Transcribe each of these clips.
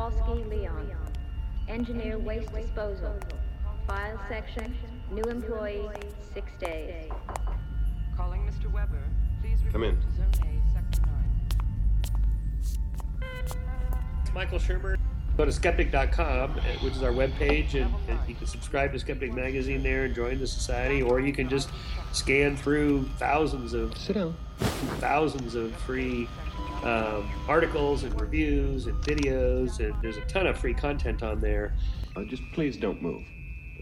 Kowalski Leon. Engineer waste disposal. File section, new employee, six days. Calling Mr. Weber. Please Come in. to Zone A, Sector 9. It's Michael Shermer. Go to skeptic.com, uh, which is our webpage, and, and you can subscribe to Skeptic Magazine there and join the society, or you can just scan through thousands of Sit down. thousands of free um, articles and reviews and videos, and there's a ton of free content on there. Uh, just please don't move.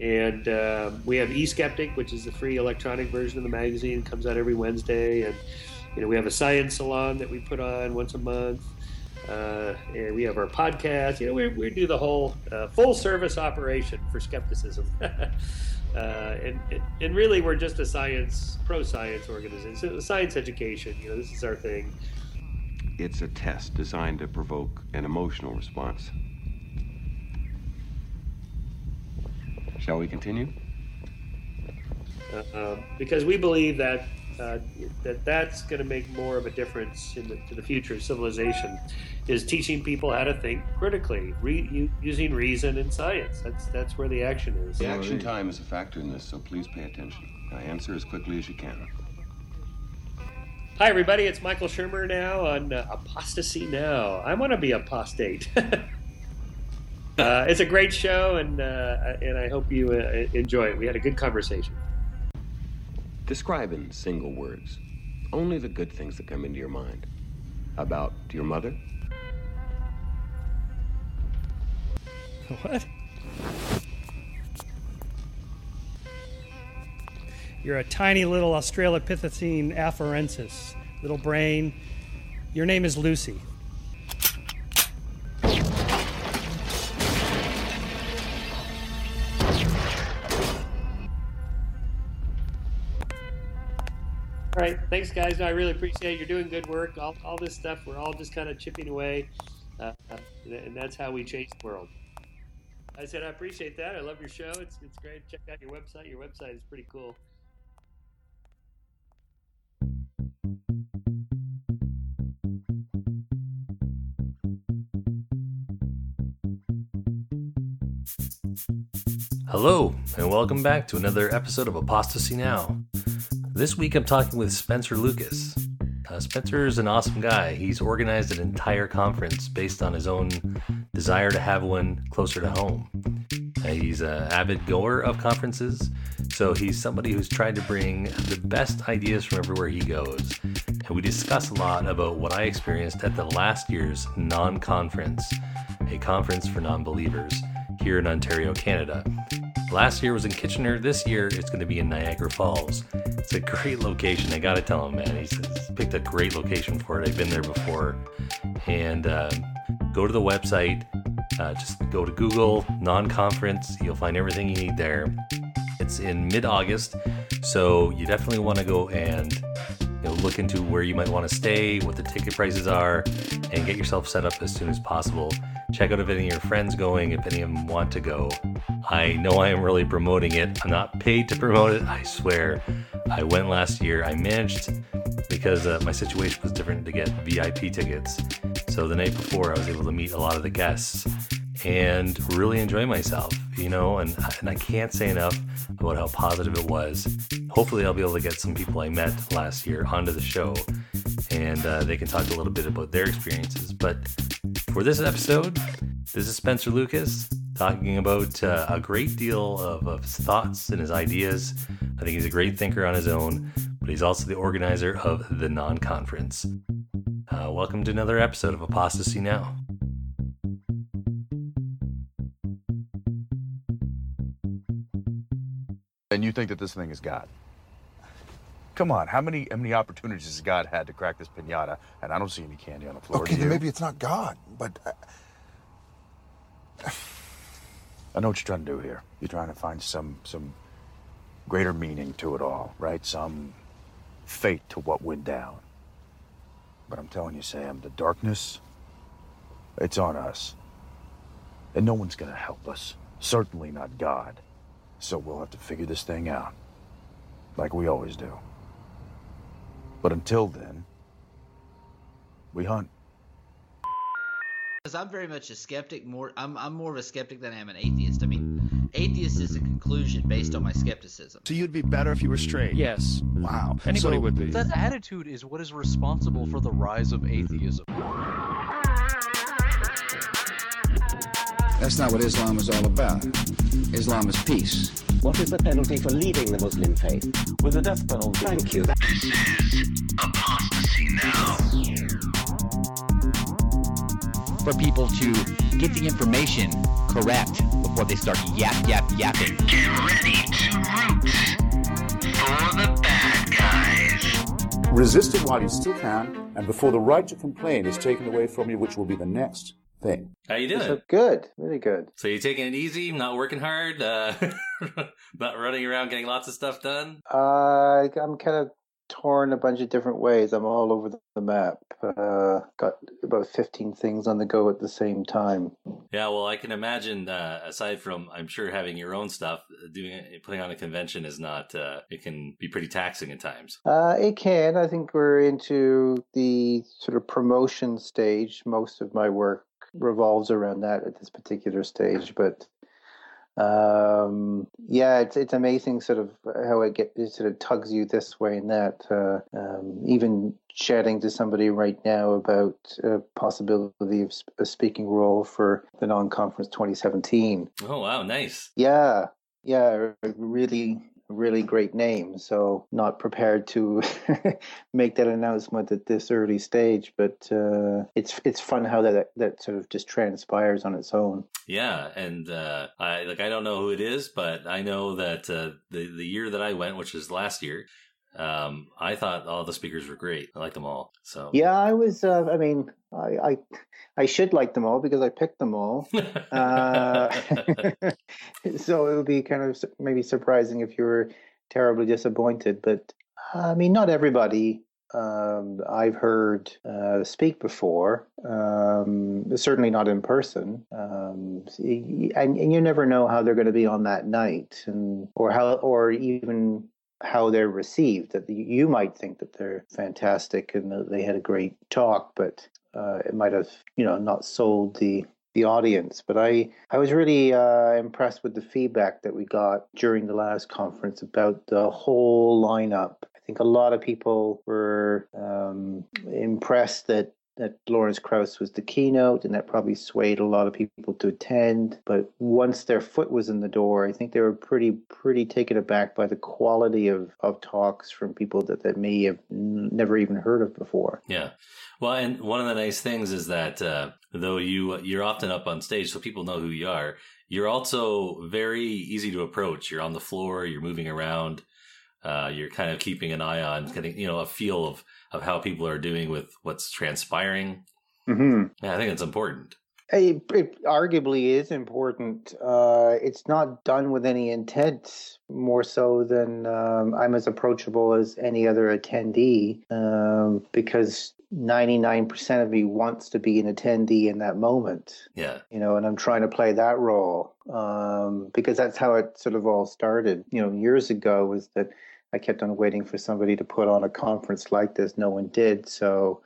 And um, we have eSkeptic, which is the free electronic version of the magazine. It comes out every Wednesday. And you know, we have a science salon that we put on once a month. Uh, and we have our podcast. You know, we, we do the whole uh, full service operation for skepticism. uh, and, and really, we're just a science, pro science organization. So science education. You know, this is our thing. It's a test designed to provoke an emotional response. Shall we continue? uh, um, because we believe that uh, that that's going to make more of a difference in the, to the future of civilization is teaching people how to think critically, re, u, using reason and science. That's that's where the action is. The action time is a factor in this, so please pay attention. Now answer as quickly as you can. Hi everybody, it's Michael Shermer now on uh, Apostasy Now. I want to be apostate. uh, it's a great show, and uh, and I hope you uh, enjoy it. We had a good conversation. Describe in single words only the good things that come into your mind. About your mother, What? You're a tiny little Australopithecine afarensis. Little brain. Your name is Lucy. All right, thanks, guys. I really appreciate it. You're doing good work. All, all this stuff, we're all just kind of chipping away, uh, and that's how we change the world. I said I appreciate that. I love your show. It's it's great. Check out your website. Your website is pretty cool. Hello, and welcome back to another episode of Apostasy Now. This week I'm talking with Spencer Lucas. Uh, Spencer is an awesome guy. He's organized an entire conference based on his own desire to have one closer to home. Uh, he's an avid goer of conferences, so he's somebody who's tried to bring the best ideas from everywhere he goes. And we discuss a lot about what I experienced at the last year's non conference, a conference for non believers here in Ontario, Canada. Last year was in Kitchener. This year it's going to be in Niagara Falls. It's a great location. I got to tell him, man, he's, he's picked a great location for it. I've been there before. And uh, go to the website. Uh, just go to Google non-conference. You'll find everything you need there. It's in mid-August, so you definitely want to go and you know, look into where you might want to stay, what the ticket prices are, and get yourself set up as soon as possible. Check out if any of your friends going, if any of them want to go. I know I am really promoting it. I'm not paid to promote it, I swear. I went last year. I managed because uh, my situation was different to get VIP tickets. So the night before, I was able to meet a lot of the guests and really enjoy myself, you know, and, and I can't say enough about how positive it was. Hopefully, I'll be able to get some people I met last year onto the show and uh, they can talk a little bit about their experiences. But for this episode, this is Spencer Lucas talking about uh, a great deal of, of his thoughts and his ideas. I think he's a great thinker on his own, but he's also the organizer of the non conference. Uh, welcome to another episode of Apostasy Now. And you think that this thing is God? Come on, how many how many opportunities has God had to crack this pinata? And I don't see any candy on the floor. Okay, maybe it's not God, but uh, I know what you're trying to do here. You're trying to find some some greater meaning to it all, right? Some fate to what went down. But I'm telling you, Sam, the darkness, it's on us. And no one's gonna help us. Certainly not God. So we'll have to figure this thing out. Like we always do. But until then, we hunt. Because I'm very much a skeptic. More, I'm I'm more of a skeptic than I am an atheist. I mean, atheist is a conclusion based on my skepticism. So you'd be better if you were straight. Yes. Wow. Anybody So- would be. That attitude is what is responsible for the rise of atheism. That's not what Islam is all about. Islam is peace. What is the penalty for leaving the Muslim faith? With the death penalty. Thank you. This is Apostasy Now. for people to get the information correct before they start yap yap yapping. Get ready to root for the bad guys. Resist it while you still can, and before the right to complain is taken away from you, which will be the next thing. How you doing? So good, really good. So you're taking it easy, not working hard, uh, not running around getting lots of stuff done. Uh, I'm kind of torn a bunch of different ways. I'm all over the map. Uh, got about 15 things on the go at the same time. Yeah, well, I can imagine. Uh, aside from, I'm sure having your own stuff, doing putting on a convention is not. Uh, it can be pretty taxing at times. Uh, it can. I think we're into the sort of promotion stage. Most of my work revolves around that at this particular stage, but um, yeah, it's it's amazing sort of how it get it sort of tugs you this way and that. Uh, um, even chatting to somebody right now about a possibility of a speaking role for the non-conference 2017. Oh wow, nice. Yeah, yeah, really really great name. So not prepared to make that announcement at this early stage, but uh, it's it's fun how that that sort of just transpires on its own. Yeah, and uh, I like I don't know who it is, but I know that uh, the the year that I went, which was last year, um, I thought all the speakers were great. I like them all. So Yeah, I was. Uh, I mean, I, I I should like them all because I picked them all. uh, so it would be kind of maybe surprising if you were terribly disappointed. But I mean, not everybody um, I've heard uh, speak before. Um, certainly not in person. Um, and, and you never know how they're going to be on that night, and or how or even how they're received. That you might think that they're fantastic and that they had a great talk, but uh, it might have you know not sold the the audience. But I I was really uh, impressed with the feedback that we got during the last conference about the whole lineup. I think a lot of people were um, impressed that that Lawrence Krauss was the keynote, and that probably swayed a lot of people to attend. But once their foot was in the door, I think they were pretty pretty taken aback by the quality of, of talks from people that they may have never even heard of before. Yeah. Well, and one of the nice things is that uh, though you you're often up on stage, so people know who you are. You're also very easy to approach. You're on the floor. You're moving around. Uh, you're kind of keeping an eye on, getting you know, a feel of of how people are doing with what's transpiring. Mm-hmm. Yeah, I think it's important. It, it arguably is important. Uh, it's not done with any intent, more so than um, I'm as approachable as any other attendee, um, because 99% of me wants to be an attendee in that moment. Yeah. You know, and I'm trying to play that role um, because that's how it sort of all started. You know, years ago was that I kept on waiting for somebody to put on a conference like this. No one did. So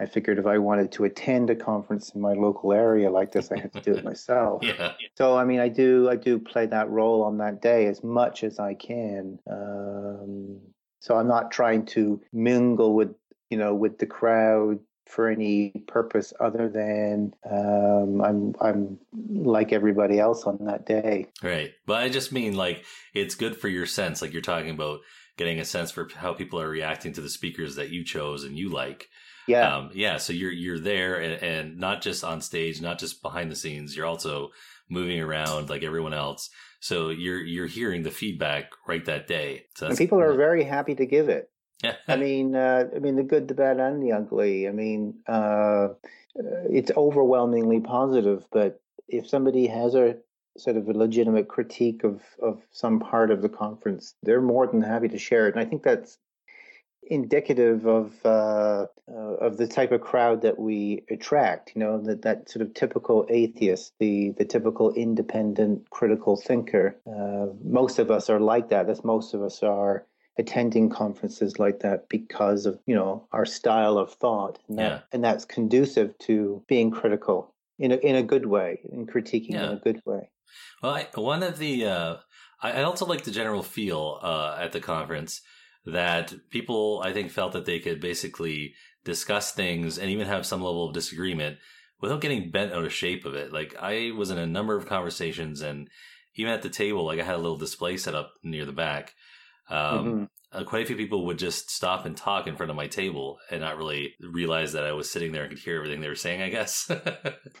I figured if I wanted to attend a conference in my local area like this, I had to do it myself. Yeah. So I mean, I do I do play that role on that day as much as I can. Um, so I'm not trying to mingle with you know with the crowd for any purpose other than um, I'm I'm like everybody else on that day. Right. But I just mean like it's good for your sense, like you're talking about getting a sense for how people are reacting to the speakers that you chose and you like. Yeah. Um, yeah. So you're you're there and, and not just on stage, not just behind the scenes. You're also moving around like everyone else. So you're you're hearing the feedback right that day. So and people are very happy to give it. I mean, uh, I mean the good, the bad, and the ugly. I mean, uh, it's overwhelmingly positive. But if somebody has a sort of a legitimate critique of of some part of the conference, they're more than happy to share it. And I think that's indicative of uh, uh, of the type of crowd that we attract. You know, that that sort of typical atheist, the the typical independent critical thinker. Uh, most of us are like that. That's most of us are attending conferences like that because of you know our style of thought and that Yeah. and that's conducive to being critical in a in a good way, and critiquing Yeah. in a good way. Well, I, one of the uh, I, I also like the general feel uh, at the conference that people I think felt that they could basically discuss things and even have some level of disagreement without getting bent out of shape of it. Like I was in a number of conversations and even at the table, like I had a little display set up near the back. Um, uh, quite a few people would just stop and talk in front of my table and not really realize that I was sitting there and could hear everything they were saying, I guess.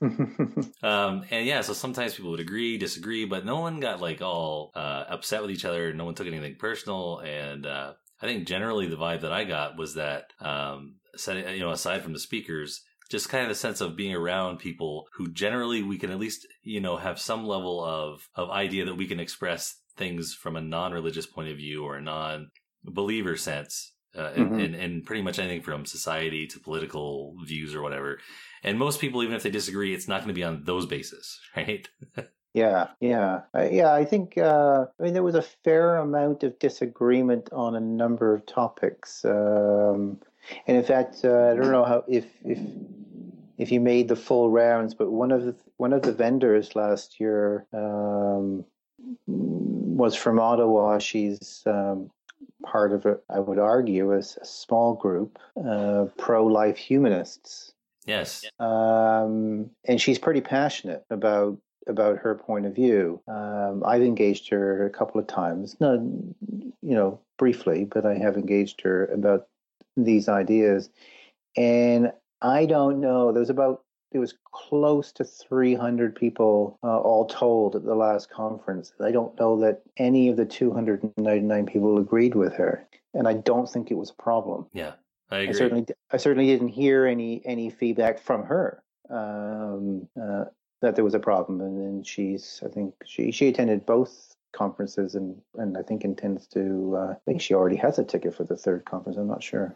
um, and yeah, so sometimes people would agree, disagree, but no one got like all uh, upset with each other. No one took anything personal. And uh, I think generally the vibe that I got was that, um, setting, you know, aside from the speakers, just kind of the sense of being around people who generally we can at least, you know, have some level of, of idea that we can express things from a non-religious point of view or a non-believer sense. Uh, and, Mhm. and, and pretty much anything from society to political views or whatever. And most people, even if they disagree, it's not going to be on those bases, right? Yeah, yeah, uh, yeah. I think uh, I mean there was a fair amount of disagreement on a number of topics, um, and in fact, uh, I don't know how if if if you made the full rounds, but one of the one of the vendors last year um, was from Ottawa. She's um, part of it. I would argue as a small group, uh, pro-life humanists yes. um, and she's pretty passionate about about her point of view. Um, I've engaged her a couple of times, not you know briefly, but I have engaged her about these ideas, and I don't know. There's about it was close to 300 people uh, all told at the last conference. I don't know that any of the 299 people agreed with her, and I don't think it was a problem. Yeah. I I certainly, I certainly didn't hear any any feedback from her um, uh, that there was a problem, and, and she's, I think she she attended both conferences, and and I think intends to. Uh, I think she already has a ticket for the third conference. I'm not sure.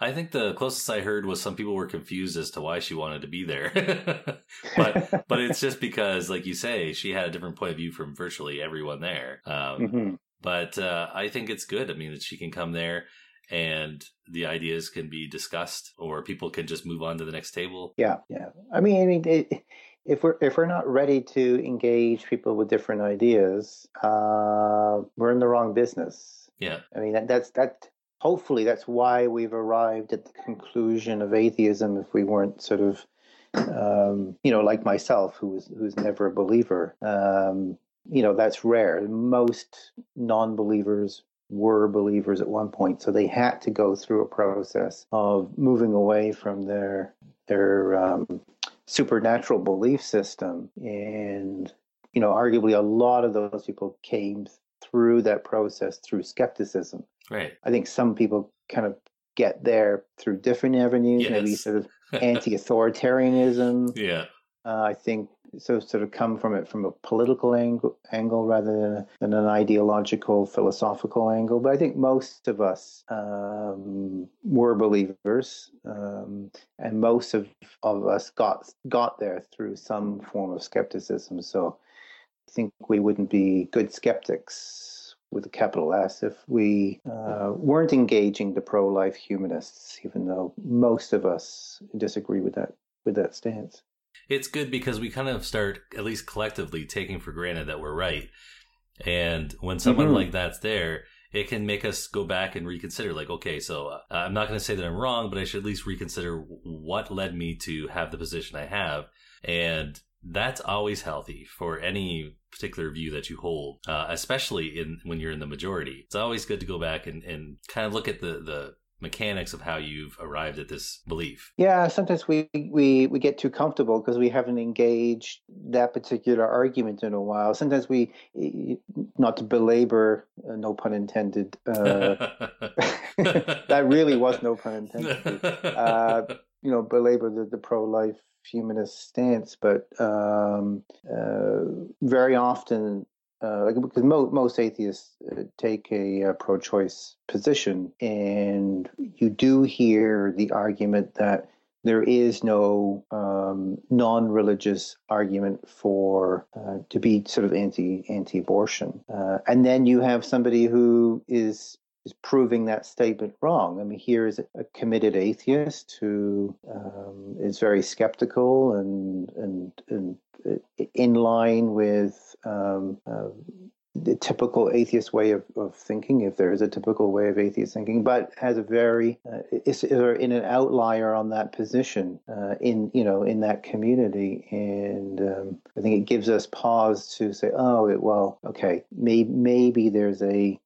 I think the closest I heard was some people were confused as to why she wanted to be there. but but it's just because, like you say, she had a different point of view from virtually everyone there. Um, Mhm. But uh, I think it's good. I mean, that she can come there and the ideas can be discussed, or people can just move on to the next table. Yeah, yeah. I mean, I mean, it, if we're if we're not ready to engage people with different ideas, uh, we're in the wrong business. Yeah. I mean, that, that's that. Hopefully, that's why we've arrived at the conclusion of atheism. If we weren't sort of, um, you know, like myself, who was who's never a believer, um, you know, that's rare. Most non-believers were believers at one point, so they had to go through a process of moving away from their their um, supernatural belief system, and you know, arguably a lot of those people came through that process through skepticism. Right. I think some people kind of get there through different avenues, maybe sort of anti-authoritarianism. Yeah. Uh, I think so. Sort of come from it from a political angle, angle rather than, than an ideological, philosophical angle. But I think most of us um, were believers, um, and most of, of us got got there through some form of skepticism. So I think we wouldn't be good skeptics with a capital S if we uh, weren't engaging the pro-life humanists, even though most of us disagree with that with that stance. It's good because we kind of start, at least collectively, taking for granted that we're right. And when someone Mhm. like that's there, it can make us go back and reconsider. Like, okay, so uh, I'm not going to say that I'm wrong, but I should at least reconsider what led me to have the position I have. And that's always healthy for any particular view that you hold, uh, especially in when you're in the majority. It's always good to go back and, and kind of look at the, the mechanics of how you've arrived at this belief. Yeah, sometimes we we we get too comfortable because we haven't engaged that particular argument in a while. Sometimes we, not to belabor, uh, no pun intended. Uh, that really was no pun intended. Uh, you know, belabor the, the pro-life humanist stance, but um, uh, very often uh, like because mo- most atheists uh, take a, uh pro-choice position, and you do hear the argument that there is no um, non-religious argument for uh, to be sort of anti anti-abortion, uh, and then you have somebody who is is proving that statement wrong. I mean, here is a committed atheist who um, is very skeptical and and and uh, in line with um, uh, the typical atheist way of, of thinking, if there is a typical way of atheist thinking, but has a very uh, is, in an outlier on that position uh, in you know in that community, and um, I think it gives us pause to say, oh, it, well, okay, may, maybe there's a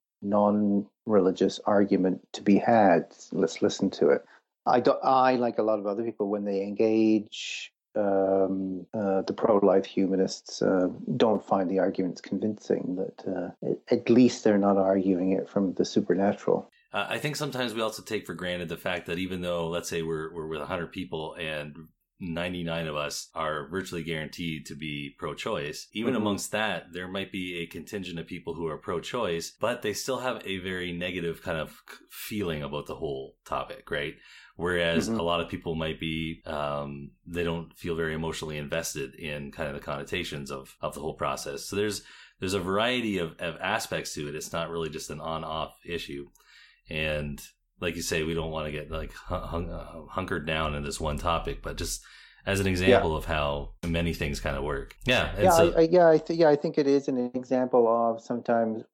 non-religious argument to be had. Let's listen to it. I, do, I like a lot of other people when they engage um, uh, the pro-life humanists uh, don't find the arguments convincing. That uh, at least they're not arguing it from the supernatural. Uh, I think sometimes we also take for granted the fact that even though, let's say, we're we're with hundred people and 99 of us are virtually guaranteed to be pro choice. Even mm-hmm. amongst that, there might be a contingent of people who are pro choice, but they still have a very negative kind of feeling about the whole topic, right? Whereas mm-hmm. a lot of people might be, um, they don't feel very emotionally invested in kind of the connotations of, of the whole process. So there's, there's a variety of, of aspects to it. It's not really just an on off issue. And like you say, we don't want to get like hung, uh, hunkered down in this one topic, but just as an example yeah. of how many things kind of work. Yeah, yeah, so, I, I, yeah, I th- yeah. I think it is an example of sometimes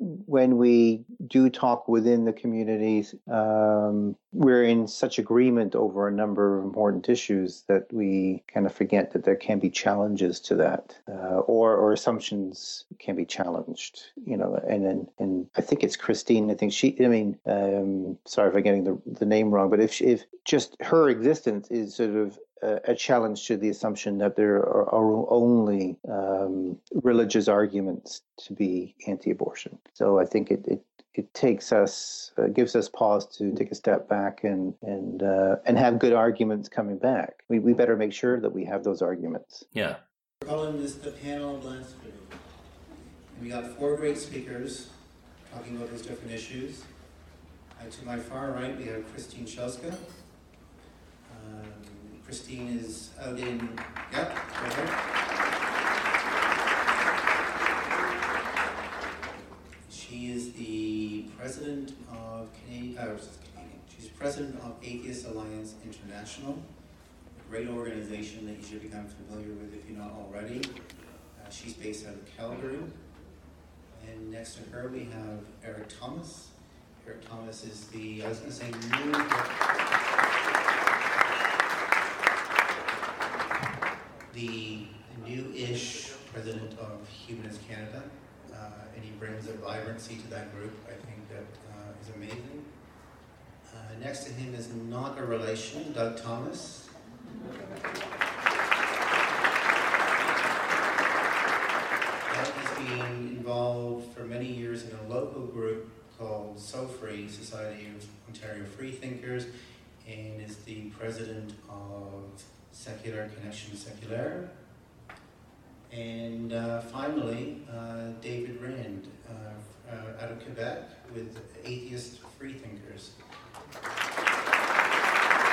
when we do talk within the communities, um, we're in such agreement over a number of important issues that we kind of forget that there can be challenges to that, uh, or or assumptions can be challenged. You know, and and, and I think it's Christine. I think she. I mean, um, sorry if I'm getting the the name wrong, but if she, if just her existence is sort of a challenge to the assumption that there are, are only um, religious arguments to be anti-abortion. So I think it it, it takes us uh, gives us pause to take a step back and and uh, and have good arguments coming back. We we better make sure that we have those arguments. Yeah. We're calling this the panel of Lance We got four great speakers talking about those different issues. Uh, to my far right, we have Christine Shellska. Christine is out in, yep, go ahead. She is the president of Canadian, uh, Canadian, she's president of Atheist Alliance International, a great organization that you should become familiar with if you're not already. Uh, she's based out of Calgary. And next to her we have Eric Thomas. Eric Thomas is the, I was going to say, new. The new-ish president of Humanist Canada, uh, and he brings a vibrancy to that group. I think that uh, is amazing. Uh, next to him is not a relation, Doug Thomas. Doug has been involved for many years in a local group called SOFRE, Society of Ontario Freethinkers, and is the president of Secular Connection Secular. And uh, finally, uh, David Rand uh, uh, out of Quebec with Atheist Freethinkers.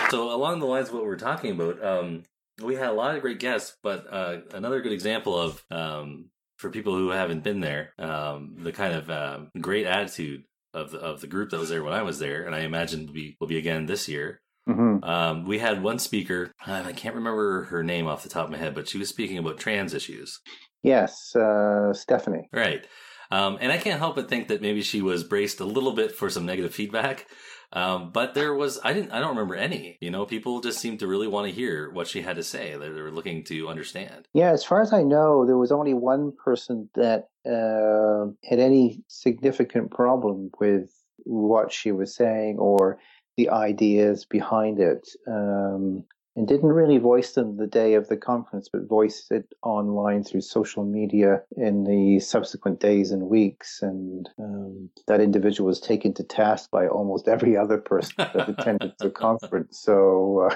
So, along the lines of what we're talking about, um, we had a lot of great guests, but uh, another good example of um, for people who haven't been there, um, the kind of great attitude of the, of the group that was there when I was there, and I imagine will be will be again this year. Mm-hmm. Um, we had one speaker, I can't remember her name off the top of my head, but she was speaking about trans issues. Yes, uh, Stephanie. Right. Um, and I can't help but think that maybe she was braced a little bit for some negative feedback. Um, but there was, I didn't, I don't remember any. You know, people just seemed to really want to hear what she had to say. They were looking to understand. Yeah, as far as I know, there was only one person that uh, had any significant problem with what she was saying or the ideas behind it um, and didn't really voice them the day of the conference, but voiced it online through social media in the subsequent days and weeks. And um, that individual was taken to task by almost every other person that attended the conference. So, uh,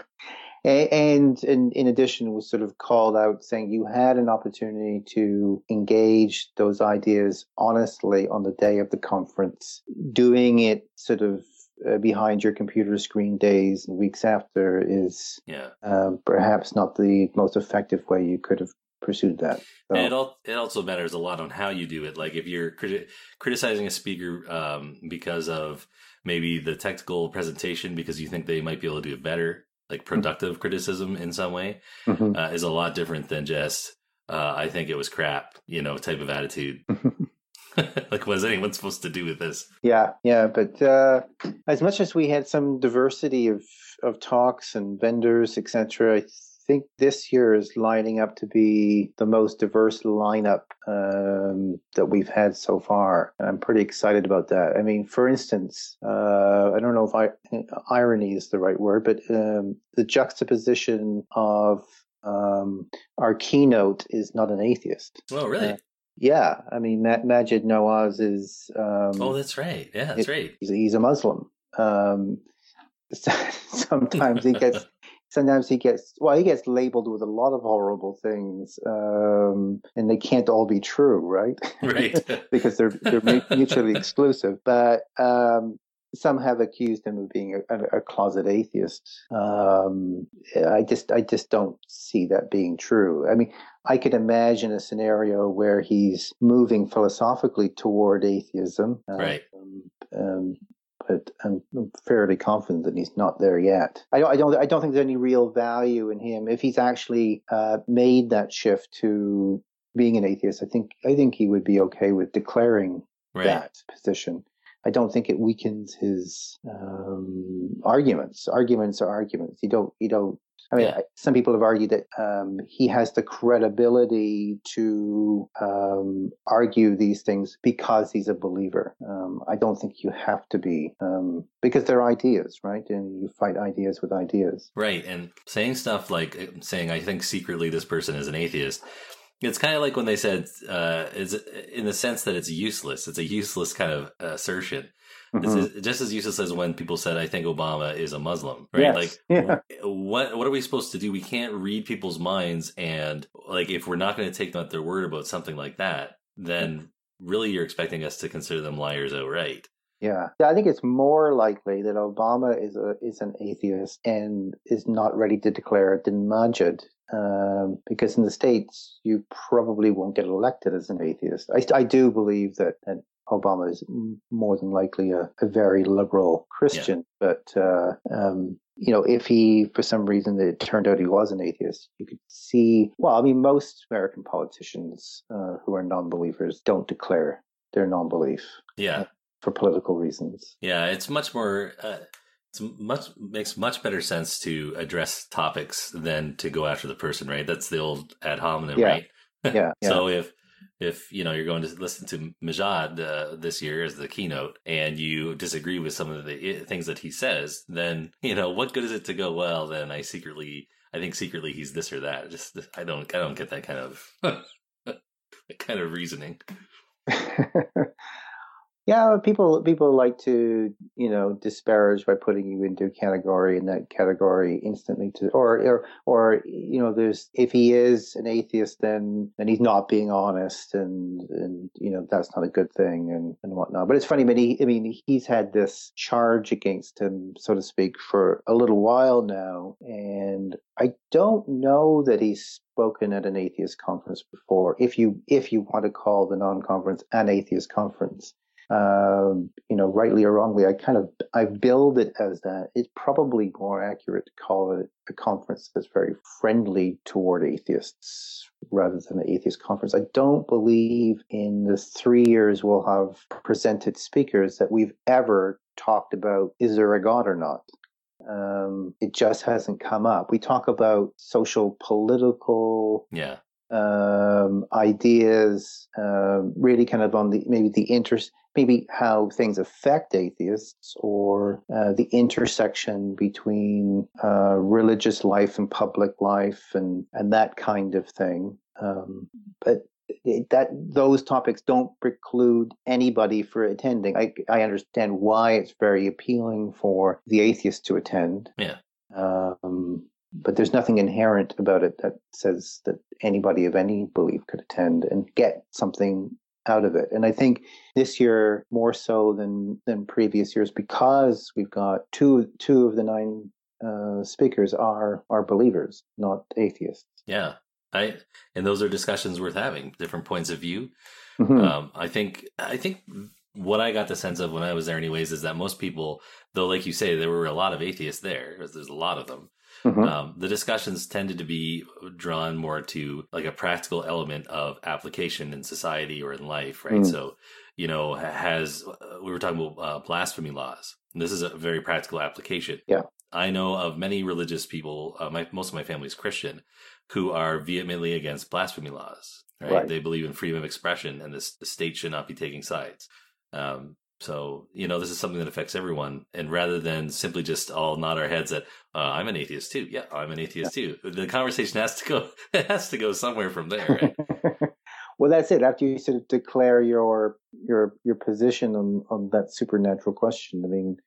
and, and in addition was sort of called out saying you had an opportunity to engage those ideas honestly on the day of the conference doing it sort of uh, behind your computer screen days and weeks after is yeah. uh, perhaps not the most effective way you could have pursued that. So, And it, al- it also matters a lot on how you do it. Like if you're criti- criticizing a speaker um, because of maybe the technical presentation, because you think they might be able to do it better, like productive criticism in some way, Mhm. uh, is a lot different than just uh, I think it was crap, you know, type of attitude. like, what is anyone supposed to do with this? Yeah, yeah, but uh, as much as we had some diversity of of talks and vendors, etc., I think this year is lining up to be the most diverse lineup um, that we've had so far. And I'm pretty excited about that. I mean, for instance, uh, I don't know if I, irony is the right word, but um, the juxtaposition of um, our keynote is not an atheist. Oh, really? Uh, yeah, I mean, Ma- Maajid Nawaz is. Um, oh, that's right. Yeah, that's right. He's, he's a Muslim. Um, sometimes he gets, sometimes he gets, well, he gets labeled with a lot of horrible things, um, and they can't all be true, right? Right. because they're they're mutually exclusive. But um, some have accused him of being a, a, a closet atheist. Um, I just I just don't see that being true. I mean, I could imagine a scenario where he's moving philosophically toward atheism. Uh, Right. um, but I'm fairly confident that he's not there yet. I don't, I don't, I don't think there's any real value in him if he's actually uh, made that shift to being an atheist. I think, I think he would be okay with declaring Right. that position. I don't think it weakens his um, arguments. Arguments are arguments. You don't, you don't. I mean, I- some people have argued that um, he has the credibility to um, argue these things because he's a believer. Um, I don't think you have to be um, because they're ideas, right? And you fight ideas with ideas. Right. And saying stuff like saying, I think secretly this person is an atheist. It's kind of like when they said, uh, is in the sense that it's useless. It's a useless kind of assertion. It's Mhm. just as useless as when people said, "I think Obama is a Muslim." Right? Yes. Like, Yeah. what what are we supposed to do? We can't read people's minds, and like, if we're not going to take them at their word about something like that, then really you're expecting us to consider them liars outright. Yeah, I think it's more likely that Obama is a is an atheist and is not ready to declare it than Maajid, um, because in the states you probably won't get elected as an atheist. I, I do believe that, that Obama is more than likely a, a very liberal Christian, but uh, um, you know, if he for some reason it turned out he was an atheist, you could see. Well, I mean, most American politicians uh, who are non-believers don't declare their non-belief Yeah. For political reasons. Yeah, it's much more. Uh, it's much makes much better sense to address topics than to go after the person, right? That's the old ad hominem, Yeah. right? Yeah, so if if you know you're going to listen to Maajid uh, this year as the keynote, and you disagree with some of the things that he says, then you know what good is it to go? Well, then I secretly, I think secretly he's this or that. Just I don't, I don't get that kind of that kind of reasoning. Yeah, people people like to you know disparage by putting you into a category and that category instantly to or or or you know there's if he is an atheist then then he's not being honest and and you know that's not a good thing and and whatnot. But it's funny, but he I mean he's had this charge against him so to speak for a little while now, and I don't know that he's spoken at an atheist conference before. If you if you want to call the non-conference an atheist conference um, you know, rightly or wrongly, I kind of I build it as that. It's probably more accurate to call it a conference that's very friendly toward atheists rather than an atheist conference. I don't believe in the three years we'll have presented speakers that we've ever talked about is there a God or not. Um, it just hasn't come up. We talk about social, political, Yeah. um, ideas, um, really kind of on the maybe the interest, maybe how things affect atheists, or uh, the intersection between uh, religious life and public life, and and that kind of thing. Um, but that those topics don't preclude anybody for attending. I I understand why it's very appealing for the atheist to attend. Yeah. Um, but there's nothing inherent about it that says that anybody of any belief could attend and get something out of it. And I think this year more so than than previous years because we've got two two of the nine uh, speakers are are believers, not atheists. Yeah. I and those are discussions worth having. Different points of view. Mhm. Um, I think I think what I got the sense of when I was there, anyways, is that most people, though, like you say, there were a lot of atheists there. There's a lot of them. Mhm. Um, the discussions tended to be drawn more to like a practical element of application in society or in life, right? Mm. So, you know, has uh, we were talking about uh, blasphemy laws. This is a very practical application. Yeah. I know of many religious people. Uh, my most of my family is Christian, who are vehemently against blasphemy laws. Right? Right. They believe in freedom of expression, and this, the state should not be taking sides. Um, so you know, this is something that affects everyone. And rather than simply just all nod our heads at, uh, "I'm an atheist too," yeah, I'm an atheist too. The conversation has to go. It has to go somewhere from there. Right? Well, that's it. After you sort of declare your your your position on on that supernatural question, I mean,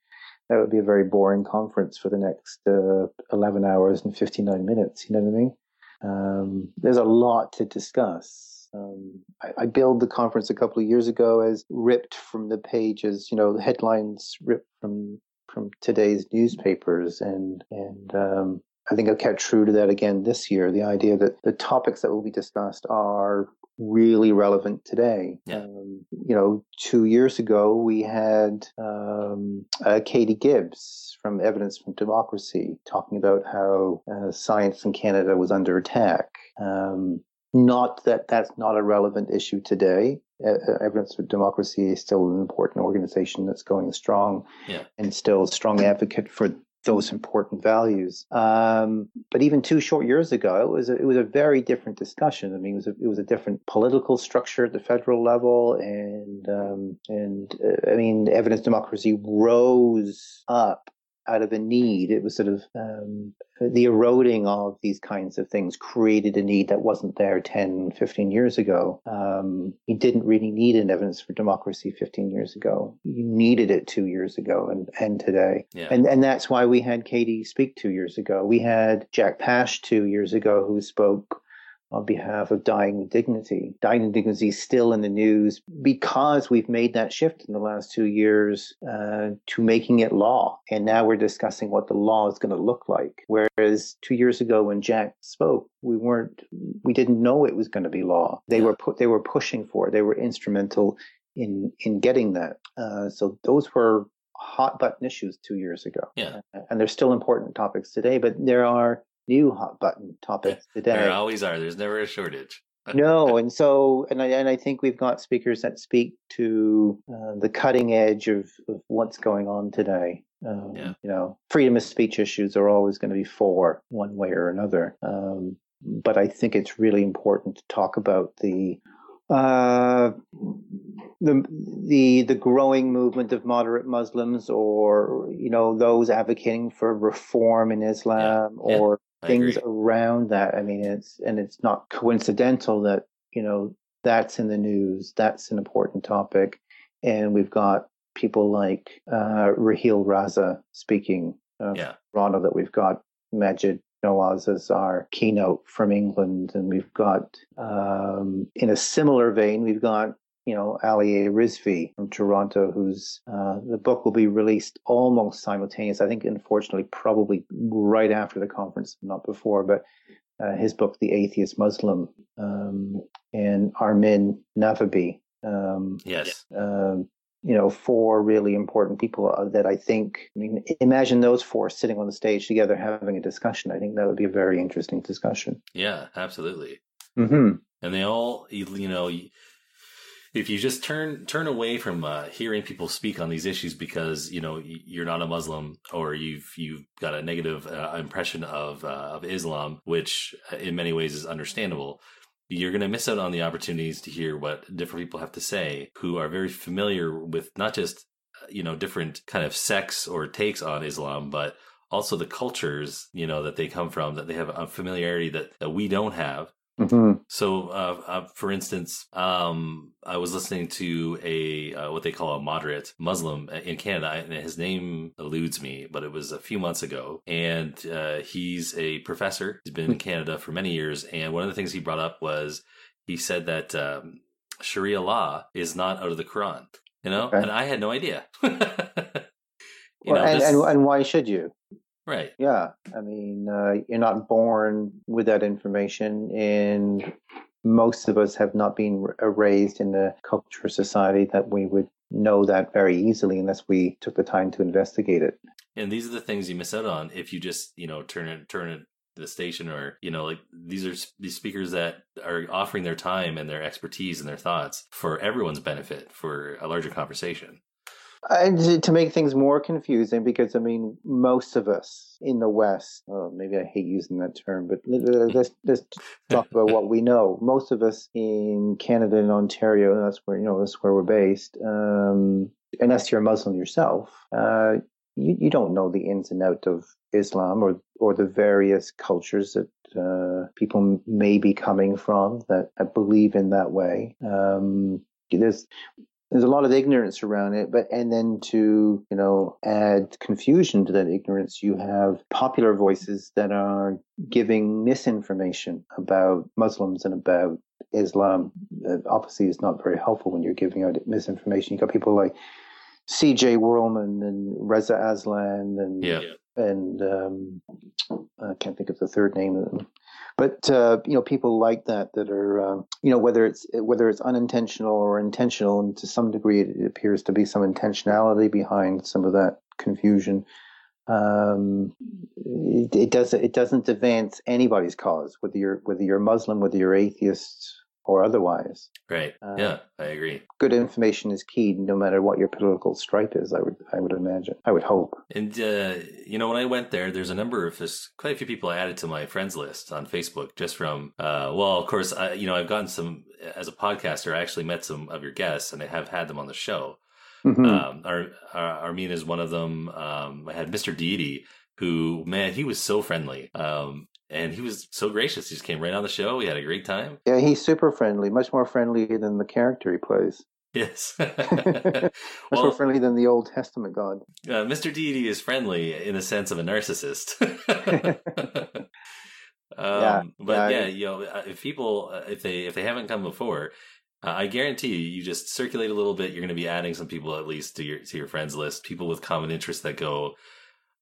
that would be a very boring conference for the next uh, eleven hours and fifty nine minutes. You know what I mean? Um, there's a lot to discuss. Um, I, I billed the conference a couple of years ago as ripped from the pages, you know, headlines ripped from from today's newspapers, and and um, I think I've kept true to that again this year. The idea that the topics that will be discussed are really relevant today. Yeah. Um, you know, two years ago we had um, uh, Katie Gibbs from Evidence from Democracy talking about how uh, science in Canada was under attack. Um, not that that's not a relevant issue today. Uh, Evidence for Democracy is still an important organization that's going strong Yeah. and still a strong advocate for those important values. Um, but even two short years ago, it was a, it was a very different discussion. I mean, it was a, it was a different political structure at the federal level, and um, and uh, I mean, evidence democracy rose up out of a need. It was sort of um, the eroding of these kinds of things created a need that wasn't there 10, 15 years ago. Um, you didn't really need an evidence for democracy 15 years ago. You needed it two years ago and, and today. Yeah. And, and that's why we had Katie speak two years ago. We had Jack Pash two years ago who spoke on behalf of Dying with Dignity. Dying with Dignity is still in the news because we've made that shift in the last two years uh, to making it law. And now we're discussing what the law is going to look like. Whereas two years ago when Jack spoke, we weren't, we didn't know it was going to be law. They were put, they were pushing for it. They were instrumental in in getting that. Uh, so those were hot button issues two years ago. Yeah. Uh, and they're still important topics today, but there are new hot button topics today. there always are. There's never a shortage. no, and so and I and I think we've got speakers that speak to uh, the cutting edge of, of what's going on today. Um, Yeah. You know, freedom of speech issues are always going to be for one way or another. Um, but I think it's really important to talk about the uh, the the the growing movement of moderate Muslims, or you know, those advocating for reform in Islam, Yeah. or I things around that. I mean, it's and it's not coincidental that you know that's in the news. That's an important topic, and we've got people like uh, Raheel Raza speaking uh, Yeah. Toronto. That we've got Maajid Nawaz as our keynote from England, and we've got um, in a similar vein, we've got you know Ali A. Rizvi from Toronto, whose uh, the book will be released almost simultaneous. I think, unfortunately, probably right after the conference, not before. But uh, his book, The Atheist Muslim, um, and Armin Navabi. Um, Yes. um, you know, four really important people uh, that I think, I mean, imagine those four sitting on the stage together having a discussion. I think that would be a very interesting discussion. Yeah, absolutely. Mm-hmm. and they all you know if you just turn turn away from uh, hearing people speak on these issues because you know you're not a Muslim or you've you've got a negative uh, impression of uh, of Islam, which uh, in many ways is understandable. You're going to miss out on the opportunities to hear what different people have to say, who are very familiar with not just uh, you know different kind of sects or takes on Islam, but also the cultures you know that they come from, that they have a familiarity that that we don't have. Mm-hmm. So, uh, uh, for instance, um, I was listening to a uh, what they call a moderate Muslim in Canada, and his name eludes me, but it was a few months ago, and uh, he's a professor. He's been in Canada for many years, and one of the things he brought up was he said that um, Sharia law is not out of the Quran. You know, Okay. and I had no idea. you Well, know, and, this- and and why should you? Right. Yeah, I mean, uh, you're not born with that information, and most of us have not been raised in a culture society that we would know that very easily unless we took the time to investigate it. And these are the things you miss out on if you just, you know, turn it, turn it the station or, you know, like these are these speakers that are offering their time and their expertise and their thoughts for everyone's benefit for a larger conversation. And to- to make things more confusing, because I mean, most of us in the West, oh, maybe I hate using that term, but let- let- let's let's talk about what we know. Most of us in Canada and Ontario, and that's where you know that's where we're based. Um, unless you're a Muslim yourself, uh, you you don't know the ins and outs of Islam or or the various cultures that uh, people may be coming from that, that believe in that way. Um, there's there's a lot of ignorance around it but and then to you know add confusion to that ignorance you have popular voices that are giving misinformation about muslims and about islam uh, obviously it's not very helpful when you're giving out misinformation you've got people like cj werleman and reza aslan and Yeah. And um, I can't think of the third name of them. But uh, you know, people like that that are uh, you know whether it's whether it's unintentional or intentional, and to some degree it appears to be some intentionality behind some of that confusion. Um, it, it does it doesn't advance anybody's cause, whether you're whether you're Muslim, whether you're atheist or otherwise. Right. Uh, yeah, I agree. Good information is key, no matter what your political stripe is. I would I would imagine. I would hope. And uh, you know, when I went there, there's a number of there's quite a few people I added to my friends list on Facebook just from. Uh, well, of course, I, you know, I've gotten some as a podcaster. I actually met some of your guests, and I have had them on the show. Mhm. Um, Ar- Ar- Armin is one of them. Um, I had Mr. Deity, who man, he was so friendly. Um, and he was so gracious. He just came right on the show. We had a great time. Yeah, he's super friendly, much more friendly than the character he plays. Yes. Much Well- more friendly than the Old Testament God. Uh, Mr. Deity is friendly in the sense of a narcissist. um, Yeah, but yeah, yeah, you know, uh, if people uh, if they if they haven't come before, uh, I guarantee you, you just circulate a little bit. You're going to be adding some people at least to your to your friends list. People with common interests that go,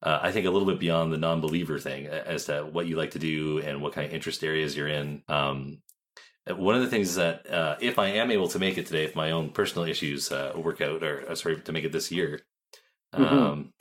uh, I think, a little bit beyond the non-believer thing as to what you like to do and what kind of interest areas you're in. Um, one of the things that uh, if I am able to make it today, if my own personal issues uh, work out, or uh, sorry, to make it this year, Mhm. um,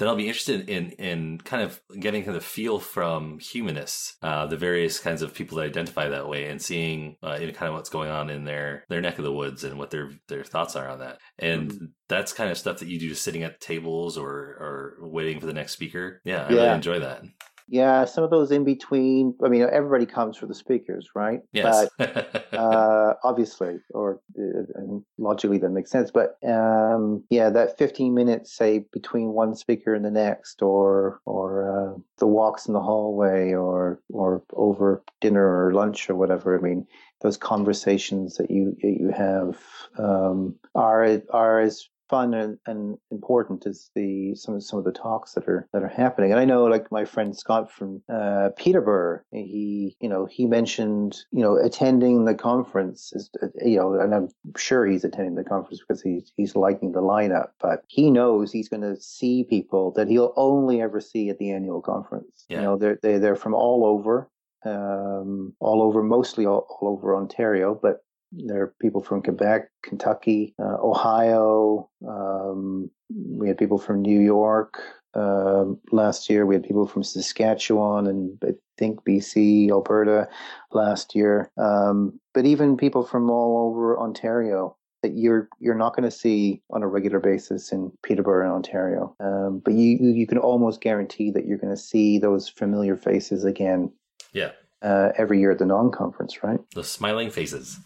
then I'll be interested in in kind of getting kind of feel from humanists, uh, the various kinds of people that identify that way, and seeing uh, you know, kind of what's going on in their their neck of the woods and what their their thoughts are on that. And that's kind of stuff that you do just sitting at tables or or waiting for the next speaker. Yeah, I really enjoy that. Yeah, some of those in between. I mean, everybody comes for the speakers, right? Yes. But uh, obviously, or uh, and logically, that makes sense. But um, yeah, that 15 minutes, say, between one speaker and the next, or or uh, the walks in the hallway, or or over dinner or lunch or whatever. I mean, those conversations that you that you have um, are are as fun and, and important is the some of some of the talks that are that are happening. And I know, like my friend Scott from uh, Peterborough, he you know he mentioned you know attending the conference is you know, and I'm sure he's attending the conference because he's he's liking the lineup, but he knows he's going to see people that he'll only ever see at the annual conference. Yeah. You know, they're they, they're from all over. Um, all over, mostly all, all over Ontario, but there are people from Quebec, Kentucky, uh, Ohio. Um, we had people from New York um, last year. We had people from Saskatchewan and I think BC, Alberta last year. Um, but even people from all over Ontario that you're you're not going to see on a regular basis in Peterborough, in Ontario. Um, but you you can almost guarantee that you're going to see those familiar faces again Yeah, uh, every year at the non-conference, right? the smiling faces.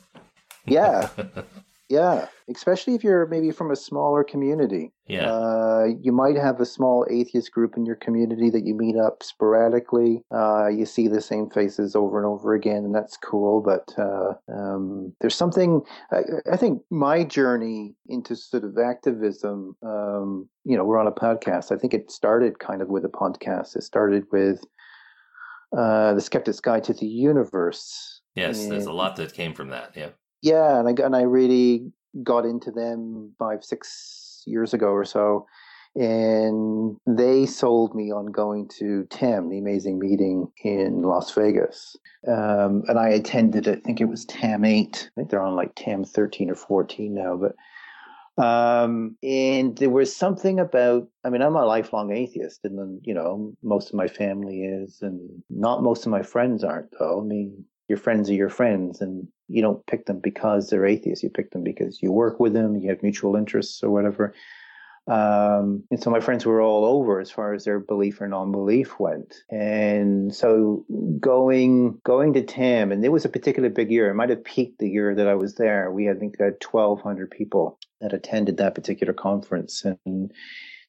Yeah, yeah. Especially if you're maybe from a smaller community. Yeah. Uh, you might have a small atheist group in your community that you meet up sporadically. Uh, you see the same faces over and over again, and that's cool. But uh, um, there's something. I, I think my journey into sort of activism. Um, you know, we're on a podcast. I think it started kind of with a podcast. It started with uh, the Skeptic's Guide to the Universe. Yes, there's a lot that came from that. Yeah. Yeah, and I and I really got into them five six years ago or so, and they sold me on going to TAM, the amazing meeting in Las Vegas. Um, and I attended. I think it was TAM 8. I think they're on like TAM 13 or 14 now, but um, and there was something about, I mean, I'm a lifelong atheist, and then, you know, most of my family is, and not most of my friends aren't, though. I mean, your friends are your friends, and you don't pick them because they're atheists. You pick them because you work with them, you have mutual interests or whatever. Um, and so my friends were all over as far as their belief or non-belief went. And so going going to TAM, and it was a particularly big year. It might have peaked the year that I was there. We had, I think had 1,200 people that attended that particular conference, and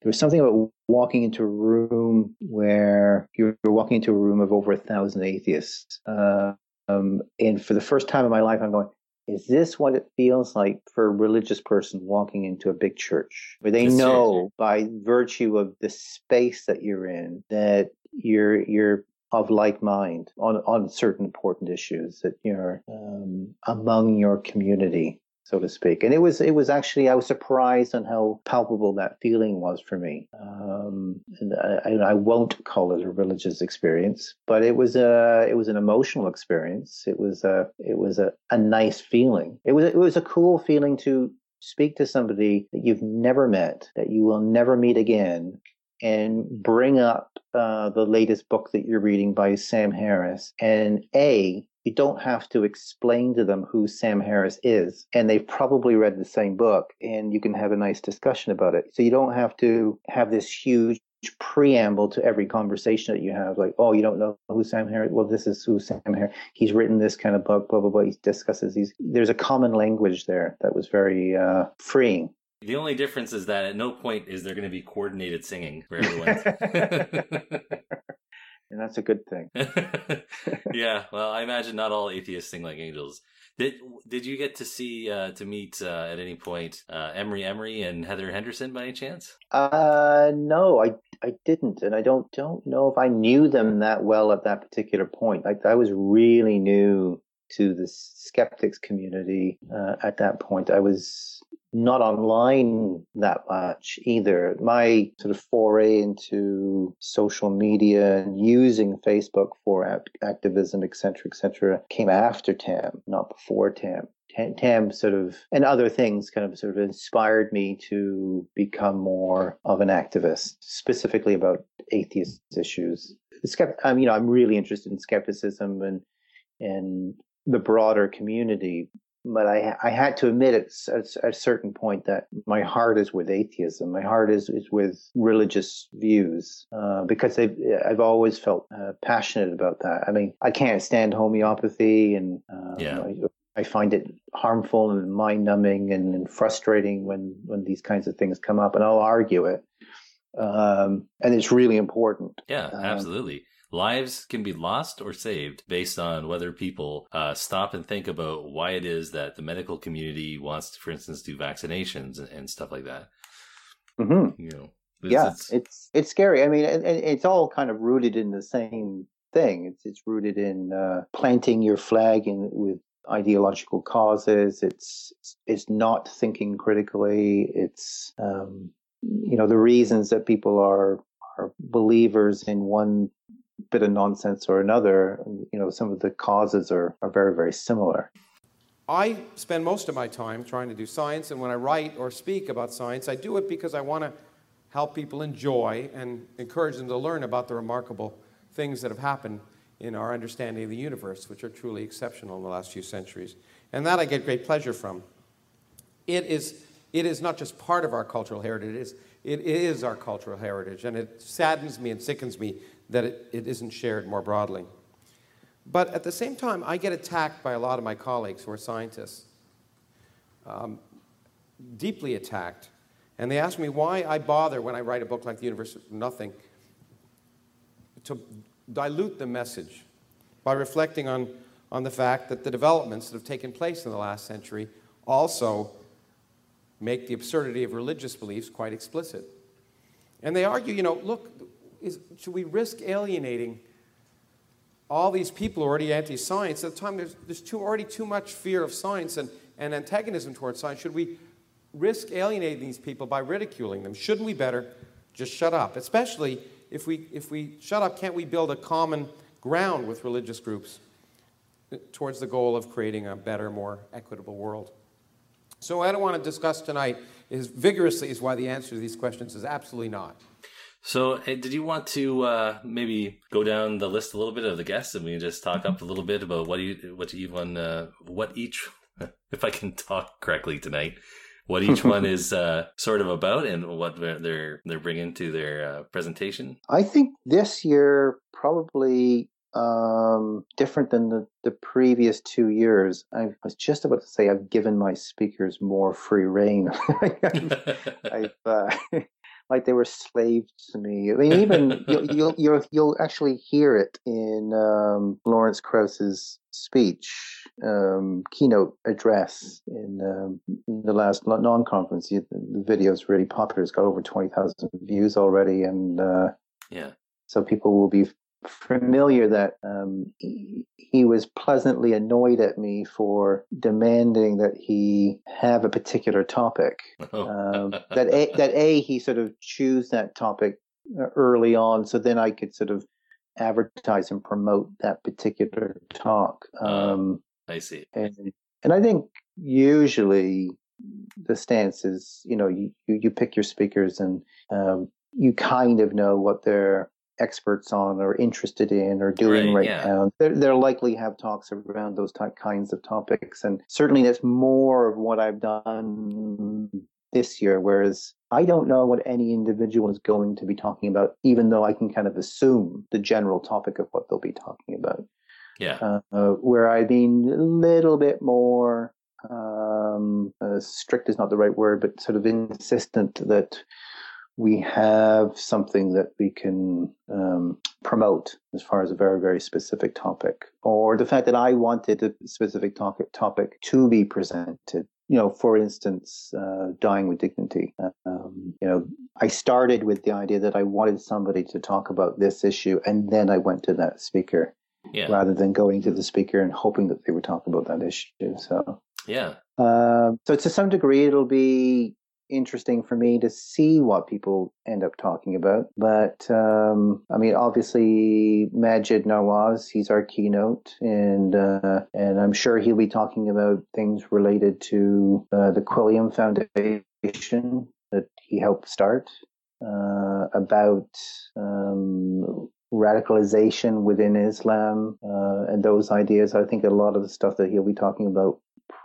there was something about walking into a room where you're walking into a room of over a thousand atheists. Uh, um, and for the first time in my life, I'm going, is this what it feels like for a religious person walking into a big church where they know by virtue of the space that you're in that you're you're of like mind on on certain important issues that you're um, among your community so to speak. And it was it was actually I was surprised on how palpable that feeling was for me. Um, and I, I, won't call it a religious experience, but it was a it was an emotional experience. It was a it was a, a nice feeling. It was it was a cool feeling to speak to somebody that you've never met, that you will never meet again, and bring up uh, the latest book that you're reading by Sam Harris and A, you don't have to explain to them who Sam Harris is. And they've probably read the same book and you can have a nice discussion about it. So you don't have to have this huge preamble to every conversation that you have, like, oh, you don't know who Sam Harris? Well, this is who Sam Harris. He's written this kind of book, blah blah blah. He discusses these. There's a common language there that was very uh, freeing. The only difference is that at no point is there going to be coordinated singing for everyone. and that's a good thing. yeah, well, I imagine not all atheists sing like angels. Did did you get to see uh, to meet uh, at any point uh, Emery Emery and Heather Henderson by any chance? Uh, no, I I didn't, and I don't don't know if I knew them that well at that particular point. Like I was really new to the skeptics community uh, at that point. I was not online that much either. My sort of foray into social media and using Facebook for activism, etc., etc., came after TAM, not before TAM. TAM sort of, and other things kind of sort of inspired me to become more of an activist, specifically about atheist issues. I'm, you know, I'm really interested in skepticism and and the broader community. But I, I had to admit at, at, a certain point that my heart is with atheism. My heart is, is with religious views uh, because I've, I've always felt uh, passionate about that. I mean, I can't stand homeopathy and uh, yeah. I, I find it harmful and mind numbing and, and, frustrating when, when these kinds of things come up, and I'll argue it. Um, and it's really important. Yeah, um, absolutely lives can be lost or saved based on whether people uh, stop and think about why it is that the medical community wants to, for instance, do vaccinations and, and stuff like that. Mm-hmm. You know, it's, yeah, it's, it's, it's scary. I mean, and it's all kind of rooted in the same thing. It's it's rooted in uh, planting your flag in with ideological causes. It's it's not thinking critically. It's um, you know the reasons that people are are believers in one bit of nonsense or another, you know, some of the causes are, are very, very similar. I spend most of my time trying to do science, and when I write or speak about science, I do it because I want to help people enjoy and encourage them to learn about the remarkable things that have happened in our understanding of the universe, which are truly exceptional in the last few centuries. And that I get great pleasure from. It is, it is not just part of our cultural heritage, it is, it is our cultural heritage, and it saddens me and sickens me that it, it isn't shared more broadly. But at the same time, I get attacked by a lot of my colleagues who are scientists, um, deeply attacked. And they ask me why I bother when I write a book like The Universe of Nothing to dilute the message by reflecting on, on the fact that the developments that have taken place in the last century also make the absurdity of religious beliefs quite explicit. And they argue, you know, look, is, should we risk alienating all these people who are already anti science? At the time, there's, there's too, already too much fear of science and, and antagonism towards science. Should we risk alienating these people by ridiculing them? Shouldn't we better just shut up. Especially if we, if we shut up, can't we build a common ground with religious groups uh, towards the goal of creating a better, more equitable world? So, what I don't want to discuss tonight is vigorously is why the answer to these questions is absolutely not. So, hey, did you want to uh, maybe go down the list a little bit of the guests, and we can just talk up a little bit about what you, what each one, uh, what each, if I can talk correctly tonight, what each one is uh, sort of about, and what they're they're bringing to their uh, presentation. I think this year probably um, different than the, the previous two years. I was just about to say I've given my speakers more free reign. I've, uh, like they were slaves to me. I mean, even you'll, you'll you'll you'll actually hear it in um, Lawrence Krauss's speech, um, keynote address in, um, in the last non-conference. The video is really popular. It's got over twenty thousand views already, and uh, yeah. So people will be familiar that um, he, he, was pleasantly annoyed at me for demanding that he have a particular topic. Oh. um, that a, that a he sort of choose that topic uh, early on, so then I could sort of advertise and promote that particular talk. Um, uh, I see, and and I think usually the stance is you know you you pick your speakers and um, you kind of know what they're experts on or interested in or doing right, right yeah. now. They're, they're likely have talks around those type, kinds of topics. And certainly that's more of what I've done this year, whereas I don't know what any individual is going to be talking about, even though I can kind of assume the general topic of what they'll be talking about. Yeah. Uh, where I've been a little bit more um, uh, strict is not the right word, but sort of insistent that we have something that we can um, promote as far as a very, very specific topic, or the fact that I wanted a specific topic, topic to be presented. You know, for instance, uh, dying with dignity. Um, you know, I started with the idea that I wanted somebody to talk about this issue, and then I went to that speaker, yeah. rather than going to the speaker and hoping that they would talk about that issue. So, yeah. Uh, so to some degree, it'll be interesting for me to see what people end up talking about. But um, I mean, obviously, Maajid Nawaz, he's our keynote, and uh, and I'm sure he'll be talking about things related to uh, the Quilliam Foundation that he helped start, uh, about um, radicalization within Islam uh, and those ideas. I think a lot of the stuff that he'll be talking about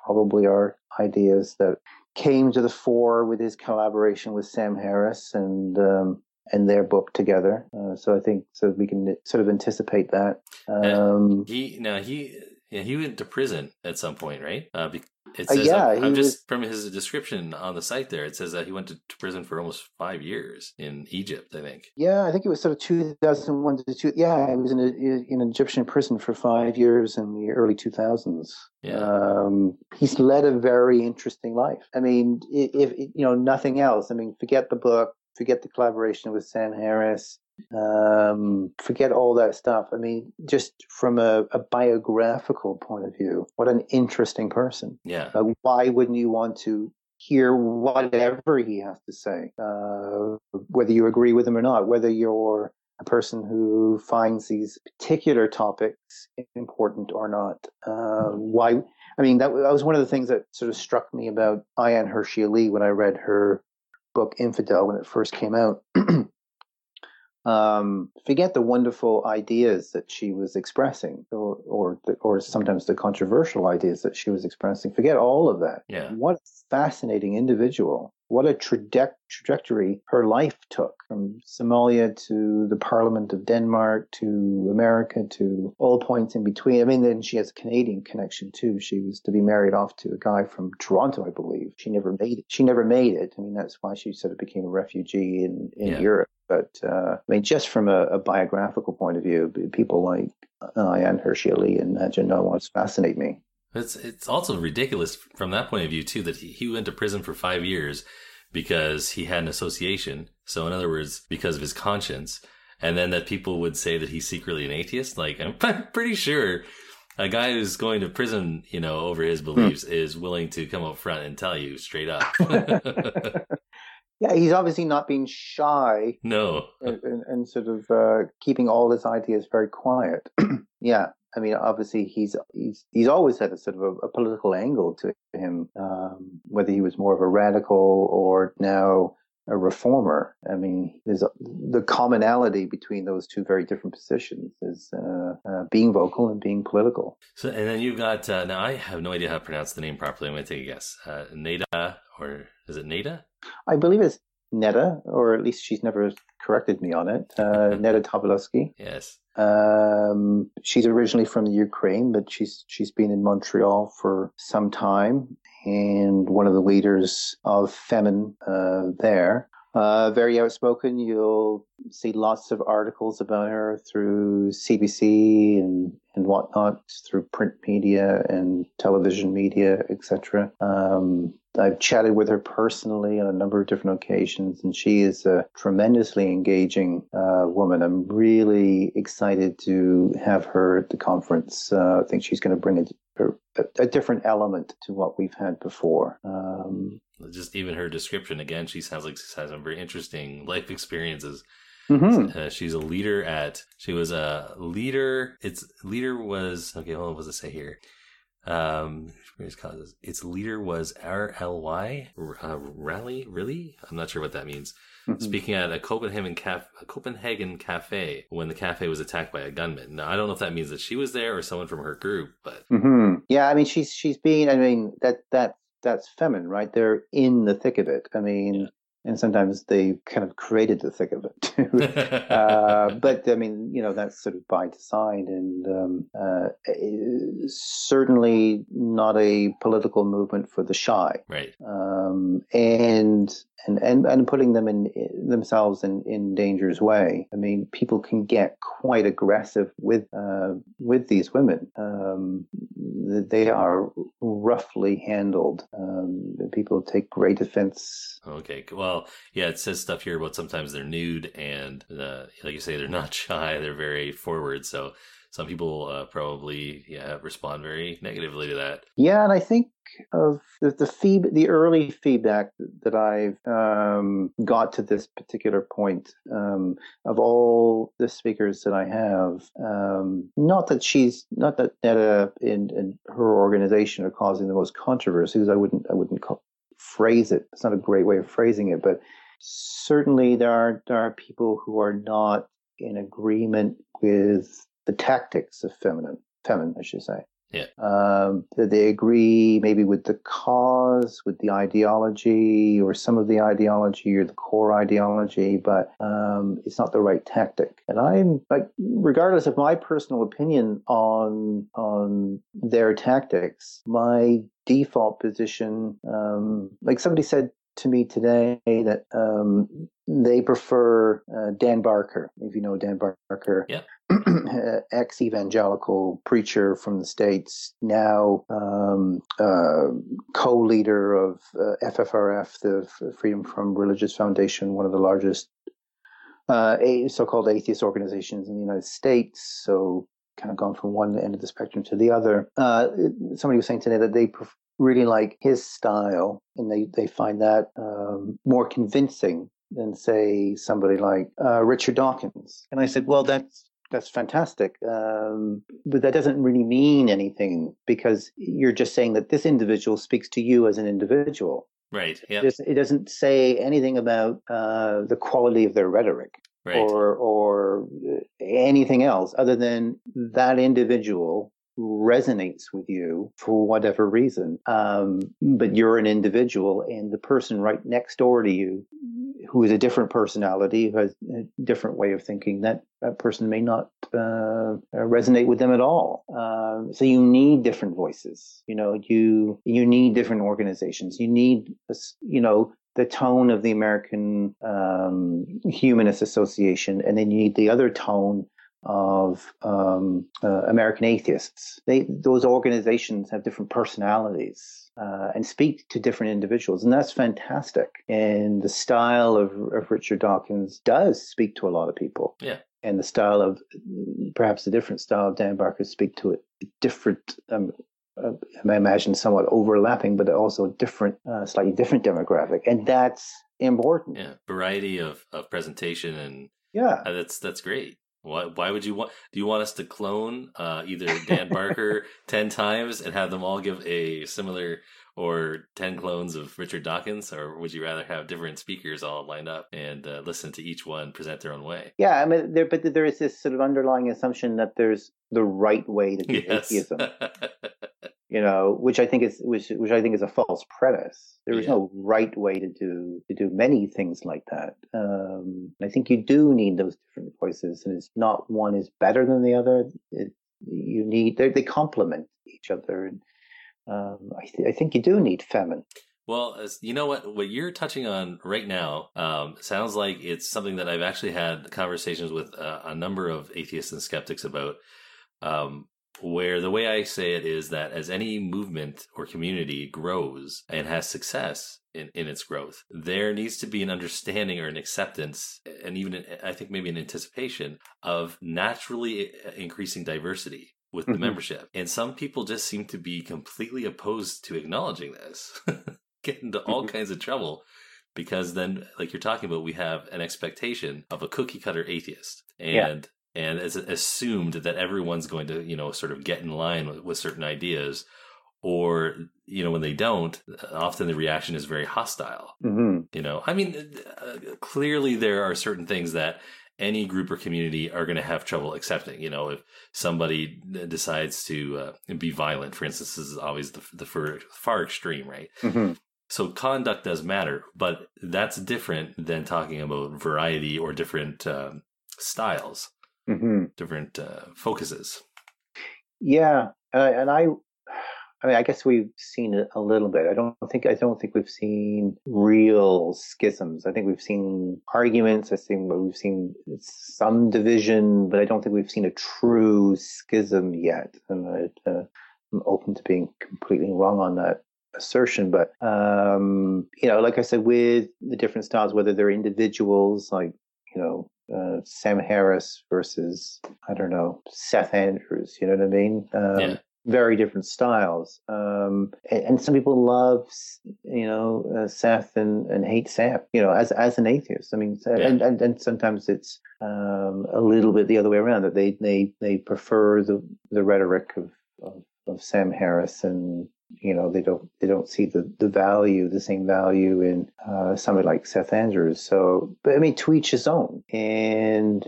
probably are ideas that came to the fore with his collaboration with Sam Harris and um, and their book together. Uh, so I think so we can sort of anticipate that. Um, he now he yeah, he went to prison at some point, right? Uh, it Uh, says, yeah, I'm, I'm just was- from his description on the site there. It says that he went to, prison for almost five years in Egypt. I think. Yeah, I think it was sort of 2001 to two. Yeah, I was in a, in an Egyptian prison for five years in the early 2000s. Yeah. Um, he's led a very interesting life. I mean, if, if you know nothing else, I mean, forget the book, forget the collaboration with Sam Harris, um, forget all that stuff. I mean, just from a, a biographical point of view, what an interesting person. Yeah. Why wouldn't you want to hear whatever he has to say, uh, whether you agree with him or not, whether you're a person who finds these particular topics important or not? Uh, why? I mean, that, that was one of the things that sort of struck me about Ayaan Hirsi Ali when I read her book Infidel when it first came out. um, forget the wonderful ideas that she was expressing, or or the, or sometimes the controversial ideas that she was expressing. Forget all of that. Yeah. What a fascinating individual! What a traje- trajectory her life took from Somalia to the Parliament of Denmark to America to all points in between. I mean, then she has a Canadian connection too. She was to be married off to a guy from Toronto, I believe. She never made it. She never made it. I mean, that's why she sort of became a refugee in in Yeah. Europe. But uh, I mean, just from a, a biographical point of view, people like uh, Ayaan Hirsi Ali and uh, Maajid Nawaz fascinate me. It's it's also ridiculous from that point of view too that he, he went to prison for five years because he had an association. So in other words, because of his conscience, and then that people would say that he's secretly an atheist. Like I'm pretty sure a guy who's going to prison, you know, over his hmm. beliefs is willing to come up front and tell you straight up. Yeah, he's obviously not being shy No. and, and, and sort of uh, keeping all his ideas very quiet. yeah, I mean, obviously he's he's he's always had a sort of a, a political angle to him, um, whether he was more of a radical or now a reformer. I mean, there's a, the commonality between those two very different positions is uh, uh, being vocal and being political. So, and then you've got, uh, now I have no idea how to pronounce the name properly. I'm going to take a guess. Uh, Nada, or is it Nada? I believe it's Neda, or at least she's never corrected me on it. Uh, Topaloski. Yes. Um, she's originally from the Ukraine, but she's she's been in Montreal for some time, and one of the leaders of Femen uh, there. Uh, very outspoken. You'll see lots of articles about her through CBC and, and whatnot, through print media and television media, etc. Um, I've chatted with her personally on a number of different occasions, and she is a tremendously engaging uh, woman. I'm really excited to have her at the conference. Uh, I think she's going to bring a, a, a, different element to what we've had before. Um, Just even her description, again, she sounds like she has some very interesting life experiences. Mhm. Uh, she's a leader at. She was a leader. Its leader was okay. Hold on, what does it say here? Um, causes. Its leader was R L Y uh, rally. Really, I'm not sure what that means. Mhm. Speaking at a Copenhagen caf- a Copenhagen cafe when the cafe was attacked by a gunman. Now I don't know if that means that she was there or someone from her group, but hmm Yeah, I mean, she's she's being. I mean, that that that's Femen, right? They're in the thick of it. I mean, and sometimes they kind of created the thick of it. too. uh, but I mean, you know, that's sort of by design, and um, uh, certainly not a political movement for the shy. right. Um, and and and and putting them in themselves in in danger's way. I mean, people can get quite aggressive with uh, with these women. Um, they are roughly handled. Um, people take great offense. Okay. Well, yeah, it says stuff here about sometimes they're nude and, uh, like you say, they're not shy. They're very forward. So some people uh, probably, yeah, respond very negatively to that. Yeah, and I think of the the, feed, the early feedback that I've um, got to this particular point um, of all the speakers that I have. Um, not that she's not that Netta and, and her organization are causing the most controversy, I wouldn't I wouldn't call, phrase it. It's not a great way of phrasing it, but certainly there are there are people who are not in agreement with the tactics of Femen, Femen, I should say. Yeah. Um, that they agree maybe with the cause, with the ideology, or some of the ideology, or the core ideology, but um, it's not the right tactic. And I'm like, regardless of my personal opinion on on their tactics, my default position, um, like somebody said to me today that um, they prefer uh, Dan Barker, if you know Dan Barker. Yeah. Ex evangelical preacher from the States, now um, uh, co leader of uh, FFRF, the Freedom from Religious Foundation, one of the largest uh, so called atheist organizations in the United States. So, kind of gone from one end of the spectrum to the other. Uh, somebody was saying today that they pref- really like his style and they, they find that um, more convincing than say somebody like uh, Richard Dawkins. And I said, well, that's that's fantastic, um, but that doesn't really mean anything because you're just saying that this individual speaks to you as an individual. Right. Yeah. It doesn't- It doesn't say anything about uh, the quality of their rhetoric Right. or or uh, anything else other than that individual resonates with you for whatever reason. Um, but you're an individual, and the person right next door to you, who is a different personality, who has a different way of thinking, that that person may not uh, resonate with them at all. Um, so you need different voices. You know, you you need different organizations. You need, you know, the tone of the American um, Humanist Association, and then you need the other tone of um, uh, American atheists. They those organizations have different personalities uh, and speak to different individuals, and that's fantastic. And the style of, of Richard Dawkins does speak to a lot of people. Yeah. And the style of perhaps a different style of Dan Barker speak to a different. Um, uh, I imagine somewhat overlapping, but also different, uh, slightly different demographic, and that's important. Yeah, variety of, of presentation and Yeah. uh, that's that's great. Why why would you want? Do you want us to clone uh, either Dan Barker ten times and have them all give a similar, or ten clones of Richard Dawkins, or would you rather have different speakers all lined up and uh, listen to each one present their own way? Yeah, I mean, there, but there is this sort of underlying assumption that there's the right way to do Yes. atheism. you know, which I think is which which I think is a false premise. There is no right way to do to do many things like that. Um, I think you do need those different voices, and it's not one is better than the other. It, you need they they complement each other, and um, I, th- I think you do need Femen. Well, as you know what what you're touching on right now um, sounds like it's something that I've actually had conversations with uh, a number of atheists and skeptics about. Um, where the way I say it is that as any movement or community grows and has success in, in its growth, there needs to be an understanding or an acceptance, and even an, I think maybe an anticipation of naturally increasing diversity with the Mhm. membership. And some people just seem to be completely opposed to acknowledging this, get into all kinds of trouble because then, like you're talking about, we have an expectation of a cookie cutter atheist. Yeah. And it's assumed that everyone's going to, you know, sort of get in line with, with certain ideas. Or, you know, when they don't, often the reaction is very hostile. Mm-hmm. You know, I mean, uh, clearly there are certain things that any group or community are going to have trouble accepting. You know, if somebody decides to uh, be violent, for instance, this is always the, the far, far extreme, right? Mhm. So conduct does matter, but that's different than talking about variety or different um, styles, Mm-hmm. different uh, focuses. Yeah, and I, and I, I mean, I guess we've seen it a little bit. I don't think I don't think we've seen real schisms. I think we've seen arguments. I think we've seen some division, but I don't think we've seen a true schism yet. And I, uh, I'm open to being completely wrong on that assertion. But um, you know, like I said, with the different styles, whether they're individuals, like you know, uh, Sam Harris versus I don't know Seth Andrews. You know what I mean? Um, Yeah. Very different styles, um, and, and some people love you know uh, Seth and, and hate Sam. You know, as as an atheist. I mean, and, and and sometimes it's um, a little bit the other way around that they they they prefer the the rhetoric of of, of Sam Harris and you know they don't they don't see the the value the same value in uh, somebody like Seth Andrews. So, but I mean, to each his own, and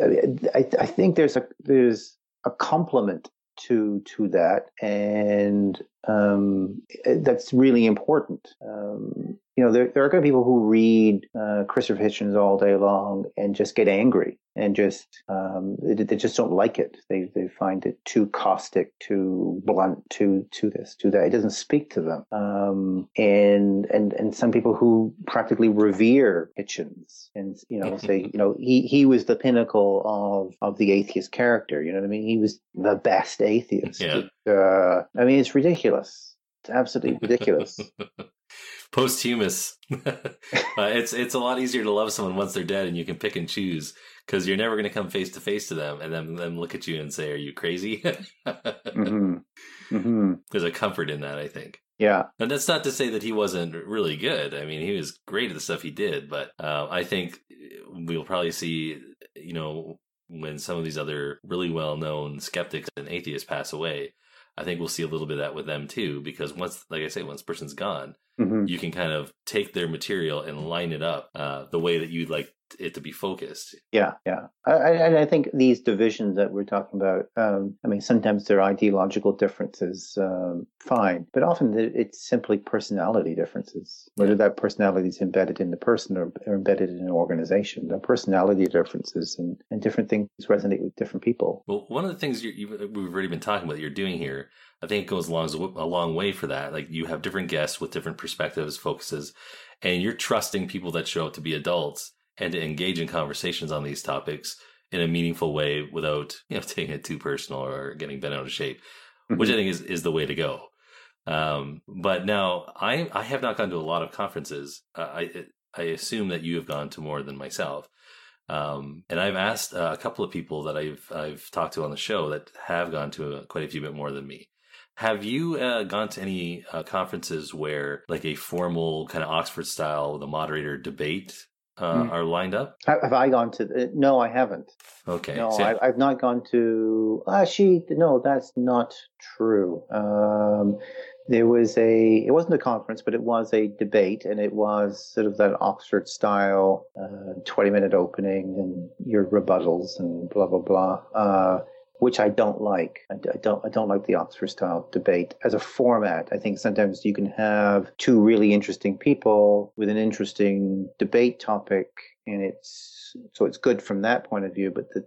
I I think there's a there's a complement to to that, and um, that's really important. Um, you know, there there are going to be people who read uh, Christopher Hitchens all day long and just get angry and just um, they, they just don't like it. They they find it too caustic, too blunt, too to this, to that. It doesn't speak to them. Um, and and and some people who practically revere Hitchens and you know say you know he he was the pinnacle of of the atheist character. You know what I mean? He was the best atheist. Yeah. Uh, I mean, it's ridiculous. It's absolutely ridiculous. Posthumous. uh, it's it's a lot easier to love someone once they're dead, and you can pick and choose because you're never going to come face to face to them and then them look at you and say, "Are you crazy?" hmm hmm There's a comfort in that, I think. Yeah. And that's not to say that he wasn't really good. I mean, he was great at the stuff he did, but uh, I think we'll probably see, you know, when some of these other really well known skeptics and atheists pass away, I think we'll see a little bit of that with them too, because once, like I say, once a person's gone, Mhm. you can kind of take their material and line it up uh, the way that you'd like it to be focused. Yeah, yeah. I, I, and I think these divisions that we're talking about, um, I mean, sometimes they're ideological differences, um, fine, but often it's simply personality differences. Whether that personality is embedded in the person or, or embedded in an organization, the personality differences and, and different things resonate with different people. Well, one of the things we've already been talking about that you're doing here, I think it goes a a long way for that. Like you have different guests with different perspectives, focuses, and you're trusting people that show up to be adults and to engage in conversations on these topics in a meaningful way without, you know, taking it too personal or getting bent out of shape, which I think is, is the way to go. Um, but now I, I have not gone to a lot of conferences. Uh, I, I assume that you have gone to more than myself. Um, and I've asked uh, a couple of people that I've I've talked to on the show that have gone to a, quite a few bit more than me. Have you uh, gone to any uh, conferences where, like, a formal kind of Oxford style, the moderator debate uh, Hmm. are lined up? Have, have I gone to? The, no, I haven't. Okay. No, so- I, I've not gone to. Actually, no, that's not true. Um, there was a. It wasn't a conference, but it was a debate, and it was sort of that Oxford style, uh, twenty-minute opening and your rebuttals and blah blah blah. Uh, which I don't like. I, I don't. I don't like the Oxford style debate as a format. I think sometimes you can have two really interesting people with an interesting debate topic, and it's so it's good from that point of view. But the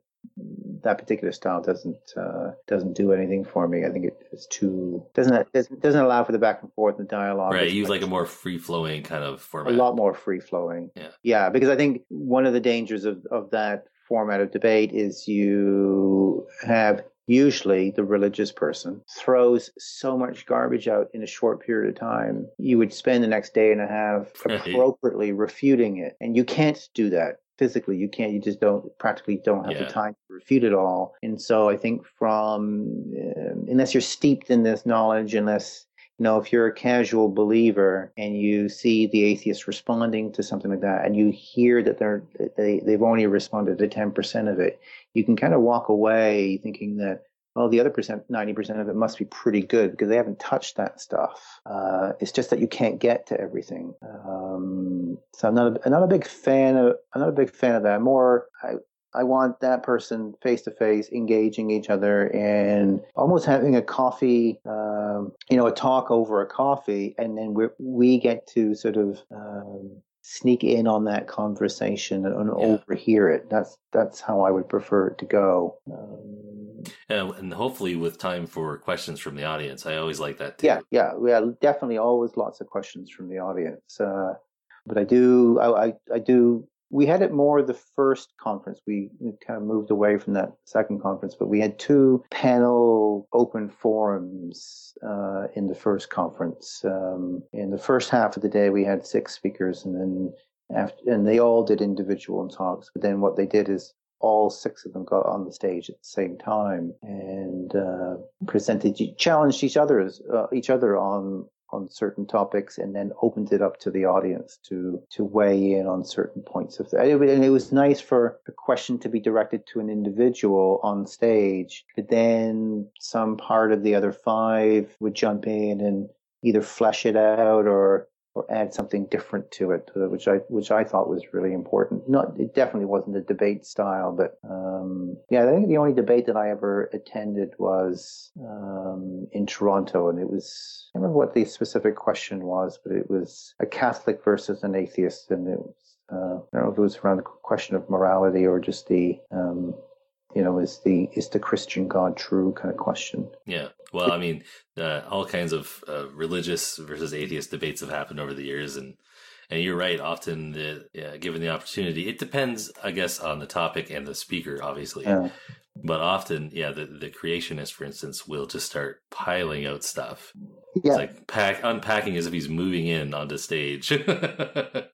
that particular style doesn't uh, doesn't do anything for me. I think it is too doesn't doesn't doesn't allow for the back and forth and the dialogue. right. It's You like a more free flowing kind of format. a lot more free flowing. Yeah. Yeah, because I think one of the dangers of, of that format of debate is you have usually the religious person throws so much garbage out in a short period of time. You would spend the next day and a half appropriately refuting it. And you can't do that physically. You can't, you just don't, practically don't have Yeah. the time to refute it all. And so I think from, um, unless you're steeped in this knowledge, unless you know, if you're a casual believer and you see the atheist responding to something like that, and you hear that they're they they've only responded to ten percent of it, you can kind of walk away thinking that well, the other percent, ninety percent of it must be pretty good because they haven't touched that stuff. Uh, it's just that you can't get to everything. Um, so I'm not a, I'm not a big fan of I'm not a big fan of that. More I I want that person face to face, engaging each other, and almost having a coffee, um, you know, a talk over a coffee, and then we we get to sort of um, sneak in on that conversation and, and overhear it. That's that's how I would prefer it to go. Um, Yeah, and hopefully with time for questions from the audience. I always like that too. yeah, yeah, yeah. Definitely, always lots of questions from the audience. Uh, but I do, I, I, I do. We had it more the first conference. We, we kind of moved away from that second conference, but we had two panel open forums uh, in the first conference. Um, in the first half of the day, we had six speakers, and then after, and they all did individual talks. But then what they did is all six of them got on the stage at the same time and uh, presented, challenged each other, uh, each other on on certain topics, and then opened it up to the audience to to weigh in on certain points of. The, and it was nice for a question to be directed to an individual on stage, but then some part of the other five would jump in and either flesh it out or or add something different to it, uh, which I which I thought was really important. Not it definitely wasn't a debate style, but um, yeah, I think the only debate that I ever attended was um, in Toronto, and it was I remember what the specific question was, but it was a Catholic versus an atheist, and it was uh, I don't know if it was around the question of morality or just the um, you know is the is the Christian God true kind of question. Yeah. Well, I mean, uh, all kinds of uh, religious versus atheist debates have happened over the years, and and you're right. Often, the, yeah, given the opportunity, it depends, I guess, on the topic and the speaker, obviously. Yeah. But often, yeah, the the creationist, for instance, will just start piling out stuff. Yeah. It's like pack unpacking as if he's moving in onto stage.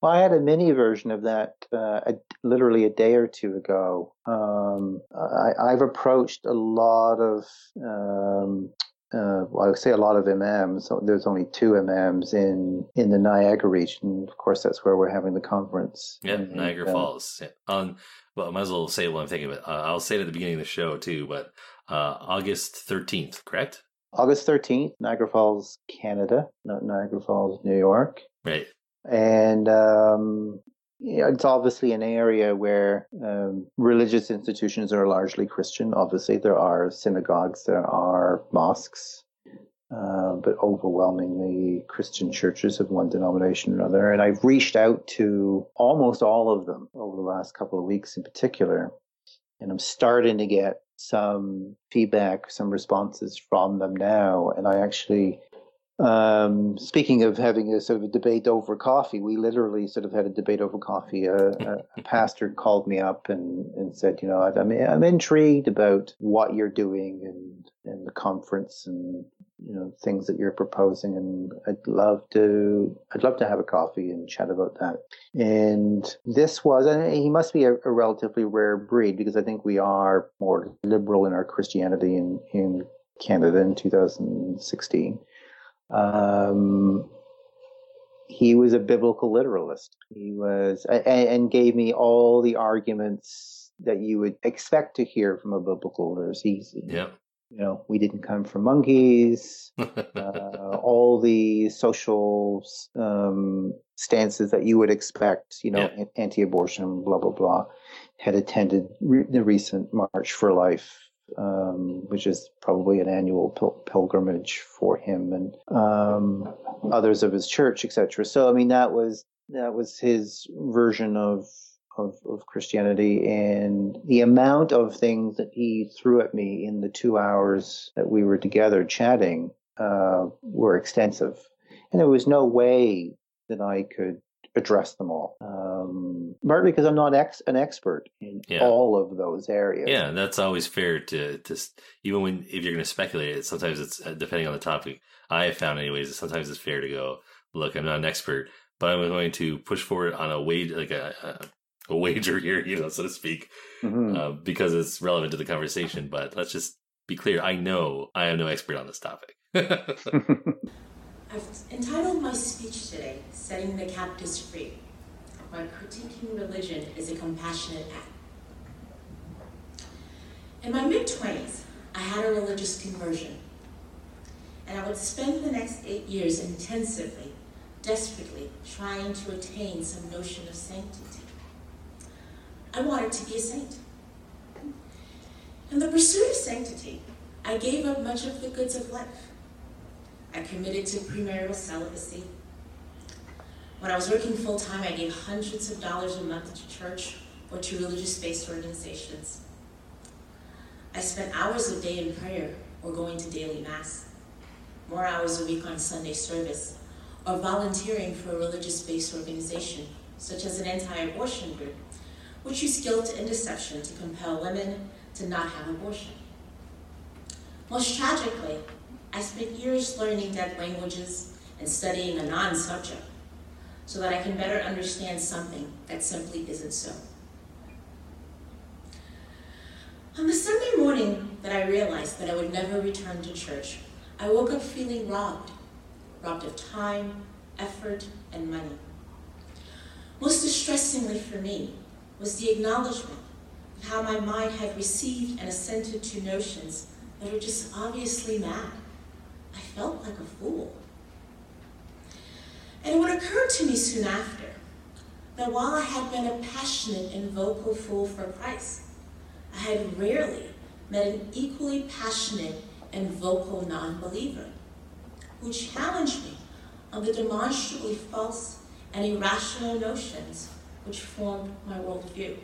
Well, I had a mini version of that uh, a, literally a day or two ago. Um, I, I've approached a lot of, um, uh, well, I would say a lot of imams. So there's only two imams in, in the Niagara region. Of course, that's where we're having the conference. Yeah, Niagara uh, Falls. Yeah. On well, I might as well say what I'm thinking of it. Uh, I'll say it at the beginning of the show too, but uh, August 13th, correct? August 13th, Niagara Falls, Canada, not Niagara Falls, New York. Right. and um, yeah, it's obviously an area where um, religious institutions are largely Christian. Obviously, there are synagogues, there are mosques, uh, but overwhelmingly Christian churches of one denomination or another. And I've reached out to almost all of them over the last couple of weeks, in particular, and I'm starting to get some feedback, some responses from them now. And I actually um, speaking of having a sort of a debate over coffee, we literally sort of had a debate over coffee. A, a, pastor called me up and, and said, you know, I'm, I'm intrigued about what you're doing and, and the conference and, you know, things that you're proposing. And I'd love to, I'd love to have a coffee and chat about that. And this was, and he must be a, a relatively rare breed because I think we are more liberal in our Christianity in, in Canada in 2016. Um, he was a biblical literalist. He was, and, and gave me all the arguments that you would expect to hear from a biblical literalist. He's, Yeah. you know, we didn't come from monkeys. uh, all the social um, stances that you would expect, you know, an- anti-abortion, blah blah blah, had attended re- the recent March for Life, um, which is probably an annual pil- pilgrimage for him and um, others of his church, etc. So, I mean, that was that was his version of of, of Christianity and the amount of things that he threw at me in the two hours that we were together chatting uh, were extensive. And there was no way that I could address them all. Um, partly because I'm not ex- an expert in Yeah. all of those areas. Yeah, that's always fair to to s- even when if you're going to speculate it. Sometimes it's uh, depending on the topic. I have found, anyways, sometimes it's fair to go. Look, I'm not an expert, but I'm going to push forward on a wage like a, a a wager here, you know, so to speak, Mhm. uh, because it's relevant to the conversation. But let's just be clear. I know I am no expert on this topic. I've entitled my speech today, Setting the Captives Free. My critiquing religion is a compassionate act. In my mid 20s, I had a religious conversion, and I would spend the next eight years intensively, desperately trying to attain some notion of sanctity. I wanted to be a saint. In the pursuit of sanctity, I gave up much of the goods of life. I committed to premarital celibacy. When I was working full time, I gave hundreds of dollars a month to church or to religious based organizations. I spent hours a day in prayer or going to daily mass, more hours a week on Sunday service, or volunteering for a religious based organization, such as an anti abortion group, which used guilt and deception to compel women to not have abortion. Most tragically, I spent years learning dead languages and studying a non subject so that I can better understand something that simply isn't so. On the Sunday morning that I realized that I would never return to church, I woke up feeling robbed robbed of time, effort, and money. Most distressingly for me was the acknowledgement of how my mind had received and assented to notions that were just obviously mad. I felt like a fool. And it would occur to me soon after that while I had been a passionate and vocal fool for Christ, I had rarely met an equally passionate and vocal non believer who challenged me on the demonstrably false and irrational notions which formed my worldview.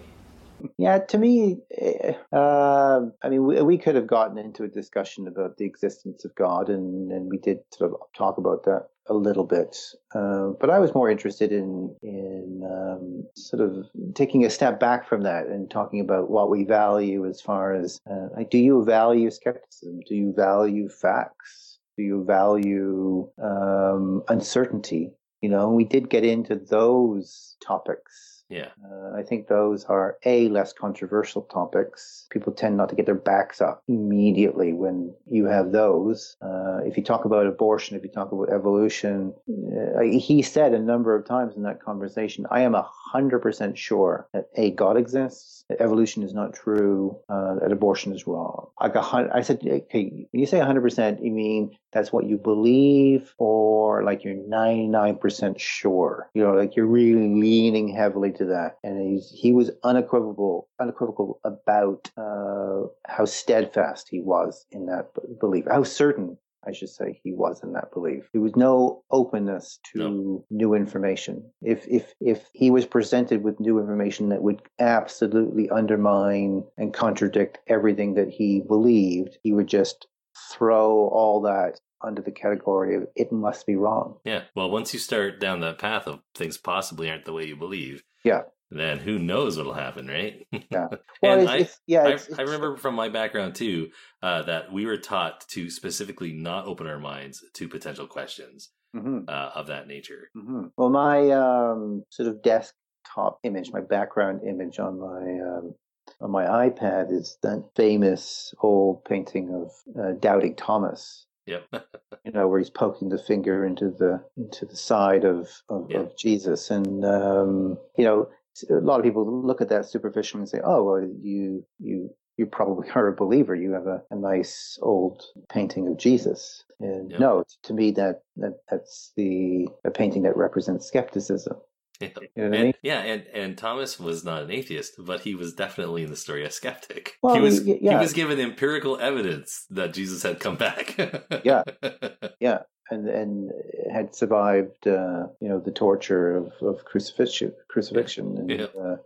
Yeah, to me, eh, uh, I mean, we, we could have gotten into a discussion about the existence of God, and, and we did sort of talk about that a little bit. Uh, but I was more interested in in um, sort of taking a step back from that and talking about what we value as far as uh, like, do you value skepticism? Do you value facts? Do you value um, uncertainty? You know, we did get into those topics. Yeah. Uh, I think those are a less controversial topics. People tend not to get their backs up immediately when you have those. Uh, if you talk about abortion, if you talk about evolution, uh, he said a number of times in that conversation, "I am a hundred percent sure that a God exists, that evolution is not true, uh, that abortion is wrong." Like a hun- I said, okay, when you say hundred percent, you mean that's what you believe, or like you're ninety nine percent sure. You know, like you're really leaning heavily to that. And he's, he was unequivocal, unequivocal about uh, how steadfast he was in that belief, how certain. I should say he was in that belief. There was no openness to new information. If if if he was presented with new information that would absolutely undermine and contradict everything that he believed, he would just throw all that under the category of it must be wrong. Yeah. Well, once you start down that path of things possibly aren't the way you believe, Yeah. then who knows what'll happen, right? Yeah. Well, and it's- I, it's- yeah, I, it's- I remember from my background too uh, that we were taught to specifically not open our minds to potential questions Mhm. uh, of that nature. Mhm. Well, my um, sort of desktop image, my background image on my um, on my iPad is that famous old painting of uh, Doubting Thomas. Yep. you know, where he's poking the finger into the into the side of of, of Jesus, and um, you know, a lot of people look at that superficially and say, "Oh, well, you you you probably are a believer. You have a, a nice old painting of Jesus." And Yep. no, to me, that, that that's the a painting that represents skepticism. Yeah. You know what I and, mean? yeah, and, and Thomas was not an atheist, but he was definitely in the story a skeptic. Well, he was yeah. he was given empirical evidence that Jesus had come back. yeah, yeah, and and had survived, uh, you know, the torture of, of crucifixion, crucifixion, and Yeah. uh,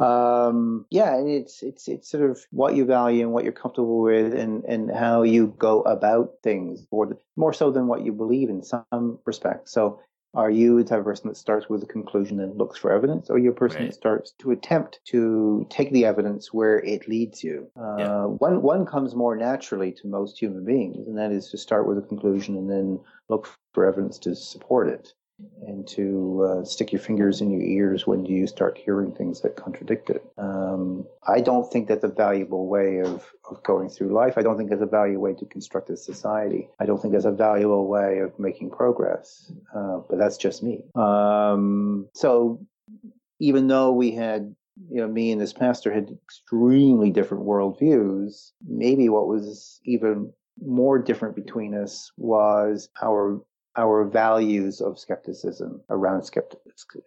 um, yeah, and it's it's it's sort of what you value and what you're comfortable with, and and how you go about things, more more so than what you believe in some respects. So. Are you the type of person that starts with a conclusion and looks for evidence, or are you a person Right. that starts to attempt to take the evidence where it leads you? Uh, One one comes more naturally to most human beings, and that is to start with a conclusion and then look for evidence to support it, and to uh, stick your fingers in your ears when you start hearing things that contradict it. Um, I don't think that's a valuable way of, of going through life. I don't think it's a valuable way to construct a society. I don't think it's a valuable way of making progress. Uh, but that's just me. Um, so even though we had you know, me and this pastor had extremely different worldviews. Maybe what was even more different between us was our our values of skepticism around skeptic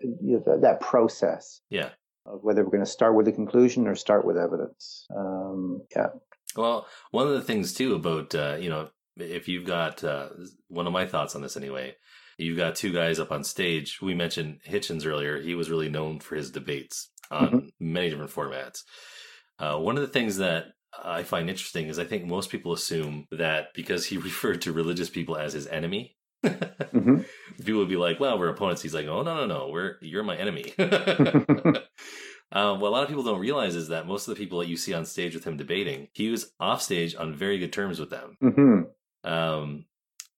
you know, that, process yeah. of whether we're going to start with a conclusion or start with evidence. Um, yeah. Well, one of the things too about uh, you know if you've got uh, one of my thoughts on this anyway, you've got two guys up on stage. We mentioned Hitchens earlier. He was really known for his debates on Mhm. many different formats. Uh, one of the things that I find interesting is I think most people assume that because he referred to religious people as his enemy, Mhm. people would be like, "Well, we're opponents." He's like, "Oh no, no, no, we're you're my enemy." Um, what a lot of people don't realize is that most of the people that you see on stage with him debating, he was off stage on very good terms with them. hmm Um,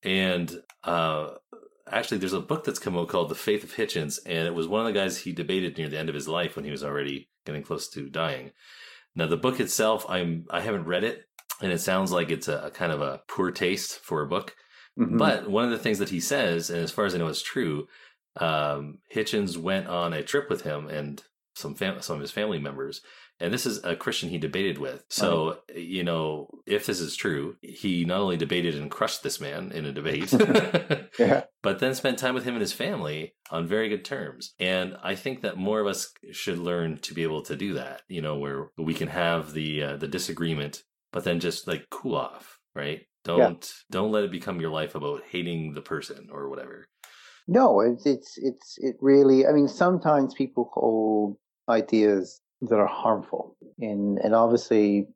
and uh, actually, there's a book that's come out called The Faith of Hitchens, and it was one of the guys he debated near the end of his life when he was already getting close to dying. Now, the book itself, I'm I haven't read it, and it sounds like it's a, a kind of a poor taste for a book. Mhm. But one of the things that he says, and as far as I know, is true. Um, Hitchens went on a trip with him and some fam- some of his family members, and this is a Christian he debated with. So you know, if this is true, he not only debated and crushed this man in a debate, Yeah. but then spent time with him and his family on very good terms. And I think that more of us should learn to be able to do that. You know, where we can have the uh, the disagreement, but then just like cool off, right? Don't don't let it become your life about hating the person or whatever. No, it's it's it's it really. I mean, sometimes people hold ideas that are harmful, and and obviously,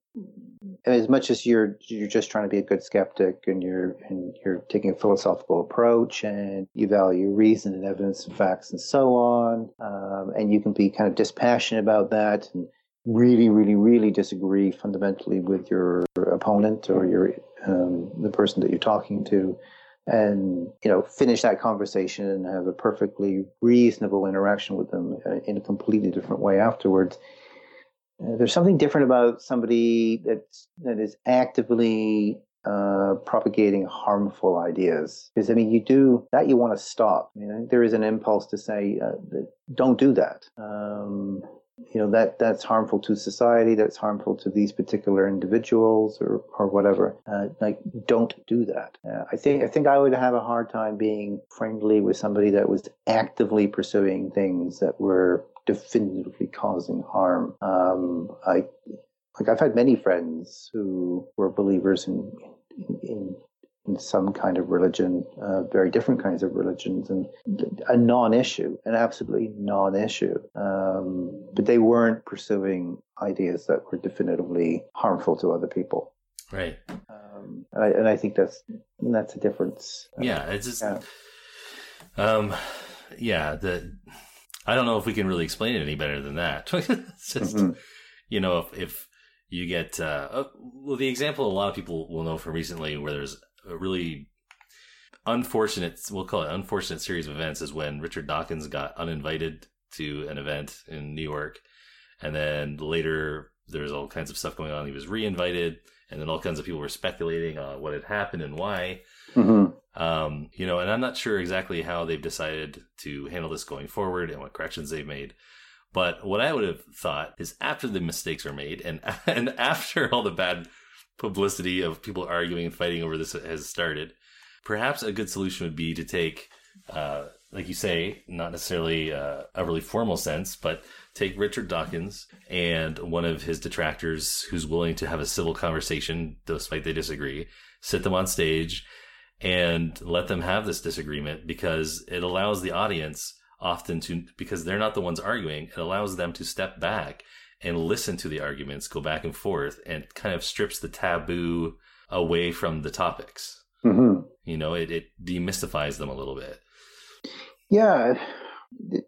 as much as you're you're just trying to be a good skeptic, and you're and you're taking a philosophical approach, and you value reason and evidence and facts and so on, um, and you can be kind of dispassionate about that, and really, really, really disagree fundamentally with your opponent or your um, the person that you're talking to and you know finish that conversation and have a perfectly reasonable interaction with them uh, in a completely different way afterwards. Uh, there's something different about somebody that's that is actively uh, propagating harmful ideas. Because i mean you do that you want to stop. You know there is an impulse to say uh, don't do that. Um, you know that that's harmful to society that's harmful to these particular individuals or or whatever. Uh, like don't do that. Uh, i think i think i would have a hard time being friendly with somebody that was actively pursuing things that were definitively causing harm. Um i like i've had many friends who were believers in in, in in some kind of religion, uh, very different kinds of religions, and a non-issue, an absolutely non-issue. Um, but they weren't pursuing ideas that were definitively harmful to other people. Right. Um, and, I, and I think that's that's a difference. Yeah, it's just, um, yeah. The I don't know if we can really explain it any better than that. it's just, Mhm. you know, if, if you get, uh, uh, well, the example a lot of people will know from recently where there's a really unfortunate, we'll call it unfortunate series of events is when Richard Dawkins got uninvited to an event in New York. And then later there was all kinds of stuff going on. He was re-invited, and then all kinds of people were speculating on what had happened and why. Mhm. Um, you know, and I'm not sure exactly how they've decided to handle this going forward and what corrections they've made. But what I would have thought is after the mistakes are made and and after all the bad publicity of people arguing and fighting over this has started, perhaps a good solution would be to take, uh, like you say, not necessarily uh, a really formal sense, but take Richard Dawkins and one of his detractors who's willing to have a civil conversation despite they disagree, sit them on stage and let them have this disagreement because it allows the audience often to because they're not the ones arguing it allows them to step back and listen to the arguments go back and forth and kind of strips the taboo away from the topics Mhm. you know it, it demystifies them a little bit Yeah,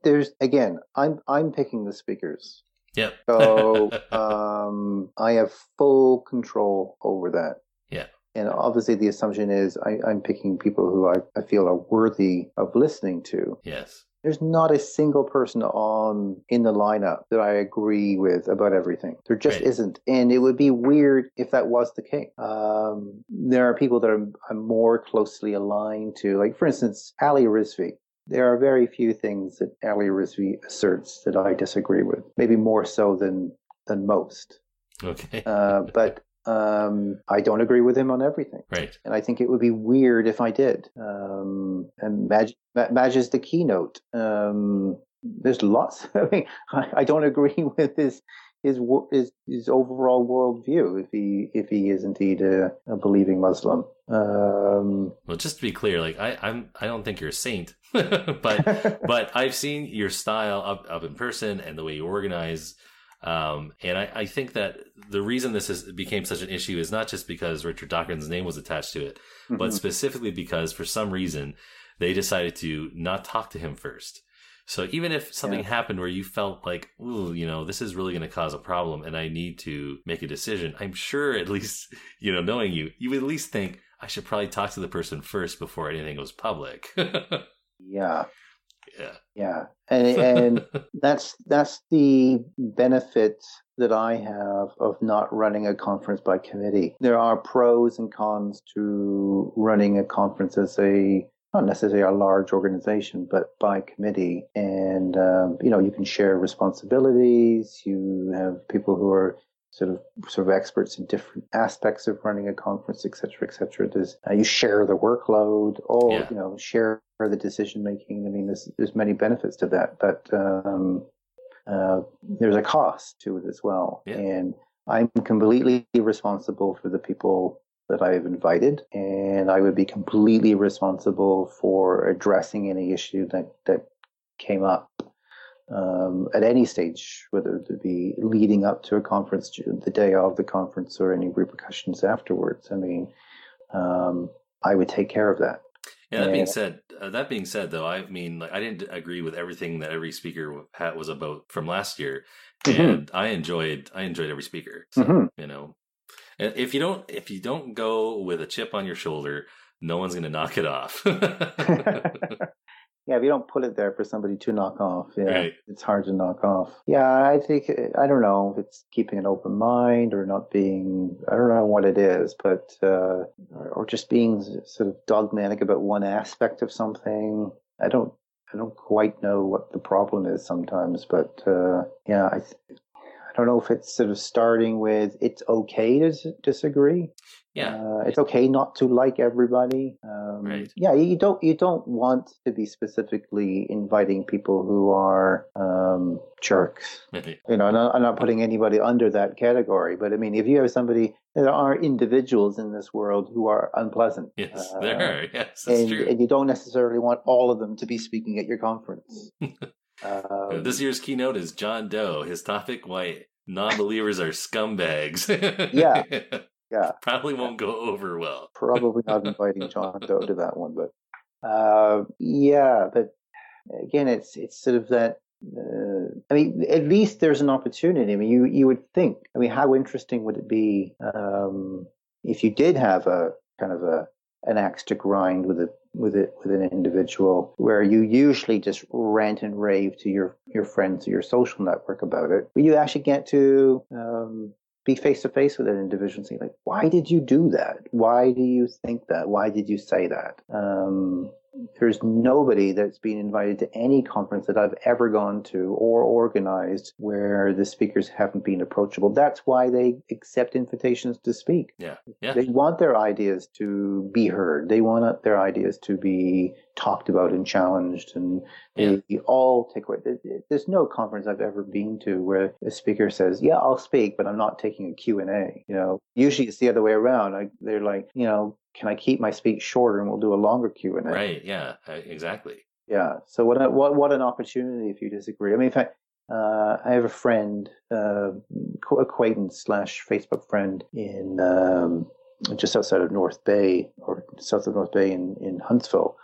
there's again. I'm I'm picking the speakers, yep so um, I have full control over that. yeah And obviously, the assumption is I, I'm picking people who I, I feel are worthy of listening to. yes There's not a single person on in the lineup that I agree with about everything. There just Right. isn't, and it would be weird if that was the case. Um, there are people that I'm, I'm more closely aligned to, like for instance, Ali Rizvi. There are very few things that Ali Rizvi asserts that I disagree with. Maybe more so than than most. okay Uh, but um, I don't agree with him on everything. right And I think it would be weird if I did. Um, and Maajid, Maajid is the keynote. Um, there's lots. I mean, I, I don't agree with his his his, his overall worldview if he if he is indeed a, a believing Muslim. Um, well just to be clear like i i'm i don't think you're a saint but but i've seen your style up up in person and the way you organize um, and I, I think that the reason this is, became such an issue is not just because Richard Dawkins' name was attached to it, but Mhm. specifically because for some reason they decided to not talk to him first. So even if something happened where you felt like, ooh, you know, this is really going to cause a problem and I need to make a decision, I'm sure at least, you know, knowing you, you would at least think I should probably talk to the person first before anything goes public. yeah. Yeah. Yeah, and and that's that's the benefit that I have of not running a conference by committee. There are pros and cons to running a conference as a not necessarily a large organization, but by committee. And um, you know, you can share responsibilities. You have people who are sort of sort of experts in different aspects of running a conference, et cetera, et cetera. There's, uh, you share the workload, all Yeah. you know, share the decision making. I mean, there's there's many benefits to that, but um, uh, there's a cost to it as well. And I'm completely responsible for the people that I've invited, and I would be completely responsible for addressing any issue that that came up um, at any stage, whether it be leading up to a conference, the day of the conference, or any repercussions afterwards. I mean, um, I would take care of that. Yeah, that being said, uh, that being said, though, I mean, like, I didn't agree with everything that every speaker had was about from last year, Mhm. and I enjoyed, I enjoed every speaker. So, Mhm. you know, if you don't, if you don't go with a chip on your shoulder, no one's going to knock it off. Yeah, if you don't put it there for somebody to knock off, yeah, Right. it's hard to knock off. Yeah, I think I don't know if it's keeping an open mind or not being. I don't know what it is, but uh, or, just being sort of dogmatic about one aspect of something. I don't. I don't quite know what the problem is sometimes, but uh, yeah, I. Th- I don't know if it's sort of starting with it's okay to disagree. Yeah. Uh, it's okay not to like everybody. Um, Right. Yeah, you don't you don't want to be specifically inviting people who are um, jerks. You know, I'm not, I'm not putting anybody under that category, but I mean, if you have somebody, there are individuals in this world who are unpleasant. yes, Uh, there are. Yes, that's and, true. and you don't necessarily want all of them to be speaking at your conference. Uh, um, this year's keynote is John Doe. His topic: Why non-believers are scumbags. Yeah. Yeah. Probably won't go over well. probably not inviting John Doe to that one, but uh, yeah, but again, it's it's sort of that. Uh, I mean, at least there's an opportunity. I mean, you you would think. I mean, how interesting would it be um, if you did have a kind of a an axe to grind with a with it with an individual where you usually just rant and rave to your your friends or your social network about it but you actually get to um, be face to face with an individual and say like why did you do that why do you think that why did you say that um, there's nobody that's been invited to any conference that I've ever gone to or organized where the speakers haven't been approachable. That's why they accept invitations to speak. Yeah. Yeah. They want their ideas to be heard. They want their ideas to be talked about and challenged and they all take away. There's no conference I've ever been to where a speaker says, yeah, I'll speak, but I'm not taking a Q&A. You know, usually it's the other way around. I, they're like, you know, can I keep my speech shorter and we'll do a longer Q and A? Right. Yeah. uh, Exactly. Yeah. So what a, what what an opportunity if you disagree. I mean, in fact, uh, I have a friend, uh, acquaintance slash Facebook friend in um, just outside of North Bay or south of North Bay in in Huntsville.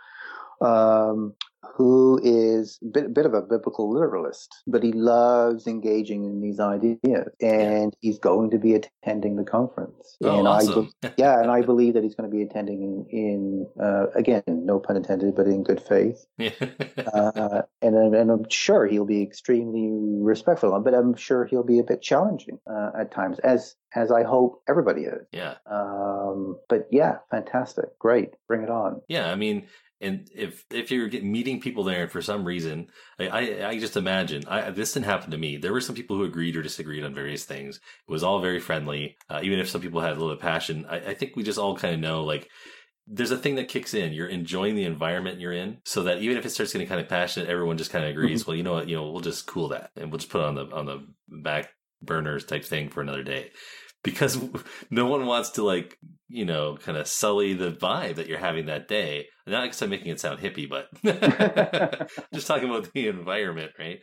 Um, who is a bit, bit of a biblical literalist, but he loves engaging in these ideas, and he's going to be attending the conference. Oh, and awesome. I, yeah, and I believe that he's going to be attending in, uh, again, no pun intended, but in good faith. uh, and, I'm- and I'm sure he'll be extremely respectful, but I'm sure he'll be a bit challenging uh, at times, as as I hope everybody is. Yeah. Um, but yeah, fantastic, great, bring it on. Yeah, I mean, and if if you're meeting people there, and for some reason, I, I I just imagine I this didn't happen to me. There were some people who agreed or disagreed on various things. It was all very friendly, uh, even if some people had a little bit of passion. I, I think we just all kind of know like. There's a thing that kicks in. You're enjoying the environment you're in, so that even if it starts getting kind of passionate, everyone just kind of agrees. Well, you know what? You know, we'll just cool that, and we'll just put it on the on the back burners type thing for another day because no one wants to like you know kind of sully the vibe that you're having that day. Not because i'm making it sound hippie but just talking about the environment right?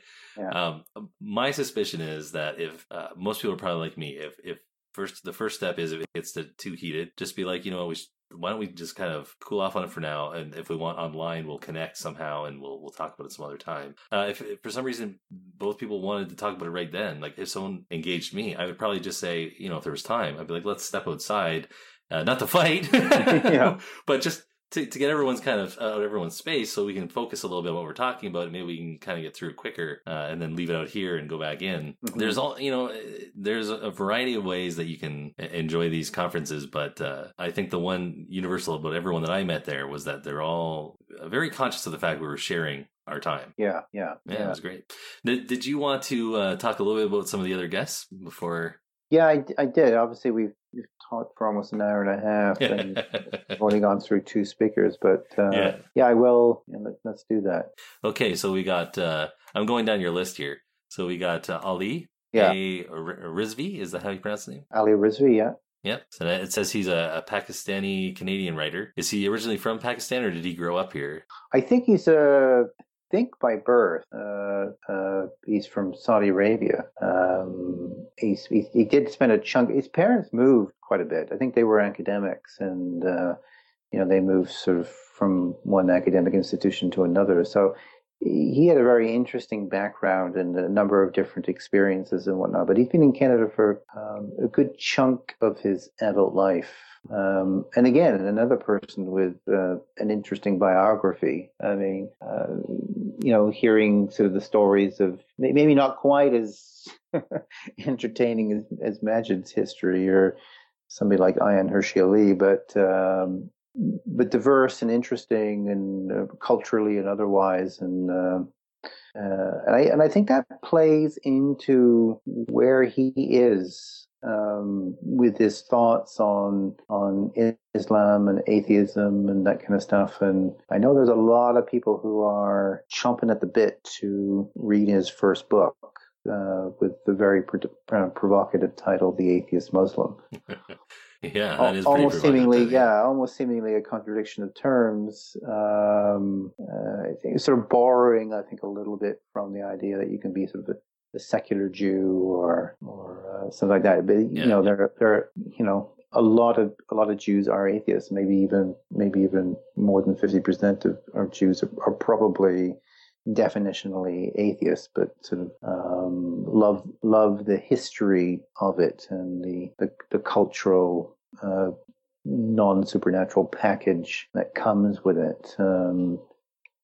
Um, my suspicion is that if uh, most people are probably like me if if first the first step is if it gets to too heated just be like you know we sh- why don't we just kind of cool off on it for now and if we want online we'll connect somehow and we'll we'll talk about it some other time. Uh, if, if for some reason both people wanted to talk about it right then like if someone engaged me i would probably just say you know if there was time i'd be like let's step outside uh, not to fight Yeah. but just to, to get everyone's kind of out of everyone's space so we can focus a little bit on what we're talking about maybe we can kind of get through it quicker uh, and then leave it out here and go back in Mhm. there's all you know there's a variety of ways that you can enjoy these conferences but uh, i think the one universal about everyone that i met there was that they're all very conscious of the fact we were sharing our time Yeah, yeah, yeah, it was great did, did you want to uh, talk a little bit about some of the other guests before Yeah, I, I did. Obviously, we've, we've talked for almost an hour and a half, and I've only gone through two speakers. But uh, Yeah. yeah. I will. Yeah, let, let's do that. Okay, so we got. Uh, I'm going down your list here. So we got uh, Ali. Yeah. A Rizvi. Is that how you pronounce the name? Ali Rizvi, yeah. Yep. So it says he's a, a Pakistani Canadian writer. Is he originally from Pakistan or did he grow up here? I think he's a. Think by birth, uh, uh, he's from Saudi Arabia. Um, he, he did spend a chunk. His parents moved quite a bit. I think they were academics, and uh, you know they moved sort of from one academic institution to another. So he had a very interesting background and a number of different experiences and whatnot. But he's been in Canada for um, a good chunk of his adult life. Um, and again, another person with uh, an interesting biography. I mean, uh, you know, hearing sort of the stories of maybe not quite as entertaining as, as Maajid's history or somebody like Ayaan Hirsi Ali, but um, but diverse and interesting and uh, culturally and otherwise and. Uh, uh, and I and I think that plays into where he is um, with his thoughts on on Islam and atheism and that kind of stuff. And I know there's a lot of people who are chomping at the bit to read his first book uh, with the very uh, provocative title, "The Atheist Muslim." Yeah, Al- that is almost seemingly, yeah, almost seemingly a contradiction of terms. Um, uh, I think sort of borrowing, I think, a little bit from the idea that you can be sort of a, a secular Jew or or uh, something like that. But you know, there there you know a lot of a lot of Jews are atheists. Maybe even maybe even more than fifty percent of, of Jews are, are probably definitionally atheist, but sort of um, love love the history of it and the the, the cultural uh, non supernatural package that comes with it. Um,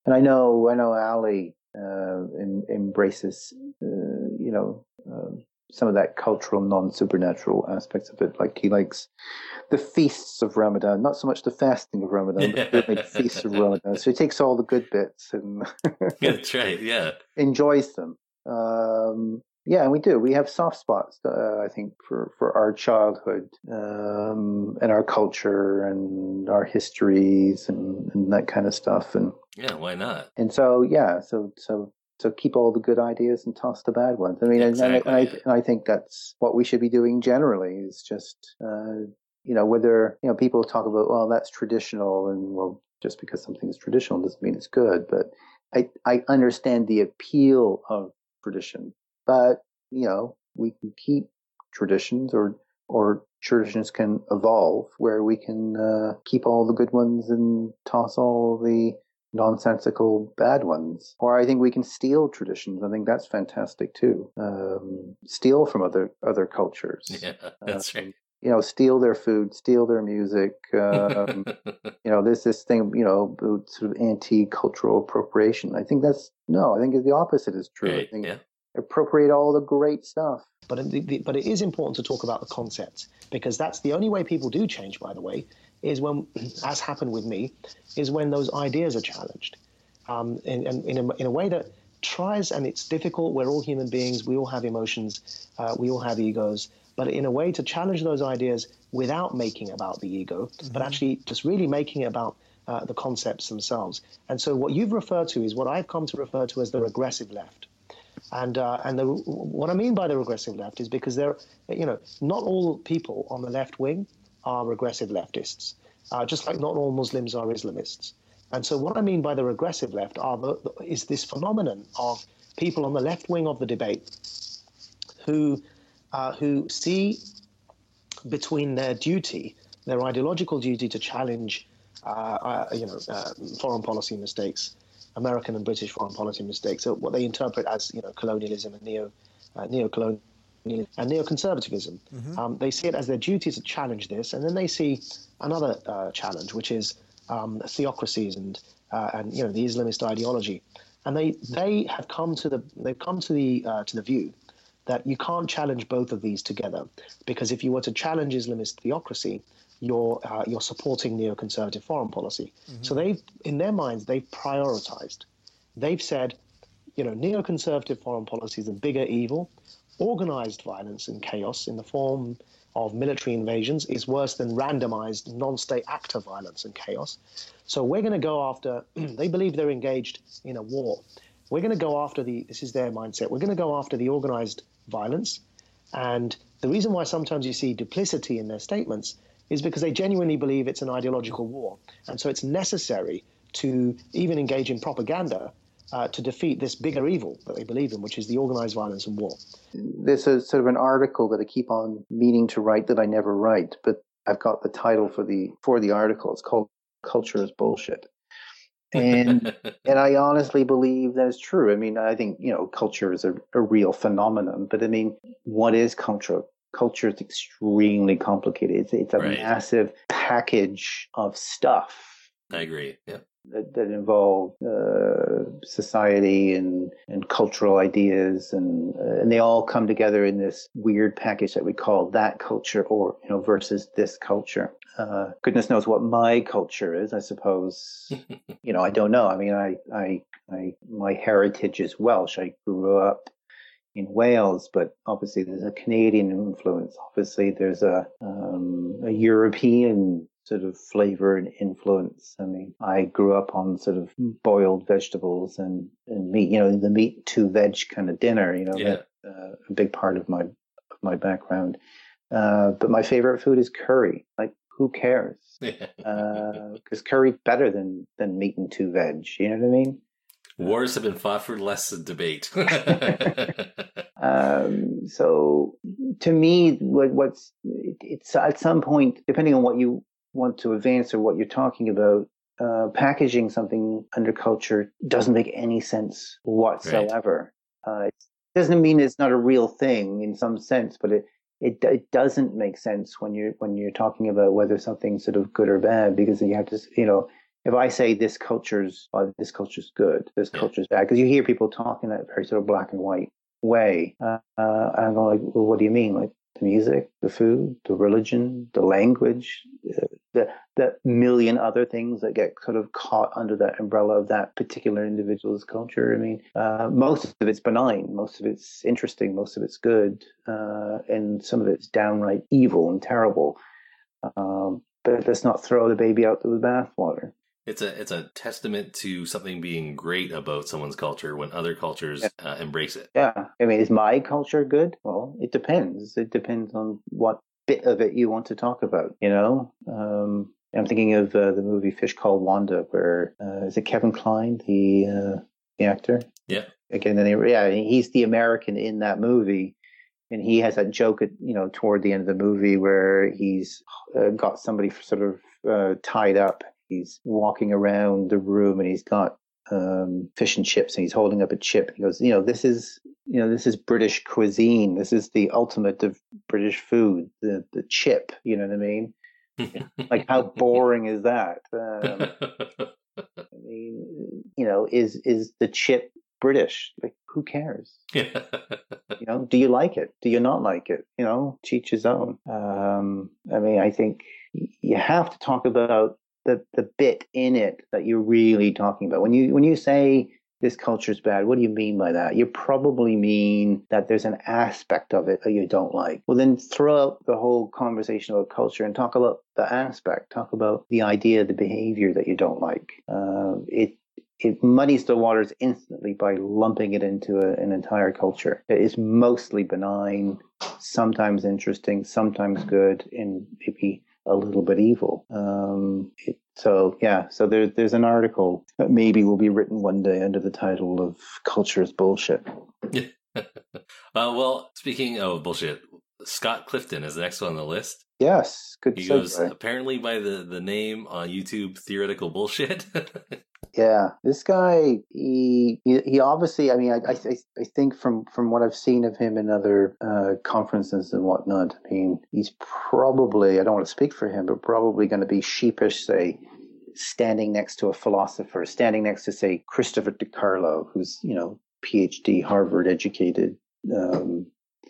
and I know, I know Ali uh, em- embraces, uh, you know, um some of that cultural non supernatural aspects of it. Like he likes the feasts of Ramadan, not so much the fasting of Ramadan, but the feasts of Ramadan. So he takes all the good bits and that's right. Yeah. enjoys them. Um, yeah, and we do. We have soft spots, uh, I think, for, for our childhood um, and our culture and our histories and, and that kind of stuff. And Yeah, why not? and so yeah, so so so keep all the good ideas and toss the bad ones. I mean, and- and, I, and, I, and I think that's what we should be doing generally. Is just uh, you know whether you know people talk about well that's traditional and well just because something is traditional doesn't mean it's good. But I I understand the appeal of tradition, but you know we can keep traditions or or traditions can evolve where we can uh, keep all the good ones and toss all the nonsensical bad ones. Or I think we can steal traditions. I think that's fantastic too. Um, steal from other other cultures. Yeah, that's right. You know, steal their food, steal their music. Um, you know, there's this thing. You know, sort of anti-cultural appropriation. I think that's no. I think the opposite is true. I think yeah. appropriate all the great stuff. But it, the, but it is important to talk about the concepts because that's the only way people do change. By the way, is when, as happened with me, is when those ideas are challenged, um, in, in, in, a, in a way that tries and it's difficult. We're all human beings. We all have emotions. Uh, we all have egos. But in a way to challenge those ideas without making about the ego, but actually just really making it about uh, the concepts themselves. And so what you've referred to is what I've come to refer to as the regressive left. And uh, and the, what I mean by the regressive left is because there, you know, not all people on the left wing are regressive leftists, uh, just like not all Muslims are Islamists. And so what I mean by the regressive left the, is this phenomenon of people on the left wing of the debate who uh, who see between their duty, their ideological duty to challenge, uh, uh, you know, uh, foreign policy mistakes, American and British foreign policy mistakes, so what they interpret as you know colonialism and neo uh, neo-colonialism and neoconservatism. Um, they see it as their duty to challenge this, and then they see another uh, challenge, which is um, theocracies and uh, and you know the Islamist ideology, and they they have come to the they've come to the uh, to the view that you can't challenge both of these together, because if you were to challenge Islamist theocracy, you're uh, you're supporting neoconservative foreign policy. So they've in their minds they've prioritized. They've said, you know, neoconservative foreign policy is a bigger evil. Organized violence and chaos in the form of military invasions is worse than randomized non-state actor violence and chaos. So we're going to go after. they believe they're engaged in a war. We're going to go after the. This is their mindset. We're going to go after the organized violence, and the reason why sometimes you see duplicity in their statements is because they genuinely believe it's an ideological war, and so it's necessary to even engage in propaganda uh, to defeat this bigger evil that they believe in, which is the organized violence and war. There's a sort of an article that I keep on meaning to write that I never write, but I've got the title for the for the article. It's called "Culture is Bullshit," and and I honestly believe that is true. I mean, I think you know, culture is a, a real phenomenon, but I mean, what is culture? Culture is extremely complicated. It's it's a Right. massive package of stuff I agree. Yeah. That, that involve uh, society and, and cultural ideas, and uh, and they all come together in this weird package that we call that culture, or you know, versus this culture. Uh, goodness knows what my culture is. I suppose you know. I don't know. I mean, I I I my heritage is Welsh. I grew up in Wales, but obviously there's a Canadian influence. Obviously there's a um, a European sort of flavor and influence. I mean, I grew up on sort of boiled vegetables and, and meat. You know, the meat to veg kind of dinner. You know, Yeah. that, uh, a big part of my of my background. Uh, but my favorite food is curry. Like, who cares? Because curry's better than than meat and two veg. You know what I mean? Wars have been fought for less than debate. Um, so to me, what, what's it's at some point, depending on what you want to advance or what you're talking about, uh, packaging something under culture doesn't make any sense whatsoever. Uh, it doesn't mean it's not a real thing in some sense, but it it it doesn't make sense when you're when you're talking about whether something's sort of good or bad because you have to you know if I say this culture's oh, this culture's good, this culture's bad, because you hear people talking that very sort of black and white way, uh, uh, and I'm like, well, what do you mean? Like the music, the food, the religion, the language, uh, the the million other things that get sort of caught under that umbrella of that particular individual's culture. I mean, uh, most of it's benign, most of it's interesting, most of it's good, uh, and some of it's downright evil and terrible. Um, but let's not throw the baby out with the bathwater. It's a it's a testament to something being great about someone's culture when other cultures Yeah. uh, embrace it. Yeah, I mean, is my culture good? Well, it depends. It depends on what bit of it you want to talk about. You know, um, I'm thinking of uh, the movie Fish Called Wanda, where uh, is it Kevin Kline, the uh, the actor? Yeah. Again, yeah, he's the American in that movie, and he has that joke at you know toward the end of the movie where he's uh, got somebody sort of uh, tied up. He's walking around the room and he's got um, fish and chips and he's holding up a chip. He goes, you know, this is you know this is British cuisine. This is the ultimate of British food. The the chip. You know what I mean? like how boring is that? Um, I mean, you know, is is the chip British? Like, who cares? You know, do you like it? Do you not like it? You know, to each his own. Um, I mean, I think you have to talk about the the bit in it that you're really talking about. When you when you say this culture is bad, what do you mean by that? You probably mean that there's an aspect of it that you don't like. Well, then throw out the whole conversation about culture and talk about the aspect. Talk about the idea, the behavior that you don't like. Uh, it it muddies the waters instantly by lumping it into a, an entire culture. It is mostly benign, sometimes interesting, sometimes good, and maybe a little bit evil. Um, it, so yeah, so there, there's an article that maybe will be written one day under the title of "Culture is Bullshit." uh, well, speaking of bullshit, Scott Clifton is the next one on the list. Yes, good He segue. goes apparently by the the name on YouTube, theoretical bullshit. Yeah, this guy, he he, he obviously. I mean, I, I I think from from what I've seen of him in other uh, conferences and whatnot, I mean, he's probably. I don't want to speak for him, but probably going to be sheepish, say, standing next to a philosopher, standing next to say Christopher DiCarlo, who's you know PhD, Harvard educated. Um,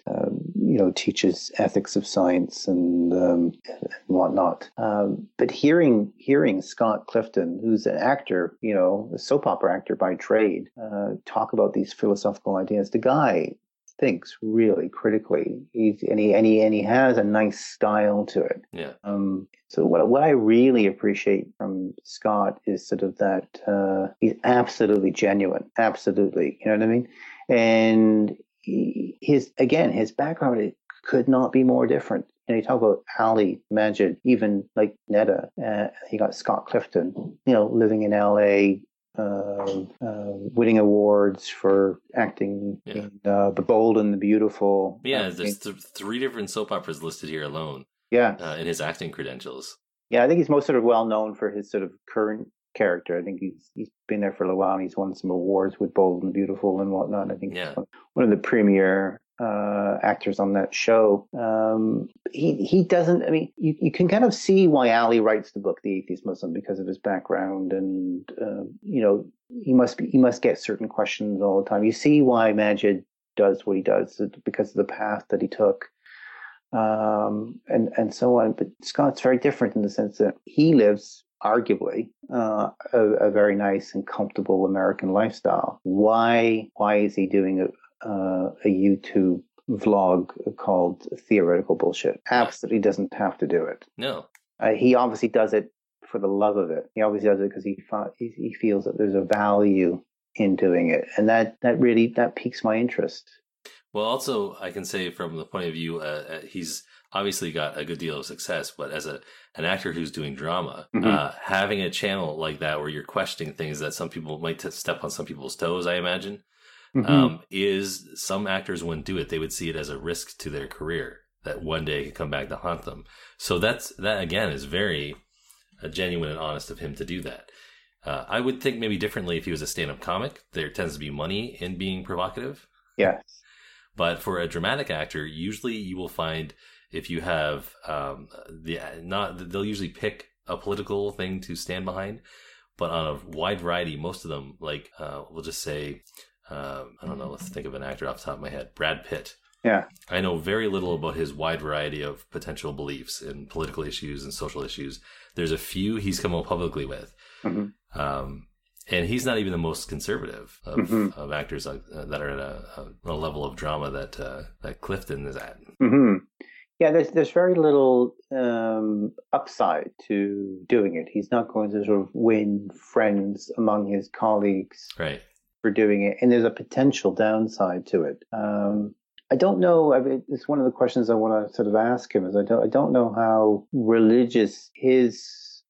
um, you know, teaches ethics of science and um, and whatnot. Um, but hearing hearing Scott Clifton, who's an actor, you know, a soap opera actor by trade, uh, talk about these philosophical ideas, the guy thinks really critically. He's and he and he and he has a nice style to it. yeah. Um, so what what I really appreciate from Scott is sort of that uh, he's absolutely genuine, absolutely. You know what I mean? And his again, his background it could not be more different. You know, you talk about Ali, Maajid, even like Netta. Uh, you got Scott Clifton, you know, living in L.A. Um, uh, winning awards for acting in uh, The Bold and the Beautiful. Yeah, I there's th- three different soap operas listed here alone. Yeah. uh, in his acting credentials. Yeah, I think he's most sort of well known for his sort of current character. I think he's he's been there for a little while and he's won some awards with Bold and Beautiful and whatnot. I think he's one- one of the premier uh, actors on that show. Um, he he doesn't. I mean, you, you can kind of see why Ali writes the book, The Atheist Muslim, because of his background and uh, you know he must be he must get certain questions all the time. You see why Maajid does what he does because of the path that he took um, and and so on. But Scott's very different in the sense that he lives arguably uh, a, a very nice and comfortable American lifestyle. Why why is he doing a uh, a YouTube vlog called Theoretical Bullshit? Absolutely doesn't have to do it. No. Uh, he obviously does it for the love of it. He obviously does it because he, he he feels that there's a value in doing it, and that that really that piques my interest. Well, also, I can say from the point of view, uh, uh, he's obviously got a good deal of success, but as a an actor who's doing drama, Mhm. uh, having a channel like that where you're questioning things that some people might t- step on some people's toes, I imagine, Mhm. um, is some actors wouldn't do it. They would see it as a risk to their career that one day could come back to haunt them. So that's that again is very uh, genuine and honest of him to do that. Uh, I would think maybe differently if he was a stand-up comic. There tends to be money in being provocative. Yes. But for a dramatic actor, usually you will find if you have um, the not they'll usually pick a political thing to stand behind, but on a wide variety, most of them like uh, we'll just say um, I don't know. Let's think of an actor off the top of my head. Brad Pitt. Yeah. I know very little about his wide variety of potential beliefs in political issues and social issues. There's a few he's come out publicly with. Mm-hmm. Um, and he's not even the most conservative of, Mhm. of actors like, uh, that are at a, a, level of drama that uh, that Clifton is at. hmm Yeah, there's there's very little um, upside to doing it. He's not going to sort of win friends among his colleagues Right. for doing it, and there's a potential downside to it. Um, I don't know. I mean, it's one of the questions I want to sort of ask him. Is I don't I don't know how religious his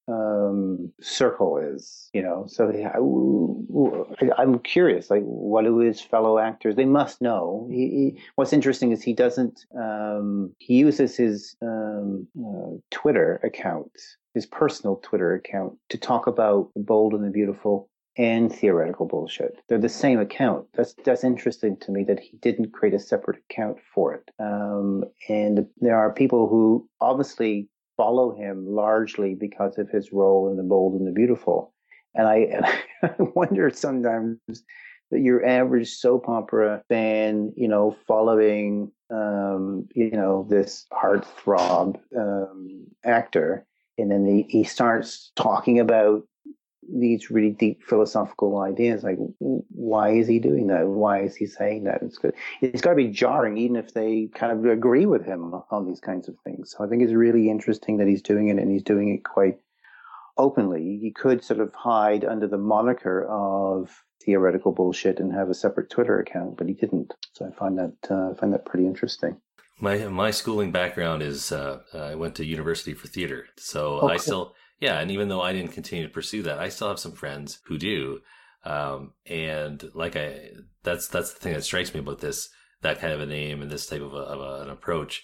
um, circle is. You know, so he- I, I'm curious. Like, what do his fellow actors? They must know. He, he, what's interesting is he doesn't. Um, he uses his um, uh, Twitter account, his personal Twitter account, to talk about the bold and the beautiful and theoretical bullshit. They're the same account. That's that's interesting to me that he didn't create a separate account for it. Um, and there are people who obviously follow him largely because of his role in the bold and the beautiful. And I, and I wonder sometimes that your average soap opera fan, you know, following, um, you know, this heartthrob um, actor, and then he, he starts talking about these really deep philosophical ideas. Like, why is he doing that? Why is he saying that? It's good. It's got to be jarring, even if they kind of agree with him on these kinds of things. So I think it's really interesting that he's doing it, and he's doing it quite openly. He could sort of hide under the moniker of theoretical bullshit and have a separate Twitter account, but he didn't. So I find that uh, I find that pretty interesting. My my schooling background is uh, I went to university for theater, so Oh, I still yeah, and even though I didn't continue to pursue that, I still have some friends who do, um, and like I that's that's the thing that strikes me about this that kind of a name and this type of, a, of a, an approach.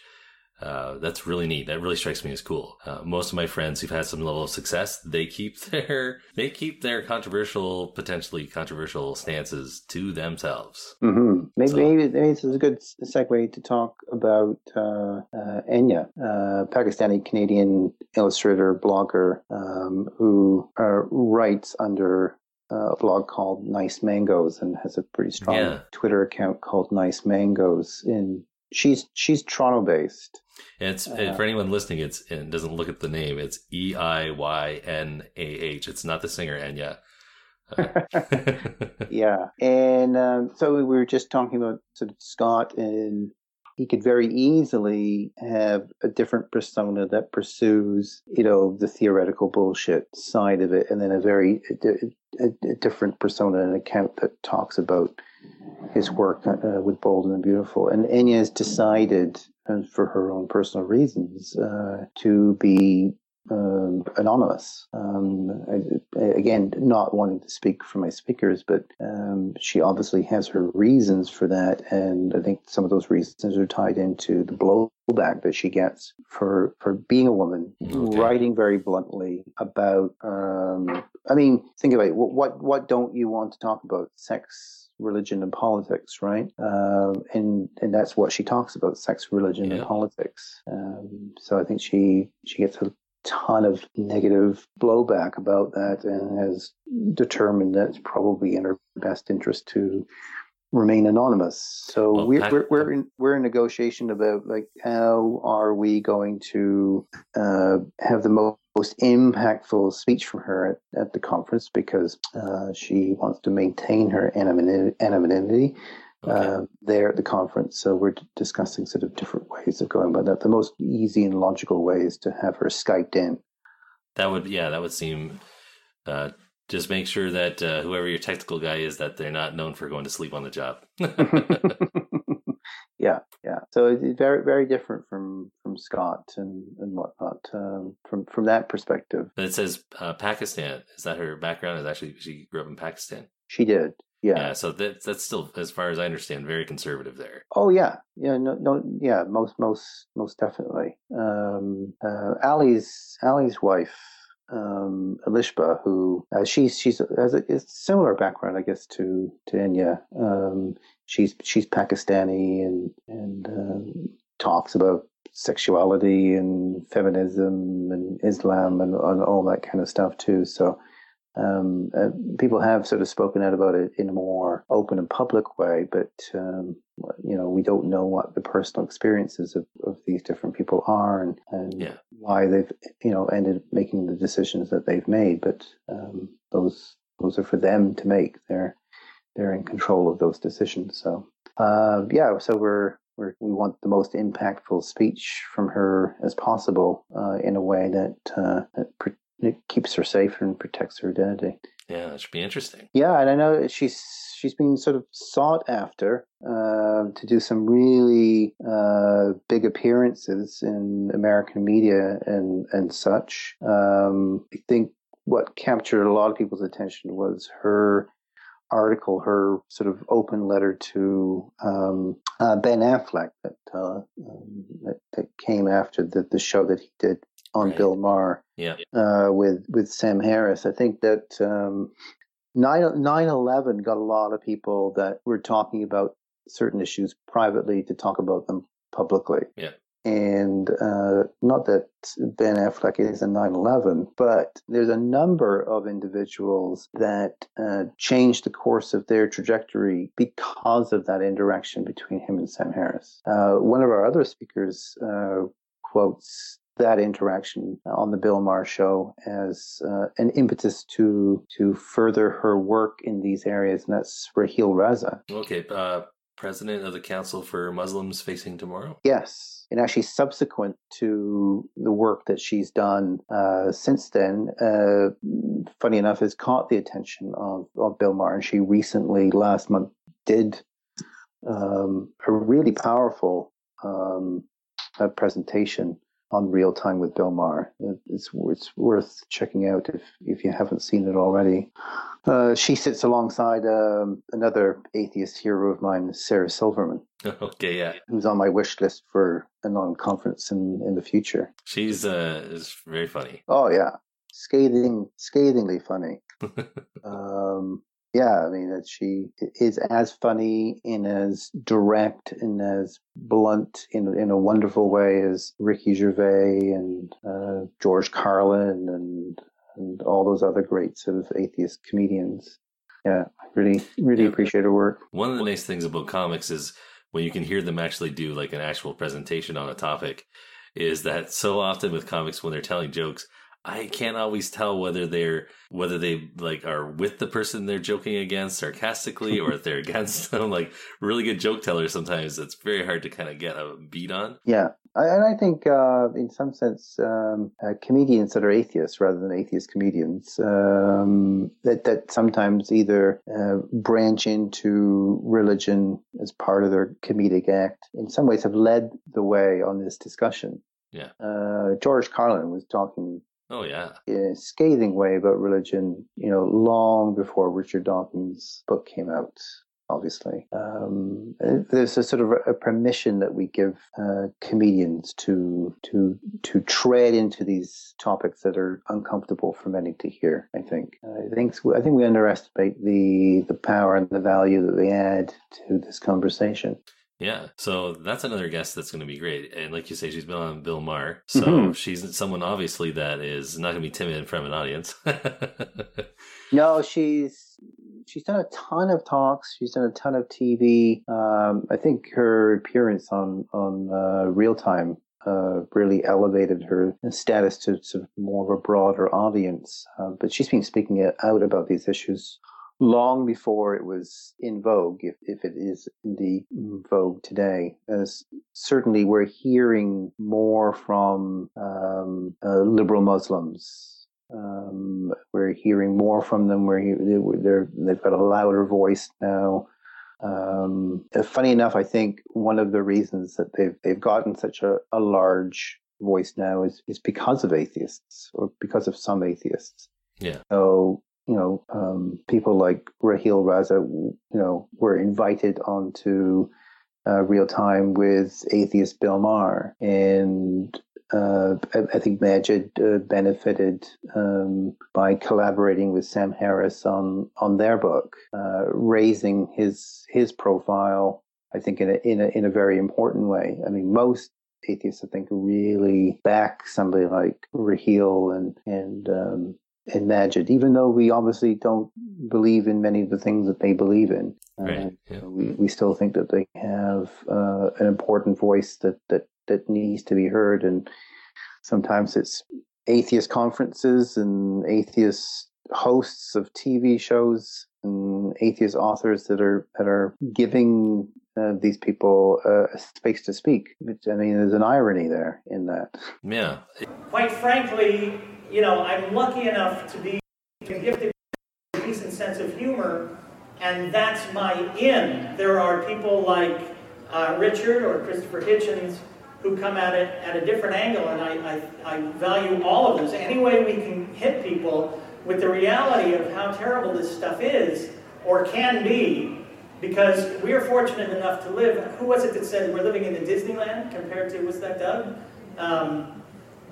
Uh, that's really neat. That really strikes me as cool. Uh, most of my friends who've had some level of success, they keep their they keep their controversial, potentially controversial stances to themselves. hmm Maybe, So- maybe maybe this is a good segue to talk about uh, uh, Eiynah, uh, Pakistani Canadian illustrator blogger um, who uh, writes under uh, a blog called Nice Mangoes and has a pretty strong Yeah. Twitter account called Nice Mangoes. In she's she's Toronto based. And it's Uh, for anyone listening. It's and doesn't look at the name. It's E I Y N A H. It's not the singer Enya. yeah, and um, so we were just talking about sort of Scott, and he could very easily have a different persona that pursues, you know, the theoretical bullshit side of it, and then a very a, a, different persona and account that talks about his work uh, with Bold and the Beautiful. And Eiynah has decided, uh, for her own personal reasons, uh, to be um, anonymous. Um, I, again, not wanting to speak for my speakers, but um, she obviously has her reasons for that, and I think some of those reasons are tied into the blowback that she gets for for being a woman, writing very bluntly about. Um, I mean, think about it. What, what what don't you want to talk about? Sex. Religion and politics, right? Um, and and that's what she talks about: sex, religion, and politics. Um, so I think she she gets a ton of negative blowback about that and has determined that it's probably in her best interest to remain anonymous. So Well, we're, Pat- we're we're in we're in negotiation about like how are we going to uh, have the mo- most impactful speech from her at, at the conference because uh, she wants to maintain her anonymity, anonymity uh, there at the conference. So we're d- discussing sort of different ways of going about that. The most easy and logical way is to have her Skyped in. That would yeah, that would seem. Uh, just make sure that uh, whoever your technical guy is, that they're not known for going to sleep on the job. Yeah, yeah. So it's very, very different from from Scott and and whatnot. Um, from from that perspective, But it says uh, Pakistan. Is that her background? Is actually she grew up in Pakistan. she did. Yeah. so that that's still, as far as I understand, very conservative there. Oh yeah, yeah. No, no. Yeah. Most, most, most definitely. Um, uh, Ali's Ali's wife um, Elishba, who uh, she's she's has a, a, similar background, I guess, to to Eiynah. Um, she's she's Pakistani and and um, talks about sexuality and feminism and Islam and, and all that kind of stuff too. So um, uh, people have sort of spoken out about it in a more open and public way, but um, you know we don't know what the personal experiences of, of these different people are and, and yeah. why they've you know ended up making the decisions that they've made. But um, those those are for them to make. They're they're in control of those decisions. So uh, yeah, so we're we we want the most impactful speech from her as possible uh, in a way that, uh, that it keeps her safe and protects her identity. Yeah, that should be interesting. Yeah, and I know she's she's been sort of sought after uh, to do some really uh, big appearances in American media and and such. Um, I think what captured a lot of people's attention was her article, her sort of open letter to um, uh, Ben Affleck that, uh, um, that, that came after the the show that he did on right. Bill Maher. Yeah. Uh, with with Sam Harris, I think that um, 9 11 got a lot of people that were talking about certain issues privately to talk about them publicly. Yeah. And uh, not that Ben Affleck is a 9 11, but there's a number of individuals that uh, changed the course of their trajectory because of that interaction between him and Sam Harris. Uh, one of our other speakers uh, quotes that interaction on the Bill Maher show as uh, an impetus to to further her work in these areas, and that's Raheel Raza. Okay, uh, president of the Council for Muslims Facing Tomorrow. Yes, and actually subsequent to the work that she's done uh, since then, uh, funny enough, has caught the attention of, of Bill Maher, and she recently last month did um, a really powerful um, presentation on Real Time with Bill Maher. It's, it's worth checking out if, if you haven't seen it already. Uh, she sits alongside um, another atheist hero of mine, Sarah Silverman. Okay, yeah. Who's on my wish list for a non conference in, in the future. She's uh, is very funny. Oh, yeah. Scathing, scathingly funny. um, yeah, I mean that she is as funny and as direct and as blunt in in a wonderful way as Ricky Gervais and uh, George Carlin and and all those other great sort of atheist comedians. Yeah, really really yeah. appreciate her work. One of the nice things about comics is when you can hear them actually do like an actual presentation on a topic. Is that so often with comics when they're telling jokes, I can't always tell whether they're whether they like are with the person they're joking against sarcastically or if they're against them. Like really good joke tellers, sometimes it's very hard to kind of get a beat on. Yeah, I, and I think uh, in some sense, um, uh, comedians that are atheists rather than atheist comedians um, that that sometimes either uh, branch into religion as part of their comedic act, in some ways have led the way on this discussion. Yeah. Uh, George Carlin was talking Oh yeah. In a scathing way about religion, you know, long before Richard Dawkins' book came out. Obviously, um, there's a sort of a permission that we give uh, comedians to to to tread into these topics that are uncomfortable for many to hear. I think. I think I think we underestimate the the power and the value that they add to this conversation. Yeah. So that's another guest that's going to be great. And like you say, she's been on Bill Maher. So Mm-hmm. she's someone obviously that is not going to be timid in front of an audience. No, she's she's done a ton of talks. She's done a ton of TV. Um, I think her appearance on on uh, Real Time uh, really elevated her status to sort of more of a broader audience. Uh, but she's been speaking out about these issues long before it was in vogue, if, if it is indeed in vogue today. As certainly we're hearing more from um, uh, liberal Muslims. Um, we're hearing more from them. We're they're they've got a louder voice now. Um, funny enough, I think one of the reasons that they've they've gotten such a, a large voice now is is because of atheists or because of some atheists. Yeah. So you know, um, people like Raheel Raza, you know, were invited onto uh, real time with atheist Bill Maher, and uh, I, I, think Maajid uh, benefited um, by collaborating with Sam Harris on on their book, uh, raising his his profile. I think in a, in a in a very important way. I mean, most atheists, I think, really back somebody like Raheel and and um, and Maajid, even though we obviously don't believe in many of the things that they believe in. Right. Uh, yeah. we, we still think that they have uh, an important voice that, that, that needs to be heard. And sometimes it's atheist conferences and atheist hosts of TV shows and atheist authors that are that are giving uh, these people uh, a space to speak. Which, I mean, there's an irony there in that. Yeah. Quite frankly, you know, I'm lucky enough to be gifted with a decent sense of humor, and that's my in. There are people like uh, Richard or Christopher Hitchens who come at it at a different angle, and I, I, I value all of those. Any way we can hit people with the reality of how terrible this stuff is, or can be, because we are fortunate enough to live. Who was it that said we're living in the Disneyland compared to, was that Doug? Um,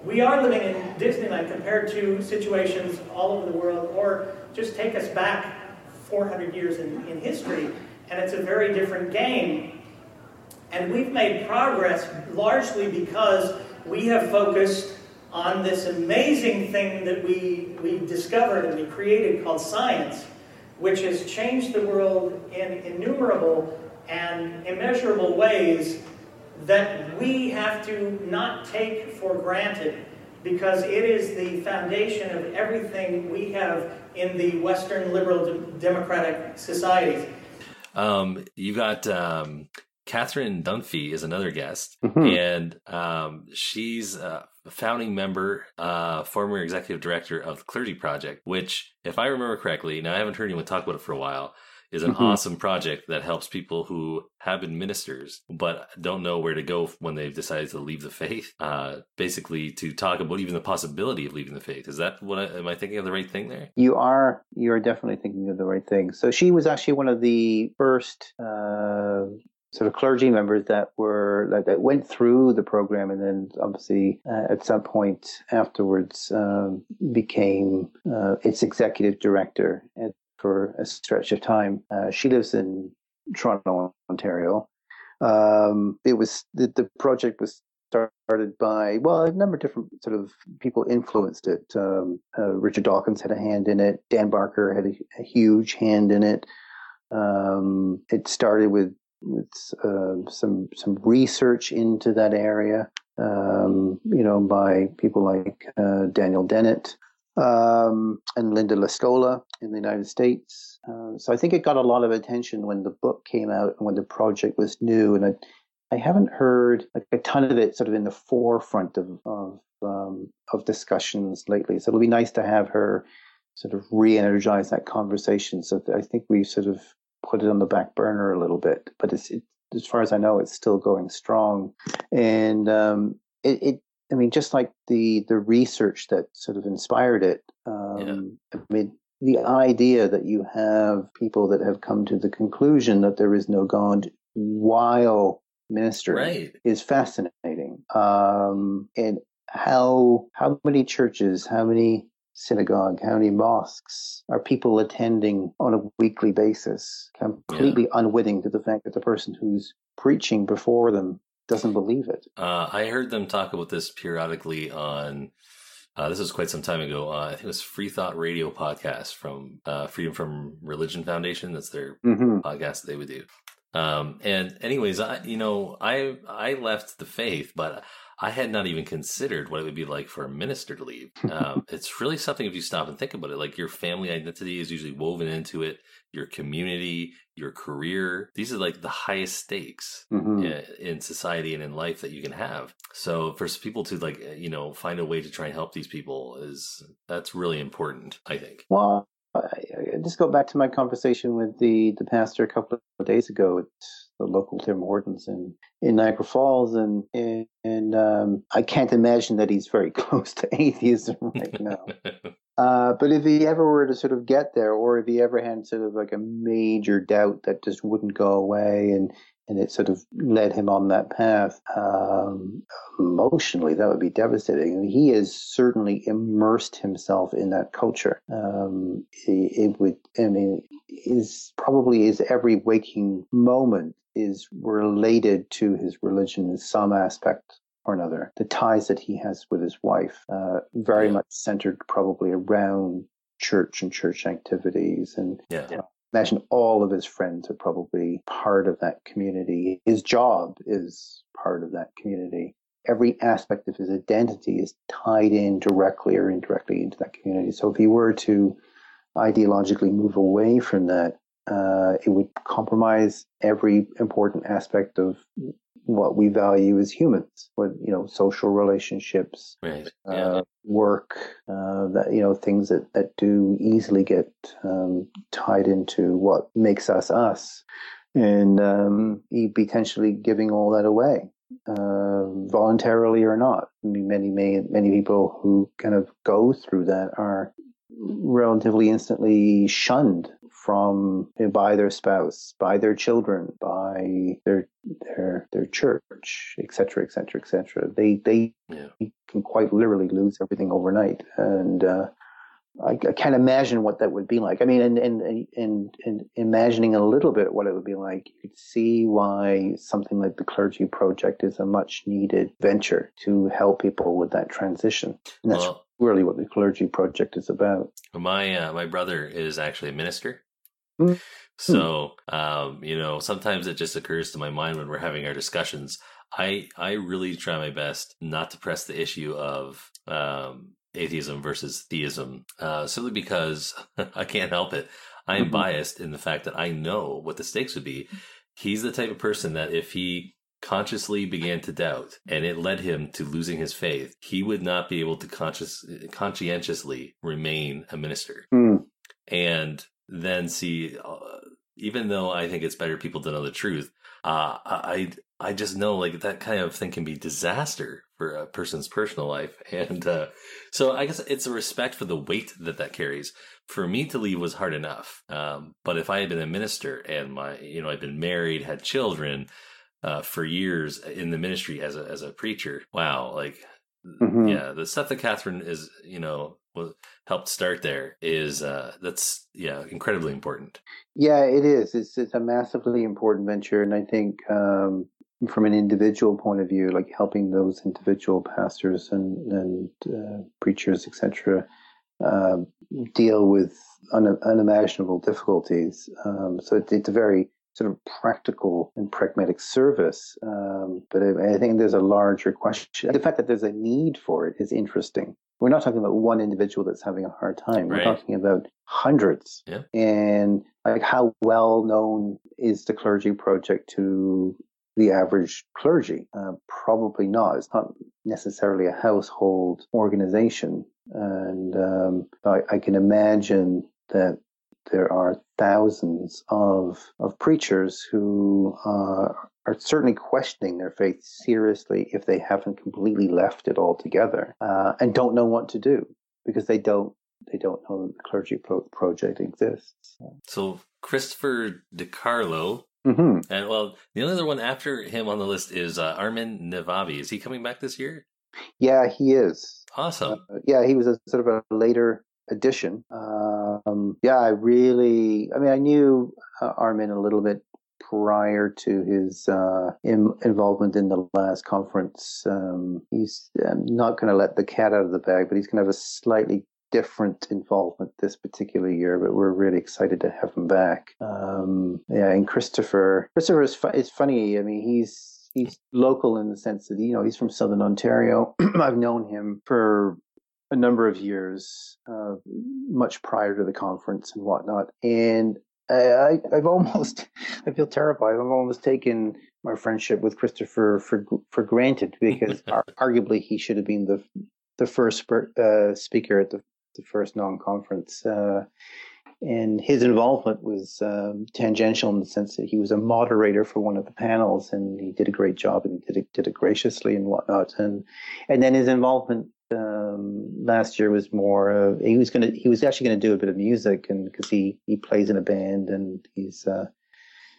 we are living in Disneyland compared to situations all over the world, or just take us back 400 years in, in history, and it's a very different game. And we've made progress largely because we have focused on this amazing thing that we, we discovered and we created called science, which has changed the world in innumerable and immeasurable ways that we have to not take for granted because it is the foundation of everything we have in the Western liberal democratic societies. Um, you got um, Catherine Dunphy is another guest, mm-hmm. and um, she's a founding member, uh, former executive director of the Clergy Project, which, if I remember correctly, now I haven't heard anyone talk about it for a while is an mm-hmm. awesome project that helps people who have been ministers but don't know where to go when they've decided to leave the faith. Uh, basically, to talk about even the possibility of leaving the faith. Is that what I, am I thinking of the right thing there? You are. You are definitely thinking of the right thing. So she was actually one of the first. Uh, sort of clergy members that were like, that went through the program and then obviously uh, at some point afterwards um, became uh, its executive director and for a stretch of time. Uh, she lives in Toronto, Ontario. Um, it was the, the project was started by well a number of different sort of people influenced it. Um, uh, Richard Dawkins had a hand in it. Dan Barker had a, a huge hand in it. Um, it started with with uh, some some research into that area. Um, you know, by people like uh, Daniel Dennett um, and Linda LaScola in the United States. Uh, so I think it got a lot of attention when the book came out and when the project was new. And I, I haven't heard like a ton of it sort of in the forefront of of, um, of discussions lately. So it'll be nice to have her sort of re-energize that conversation. So I think we sort of put it on the back burner a little bit, but it's it, as far as I know, it's still going strong. And um, it, it I mean, just like the the research that sort of inspired it. Um, yeah. I mean, the idea that you have people that have come to the conclusion that there is no God while ministering right. is fascinating. Um, and how how many churches, how many synagogue, how many mosques are people attending on a weekly basis, completely yeah. unwitting to the fact that the person who's preaching before them doesn't believe it. Uh, I heard them talk about this periodically on. Uh, this was quite some time ago. Uh, I think it was Free Thought Radio podcast from uh, Freedom from Religion Foundation. That's their mm-hmm. podcast that they would do. Um, and anyways, I you know I I left the faith, but I had not even considered what it would be like for a minister to leave. Um, it's really something if you stop and think about it. Like your family identity is usually woven into it, your community, your career. These are like the highest stakes mm-hmm. in, in, society and in life that you can have. So for people to like, you know, find a way to try and help these people is that's really important, I think. Well, I, I just go back to my conversation with the, the pastor a couple of days ago at the local Tim Hortons in, in Niagara Falls, and and, and um, I can't imagine that he's very close to atheism right now. Uh, but if he ever were to sort of get there, or if he ever had sort of like a major doubt that just wouldn't go away, and and it sort of led him on that path. Um, emotionally, that would be devastating. I mean, he has certainly immersed himself in that culture. Um, it, it would, I mean, is probably his every waking moment is related to his religion in some aspect or another. The ties that he has with his wife, uh, very much centered probably around church and church activities and Yeah. you know, imagine all of his friends are probably part of that community. His job is part of that community. Every aspect of his identity is tied in directly or indirectly into that community. So if he were to ideologically move away from that uh, it would compromise every important aspect of what we value as humans what you know social relationships Right. uh, work, uh, that you know things that that do easily get um, tied into what makes us us, and um, potentially giving all that away, uh, voluntarily or not. I mean, many many many people who kind of go through that are relatively instantly shunned from by their spouse, by their children, by their their their church, etc., cetera, etc., cetera, etc. Cetera. They they can quite literally lose everything overnight, and uh, I, I can't imagine what that would be like. I mean, and and and and imagining a little bit what it would be like, you could see why something like the Clergy Project is a much needed venture to help people with that transition, and that's Well- really what the Clergy Project is about. My uh, my brother is actually a minister. Mm. So, um, you know, sometimes it just occurs to my mind when we're having our discussions. I I really try my best not to press the issue of um, atheism versus theism, uh, simply because I can't help it. I am Mhm. biased in the fact that I know what the stakes would be. He's the type of person that if he consciously began to doubt and it led him to losing his faith, he would not be able to conscious conscientiously remain a minister Mm. and then see uh, even though i think it's better people to know the truth uh, i i just know like that kind of thing can be disaster for a person's personal life and uh, so i guess it's a respect for the weight that that carries for me to leave was hard enough um, but if i had been a minister and my you know i'd been married had children uh, for years in the ministry as a as a preacher wow like Mhm. yeah the stuff that catherine is you know was helped start there is uh that's yeah incredibly important Yeah, it is. It's it's a massively important venture, and I think um, from an individual point of view, like helping those individual pastors and and uh, preachers, etc., uh, deal with un- unimaginable difficulties. Um, so it, it's a very sort of practical and pragmatic service. Um, but I, I think there's a larger question. The fact that there's a need for it is interesting. We're not talking about one individual that's having a hard time. We're talking about hundreds. Yeah. And like, how well known is the clergy project to the average clergy? Uh, probably not. It's not necessarily a household organization. And um, I, I can imagine that there are thousands of of preachers who uh, are certainly questioning their faith seriously if they haven't completely left it altogether uh, and don't know what to do because they don't they don't know that the clergy pro- project exists. so christopher dicarlo hmm and well the only other one after him on the list is uh, armin navabi is he coming back this year Yeah, he is. awesome Uh, yeah, he was a sort of a later addition. Um, yeah, I really, I mean, I knew uh, Armin a little bit prior to his uh, in, involvement in the last conference. Um, he's um, not going to let the cat out of the bag, but he's going to have a slightly different involvement this particular year. But we're really excited to have him back. Um, yeah, and Christopher, Christopher is, fu- is funny. I mean, he's he's local in the sense that you know he's from Southern Ontario. I've known him for a number of years, uh, much prior to the conference and whatnot. And I, I've almost, I feel terrified. I've almost taken my friendship with Christopher for for granted because ar- arguably he should have been the the first uh, speaker at the the first non-conference. Uh, and his involvement was um, tangential in the sense that he was a moderator for one of the panels, and he did a great job, and he did it, did it graciously and whatnot. And and then his involvement um, last year was more. Uh, he was gonna. He was actually to do a bit of music, and because he he plays in a band, and he's uh,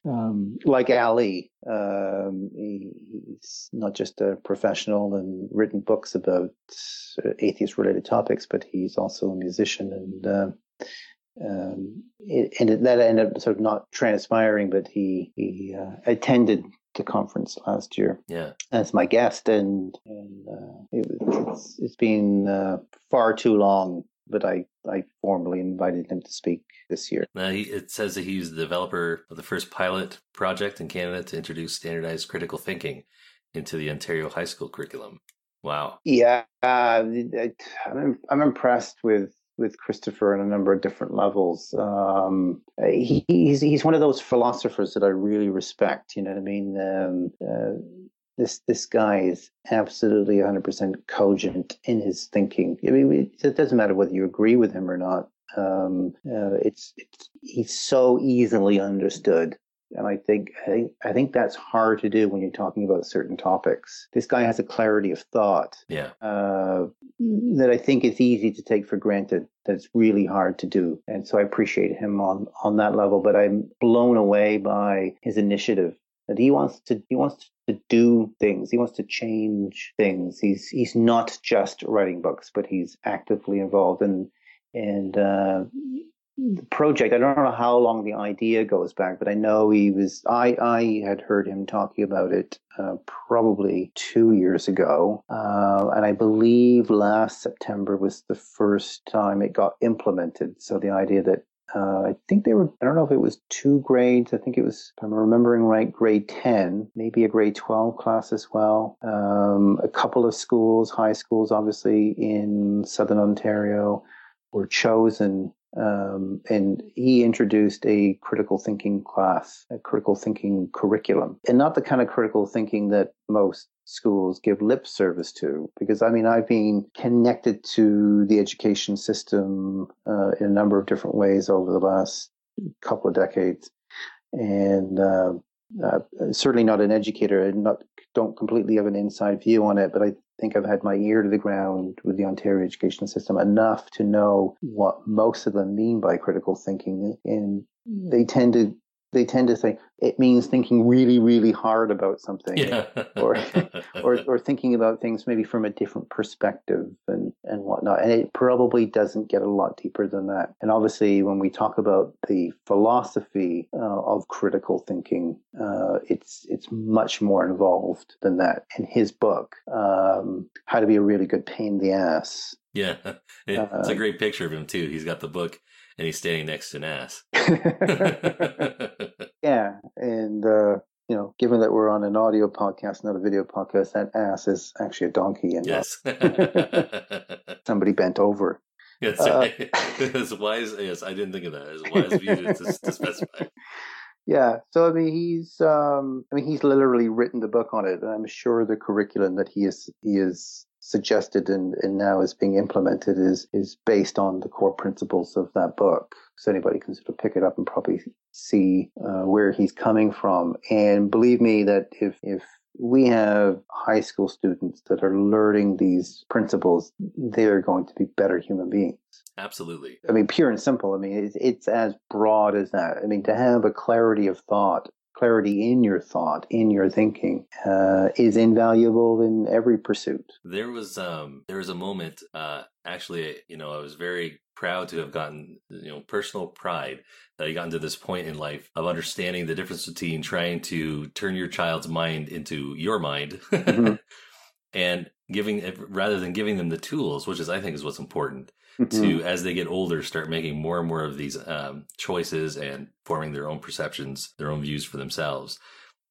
um, like Ali, um, he, he's not just a professional and written books about atheist related topics, but he's also a musician and. Uh, um, it, and that ended up sort of not transpiring, but he he uh, attended the conference last year Yeah. as my guest, and and uh, it, it's, it's been uh, far too long. But I I formally invited him to speak this year. Now, he, it says that he's the developer of the first pilot project in Canada to introduce standardized critical thinking into the Ontario high school curriculum. Wow. Yeah, uh, I'm I'm impressed with with Christopher on a number of different levels. Um, he, he's he's one of those philosophers that I really respect. You know what I mean? Um, uh, this this guy is absolutely 100% cogent in his thinking. I mean, it, doesn't matter whether you agree with him or not. Um, uh, it's it's he's so easily understood. And I think I think I think that's hard to do when you're talking about certain topics. This guy has a clarity of thought Yeah. uh, that I think is easy to take for granted. That's really hard to do, and so I appreciate him on on that level. But I'm blown away by his initiative that he wants to he wants to do things. He wants to change things. He's he's not just writing books, but he's actively involved in and uh, the project. I don't know how long the idea goes back, but I know he was. I I had heard him talking about it uh, probably two years ago, uh, and I believe last September was the first time it got implemented. So the idea that uh, I think they were, I don't know if it was two grades. I think it was, if I'm remembering right, grade 10, maybe a grade 12 class as well. Um, a couple of schools, high schools, obviously in Southern Ontario, were chosen. Um, and he introduced a critical thinking class, a critical thinking curriculum, and not the kind of critical thinking that most schools give lip service to. Because I mean, I've been connected to the education system uh, in a number of different ways over the last couple of decades, and uh, uh, certainly not an educator. and not don't completely have an inside view on it, but I think I've had my ear to the ground with the Ontario education system enough to know what most of them mean by critical thinking, and they tend to they tend to say it means thinking really really hard about something Yeah. or, or or thinking about things maybe from a different perspective and and whatnot and it probably doesn't get a lot deeper than that and obviously when we talk about the philosophy uh, of critical thinking uh, it's it's much more involved than that in his book um, how to be a really good pain in the ass Yeah. It- it's a Uh, great picture of him, too. He's got the book and he's standing next to an ass. Yeah, and uh, you know, given that we're on an audio podcast, not a video podcast, that ass is actually a donkey, and Yes. somebody bent over. Yes, Uh, as wise. Yes, I didn't think of that. As wise of you to, to specify. Yeah, so I mean, he's um, I mean, he's literally written the book on it, and I'm sure the curriculum that he is he is suggested and, and now is being implemented is is based on the core principles of that book. So anybody can sort of pick it up and probably see uh, where he's coming from. And believe me, that if if we have high school students that are learning these principles, they are going to be better human beings. Absolutely. I mean, pure and simple. I mean, it's, it's as broad as that. I mean, to have a clarity of thought, clarity in your thought, in your thinking, uh, is invaluable in every pursuit. There was um there was a moment uh actually you know I was very proud to have gotten you know personal pride that I gotten to this point in life of understanding the difference between trying to turn your child's mind into your mind and giving rather than giving them the tools which is I think is what's important to Mhm. as they get older start making more and more of these um, choices and forming their own perceptions their own views for themselves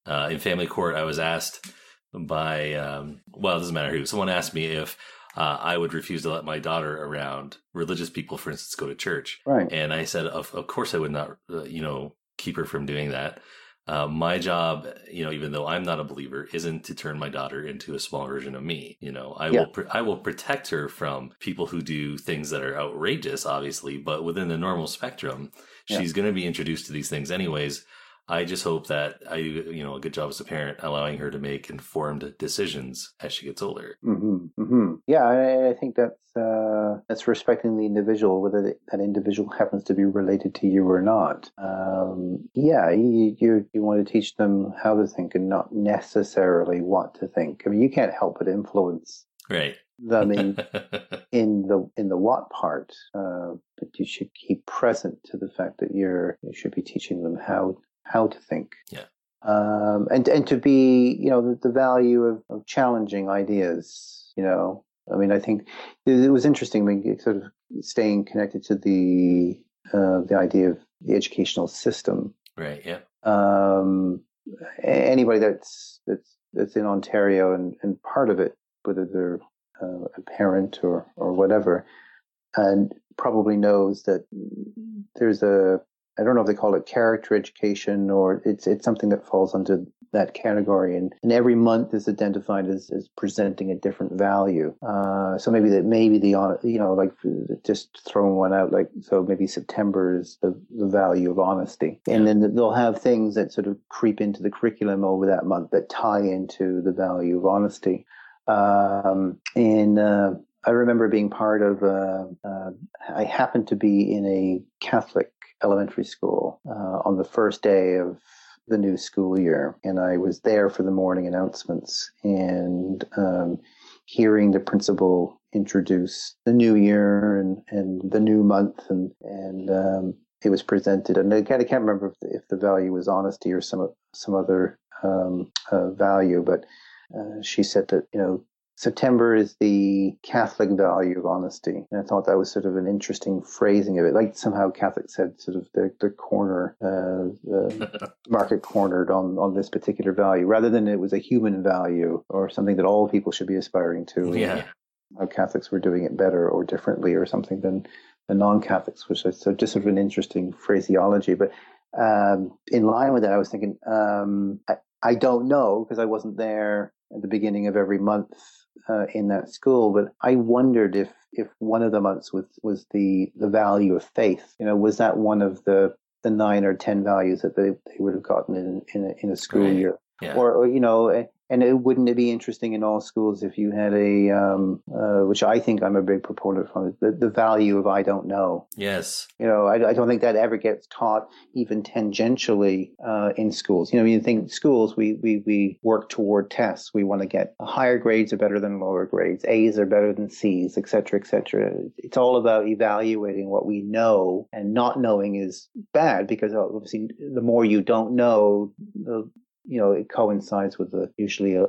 uh, in family court i was asked by um, well it doesn't matter who someone asked me if uh, i would refuse to let my daughter around religious people for instance go to church Right. and i said of, of course i would not uh, you know keep her from doing that uh, my job, you know, even though I'm not a believer, isn't to turn my daughter into a small version of me. You know, I Yeah. will, pr- I will protect her from people who do things that are outrageous, obviously, but within the normal spectrum, Yeah. she's going to be introduced to these things anyways. I just hope that I do, you know, a good job as a parent, allowing her to make informed decisions as she gets older. hmm hmm Yeah, I, I think that's uh, that's respecting the individual, whether that individual happens to be related to you or not. Um, yeah, you, you you want to teach them how to think and not necessarily what to think. I mean, you can't help but influence Right. them in in the in the what part, uh, but you should keep present to the fact that you're you should be teaching them how how to think. Yeah. Um, and and to be you know the, the value of, of challenging ideas. You know, I mean, I think it, it was interesting. I mean, sort of staying connected to the uh, the idea of the educational system. Right. Yeah. Um, anybody that's that's that's in Ontario and, and part of it, whether they're uh, a parent or or whatever, and probably knows that there's a I don't know if they call it character education or it's it's something that falls under that category and, and every month is identified as, as presenting a different value. Uh, so maybe that maybe the you know like just throwing one out like so maybe September is the, the value of honesty and then they'll have things that sort of creep into the curriculum over that month that tie into the value of honesty. Um, and uh, I remember being part of, uh, uh, I happened to be in a Catholic elementary school uh, on the first day of the new school year. And I was there for the morning announcements and um, hearing the principal introduce the new year and, and the new month. And, and um, it was presented. And I of can't remember if the, if the value was honesty or some, some other um, uh, value, but uh, she said that, you know, September is the Catholic value of honesty. And I thought that was sort of an interesting phrasing of it. Like somehow Catholics said sort of the, the corner, uh, uh, market cornered on, on this particular value, rather than it was a human value or something that all people should be aspiring to. Yeah. How Catholics were doing it better or differently or something than the non-Catholics, which is so just sort of an interesting phraseology. But um, in line with that, I was thinking, um, I, I don't know because I wasn't there at the beginning of every month uh, in that school, but I wondered if if one of the months was was the the value of faith. You know, was that one of the the nine or ten values that they, they would have gotten in in a, in a school Right. year, Yeah. or, or you know. And it, wouldn't it be interesting in all schools if you had a, um, uh, which I think I'm a big proponent from, the, the value of I don't know. Yes. You know, I, I don't think that ever gets taught even tangentially uh, in schools. You know, you think schools, we, we, we work toward tests. We want to get higher grades are better than lower grades. A's are better than C's, et cetera, et cetera. It's all about evaluating what we know and not knowing is bad because obviously the more you don't know, the, you know, it coincides with a, usually a,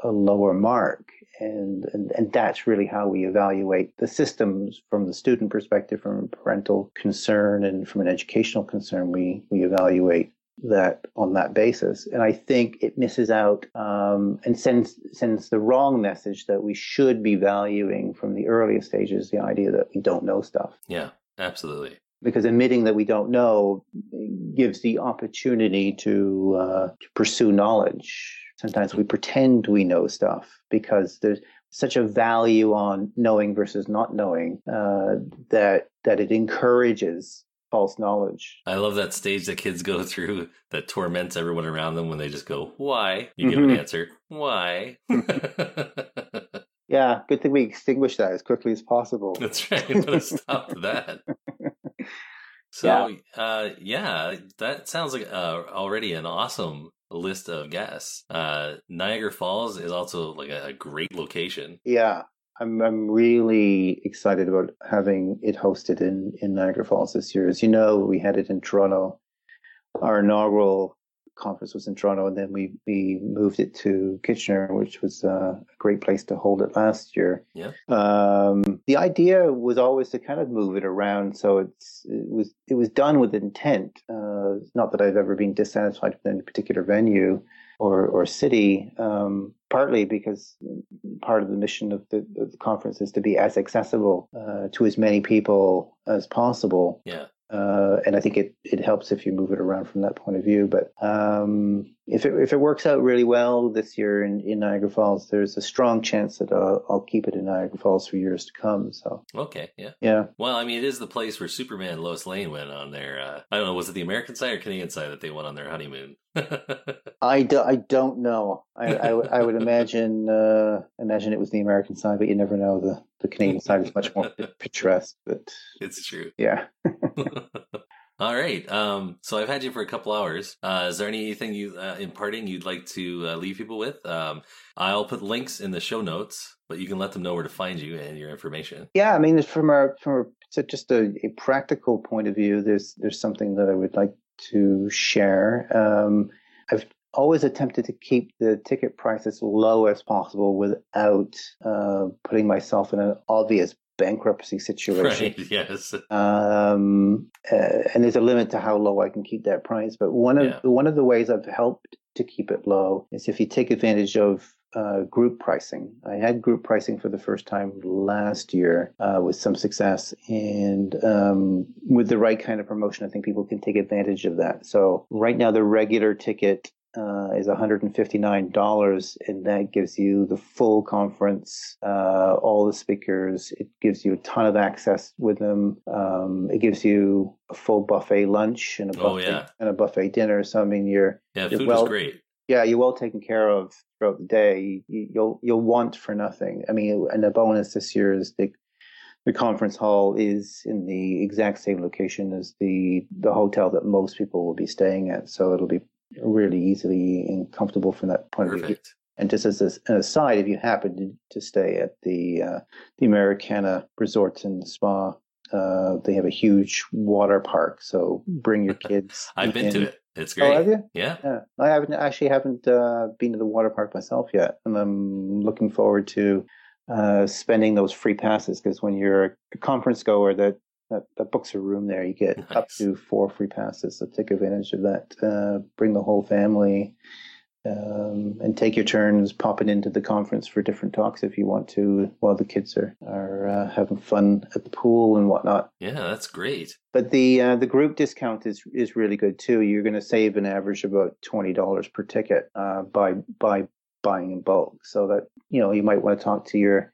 a lower mark. And, and and that's really how we evaluate the systems from the student perspective, from a parental concern, and from an educational concern. We we evaluate that on that basis, and I think it misses out um, and sends sends the wrong message that we should be valuing from the earliest stages the idea that we don't know stuff Yeah. Absolutely. Because admitting that we don't know gives the opportunity to uh, to pursue knowledge. Sometimes we pretend we know stuff because there's such a value on knowing versus not knowing uh, that that it encourages false knowledge. I love that stage that kids go through that torments everyone around them when they just go, "Why?" You give an Mhm. answer, "Why?" Yeah, good thing we extinguish that as quickly as possible. That's right. Put a stop to that. So, uh, yeah, that sounds like uh, already an awesome list of guests. Uh, Niagara Falls is also like a, a great location. Yeah, I'm I'm really excited about having it hosted in in Niagara Falls this year. As you know, we had it in Toronto. Our inaugural conference was in Toronto, and then we we moved it to Kitchener, which was uh, a great place to hold it last year. Yeah. Um, the idea was always to kind of move it around, so it's it was it was done with intent. Uh, not that I've ever been dissatisfied with any particular venue or or city, um, partly because part of the mission of the, of the conference is to be as accessible uh, to as many people as possible. Yeah. Uh, and I think it, it helps if you move it around from that point of view. But um, if it if it works out really well this year in, in Niagara Falls, there's a strong chance that I'll, I'll keep it in Niagara Falls for years to come. So Okay, yeah. yeah, Well, I mean, it is the place where Superman Lois Lane went on their, uh, I don't know, was it the American side or Canadian side that they went on their honeymoon? I, do, I don't know. I, I, would- I would imagine uh, imagine it was the American side, but you never know. The the Canadian side is much more picturesque. But it's true. yeah. All right. Um, so I've had you for a couple hours. Uh, is there anything you, uh, in parting, you'd like to uh, leave people with? Um, I'll put links in the show notes, but you can let them know where to find you and your information. Yeah, I mean, from a from a, just a, a practical point of view, there's there's something that I would like to share. Um, I've always attempted to keep the ticket price as low as possible without uh, putting myself in an obvious bankruptcy situation. Right. Yes. Um, uh, and there's a limit to how low I can keep that price. But one of Yeah. one of the ways I've helped to keep it low is if you take advantage of uh, group pricing. I had group pricing for the first time last year uh, with some success, and um, with the right kind of promotion, I think people can take advantage of that. So right now, the regular ticket uh, is $159, and that gives you the full conference, uh, all the speakers. It gives you a ton of access with them. Um, it gives you a full buffet lunch and a Oh, buffet yeah. and a buffet dinner. So I mean, you're Yeah, you're food well, is great. Yeah, you're well taken care of throughout the day. You, you'll you'll want for nothing. I mean, and the bonus this year is the the conference hall is in the exact same location as the the hotel that most people will be staying at. So it'll be really easily and comfortable from that point of view. And just as an aside, if you happen to, to stay at the uh, the Americana Resorts and Spa, uh, they have a huge water park. So bring your kids. I've been to it. It's great. Oh, great. have you? Yeah. Yeah, I haven't actually haven't uh, been to the water park myself yet, and I'm looking forward to uh, spending those free passes because when you're a conference goer, that, that that books a room there, you get up to four free passes. So take advantage of that. Uh, bring the whole family. Um, and take your turns popping into the conference for different talks if you want to, while the kids are are uh, having fun at the pool and whatnot. Yeah, that's great. But the uh, the group discount is is really good too. You're going to save an average of about twenty dollars per ticket uh, by by buying in bulk. So that you know you might want to talk to your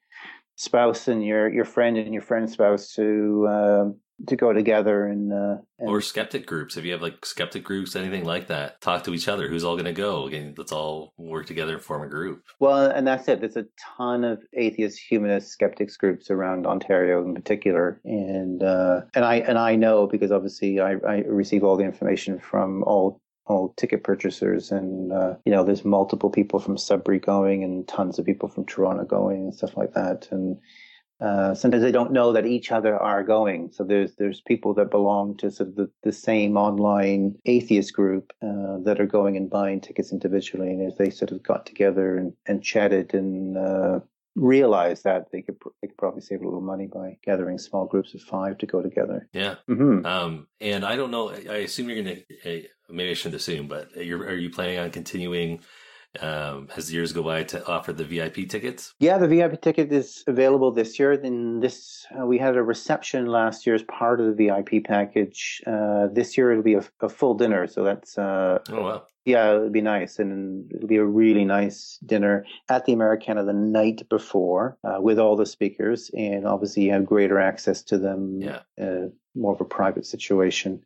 spouse and your your friend and your friend's spouse to um to go together and, uh, and Or skeptic groups. If you have like skeptic groups, anything like that, talk to each other. Who's all going to go? Again, let's all work together and form a group. Well, and that's it. There's a ton of atheist, humanist, skeptics groups around Ontario in particular, and uh, and I and I know because obviously I, I receive all the information from all all ticket purchasers, and uh, you know there's multiple people from Sudbury going, and tons of people from Toronto going, and stuff like that, and. Uh, sometimes they don't know that each other are going. So there's there's people that belong to sort of the, the same online atheist group uh, that are going and buying tickets individually, and as they sort of got together and, and chatted and uh, realized that they could they could probably save a little money by gathering small groups of five to go together. Yeah. Mhm. Um, and I don't know. I assume you're going to. Maybe I shouldn't assume, but you're, are you planning on continuing um, as the years go by to offer the VIP tickets? Yeah, the VIP ticket is available this year. Then this, uh, we had a reception last year as part of the VIP package. Uh, this year it'll be a, a full dinner, so that's uh, Oh wow. yeah, it'll be nice, and it'll be a really nice dinner at the Americana the night before uh, with all the speakers, and obviously you have greater access to them. Yeah. uh, more of a private situation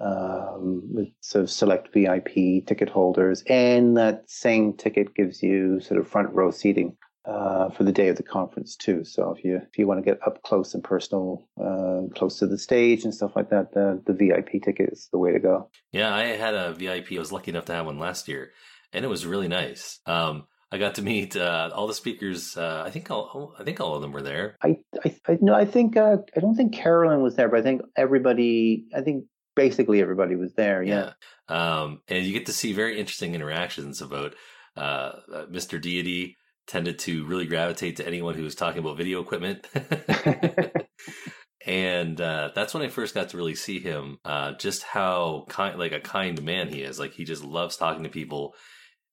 um, with sort of select VIP ticket holders, and that same ticket gives you sort of front row seating uh, for the day of the conference too. So if you if you want to get up close and personal, uh, close to the stage and stuff like that, the the VIP ticket is the way to go. Yeah, I had a VIP. I was lucky enough to have one last year, and it was really nice. Um, I got to meet uh, all the speakers. Uh, I think all I think all of them were there. I I, I no, I think uh, I don't think Carolyn was there, but I think everybody. I think basically everybody was there. Yeah. Um, and you get to see very interesting interactions about uh, uh, Mr. Deity tended to really gravitate to anyone who was talking about video equipment. and uh, that's when I first got to really see him, uh, just how kind, like a kind man he is. Like he just loves talking to people.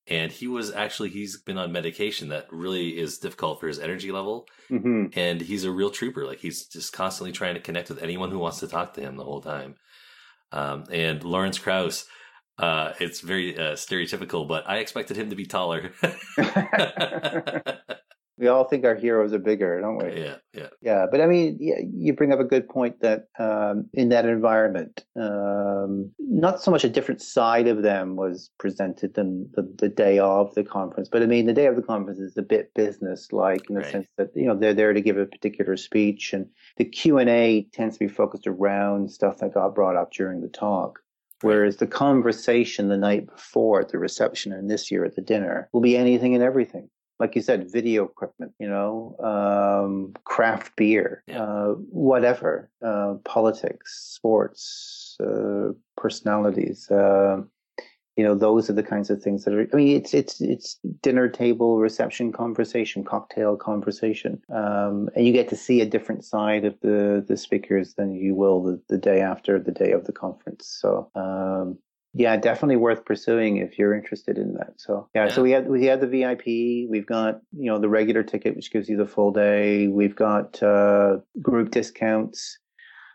and he was actually he's been on medication that really is difficult for his energy level, hmm and he's a real trooper. Like he's just constantly trying to connect with anyone who wants to talk to him the whole time. Um, and Lawrence Krauss, uh, it's very uh, stereotypical, but I expected him to be taller. We all think our heroes are bigger, don't we? yeah, yeah, Yeah, but I mean, yeah, you bring up a good point that um, in that environment, um, not so much a different side of them was presented than the, the day of the conference, but I mean, the day of the conference is a bit business-like in the Right. sense that you know they're there to give a particular speech, and the Q and A tends to be focused around stuff that got brought up during the talk. Whereas the conversation the night before at the reception and this year at the dinner will be anything and everything like you said, video equipment, you know, um, craft beer, uh, whatever, uh, politics, sports, uh, personalities. Uh, you know, those are the kinds of things that are. I mean, it's it's it's dinner table reception conversation, cocktail conversation, um, and you get to see a different side of the the speakers than you will the, the day after the day of the conference. So. Um, yeah, definitely worth pursuing if you're interested in that. So yeah, so we had we had the VIP. We've got you know the regular ticket, which gives you the full day. We've got uh, group discounts,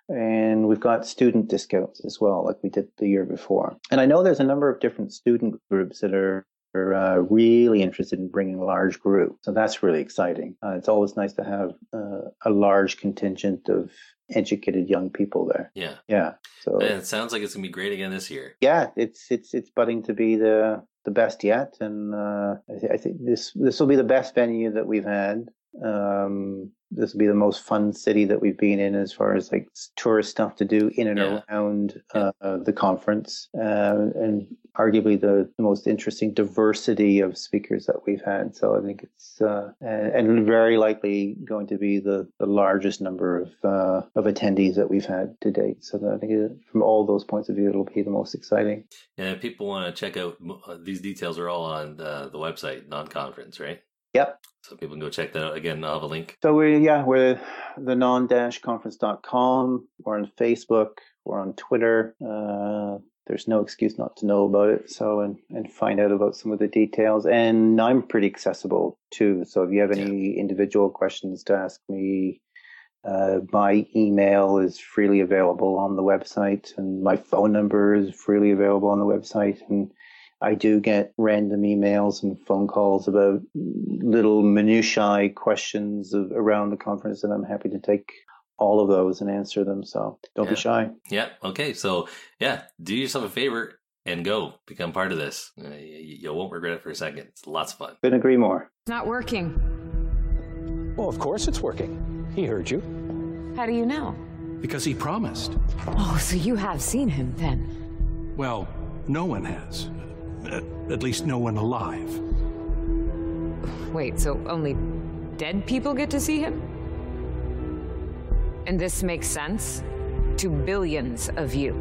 and we've got student discounts as well, like we did the year before. And I know there's a number of different student groups that are. Are uh, really interested in bringing a large group, so that's really exciting. Uh, it's always nice to have uh, a large contingent of educated young people there. yeah. Yeah, so And it sounds like it's gonna be great again this year. yeah, it's it's it's budding to be the the best yet, and uh, I, th- I think this this will be the best venue that we've had. Um, this will be the most fun city that we've been in as far as like tourist stuff to do in and Yeah. around uh, the conference, uh, and arguably the, the most interesting diversity of speakers that we've had. So I think it's uh, and, very likely going to be the, the largest number of uh, of attendees that we've had to date. So I think it, from all those points of view, it'll be the most exciting. And if people want to check out uh, these details are all on uh, the website, non-conference, right? Yep. So people can go check that out. Again, I'll have a link. So we yeah, we're the non-conference.com. We're on Facebook. We're on Twitter. Uh, there's no excuse not to know about it. So and and find out about some of the details. And I'm pretty accessible too. So if you have any individual questions to ask me, uh, my email is freely available on the website, and my phone number is freely available on the website. And I do get random emails and phone calls about little minutiae questions of, around the conference, and I'm happy to take all of those and answer them. So don't Yeah. be shy. Yeah. Okay. So yeah, do yourself a favor and go become part of this. Uh, you, you won't regret it for a second. It's lots of fun. Couldn't agree more. It's not working. Well, of course it's working. He heard you. How do you know? Because he promised. Oh, so you have seen him then? Well, no one has. At, least no one alive. Wait, so only dead people get to see him? And this makes sense to billions of you.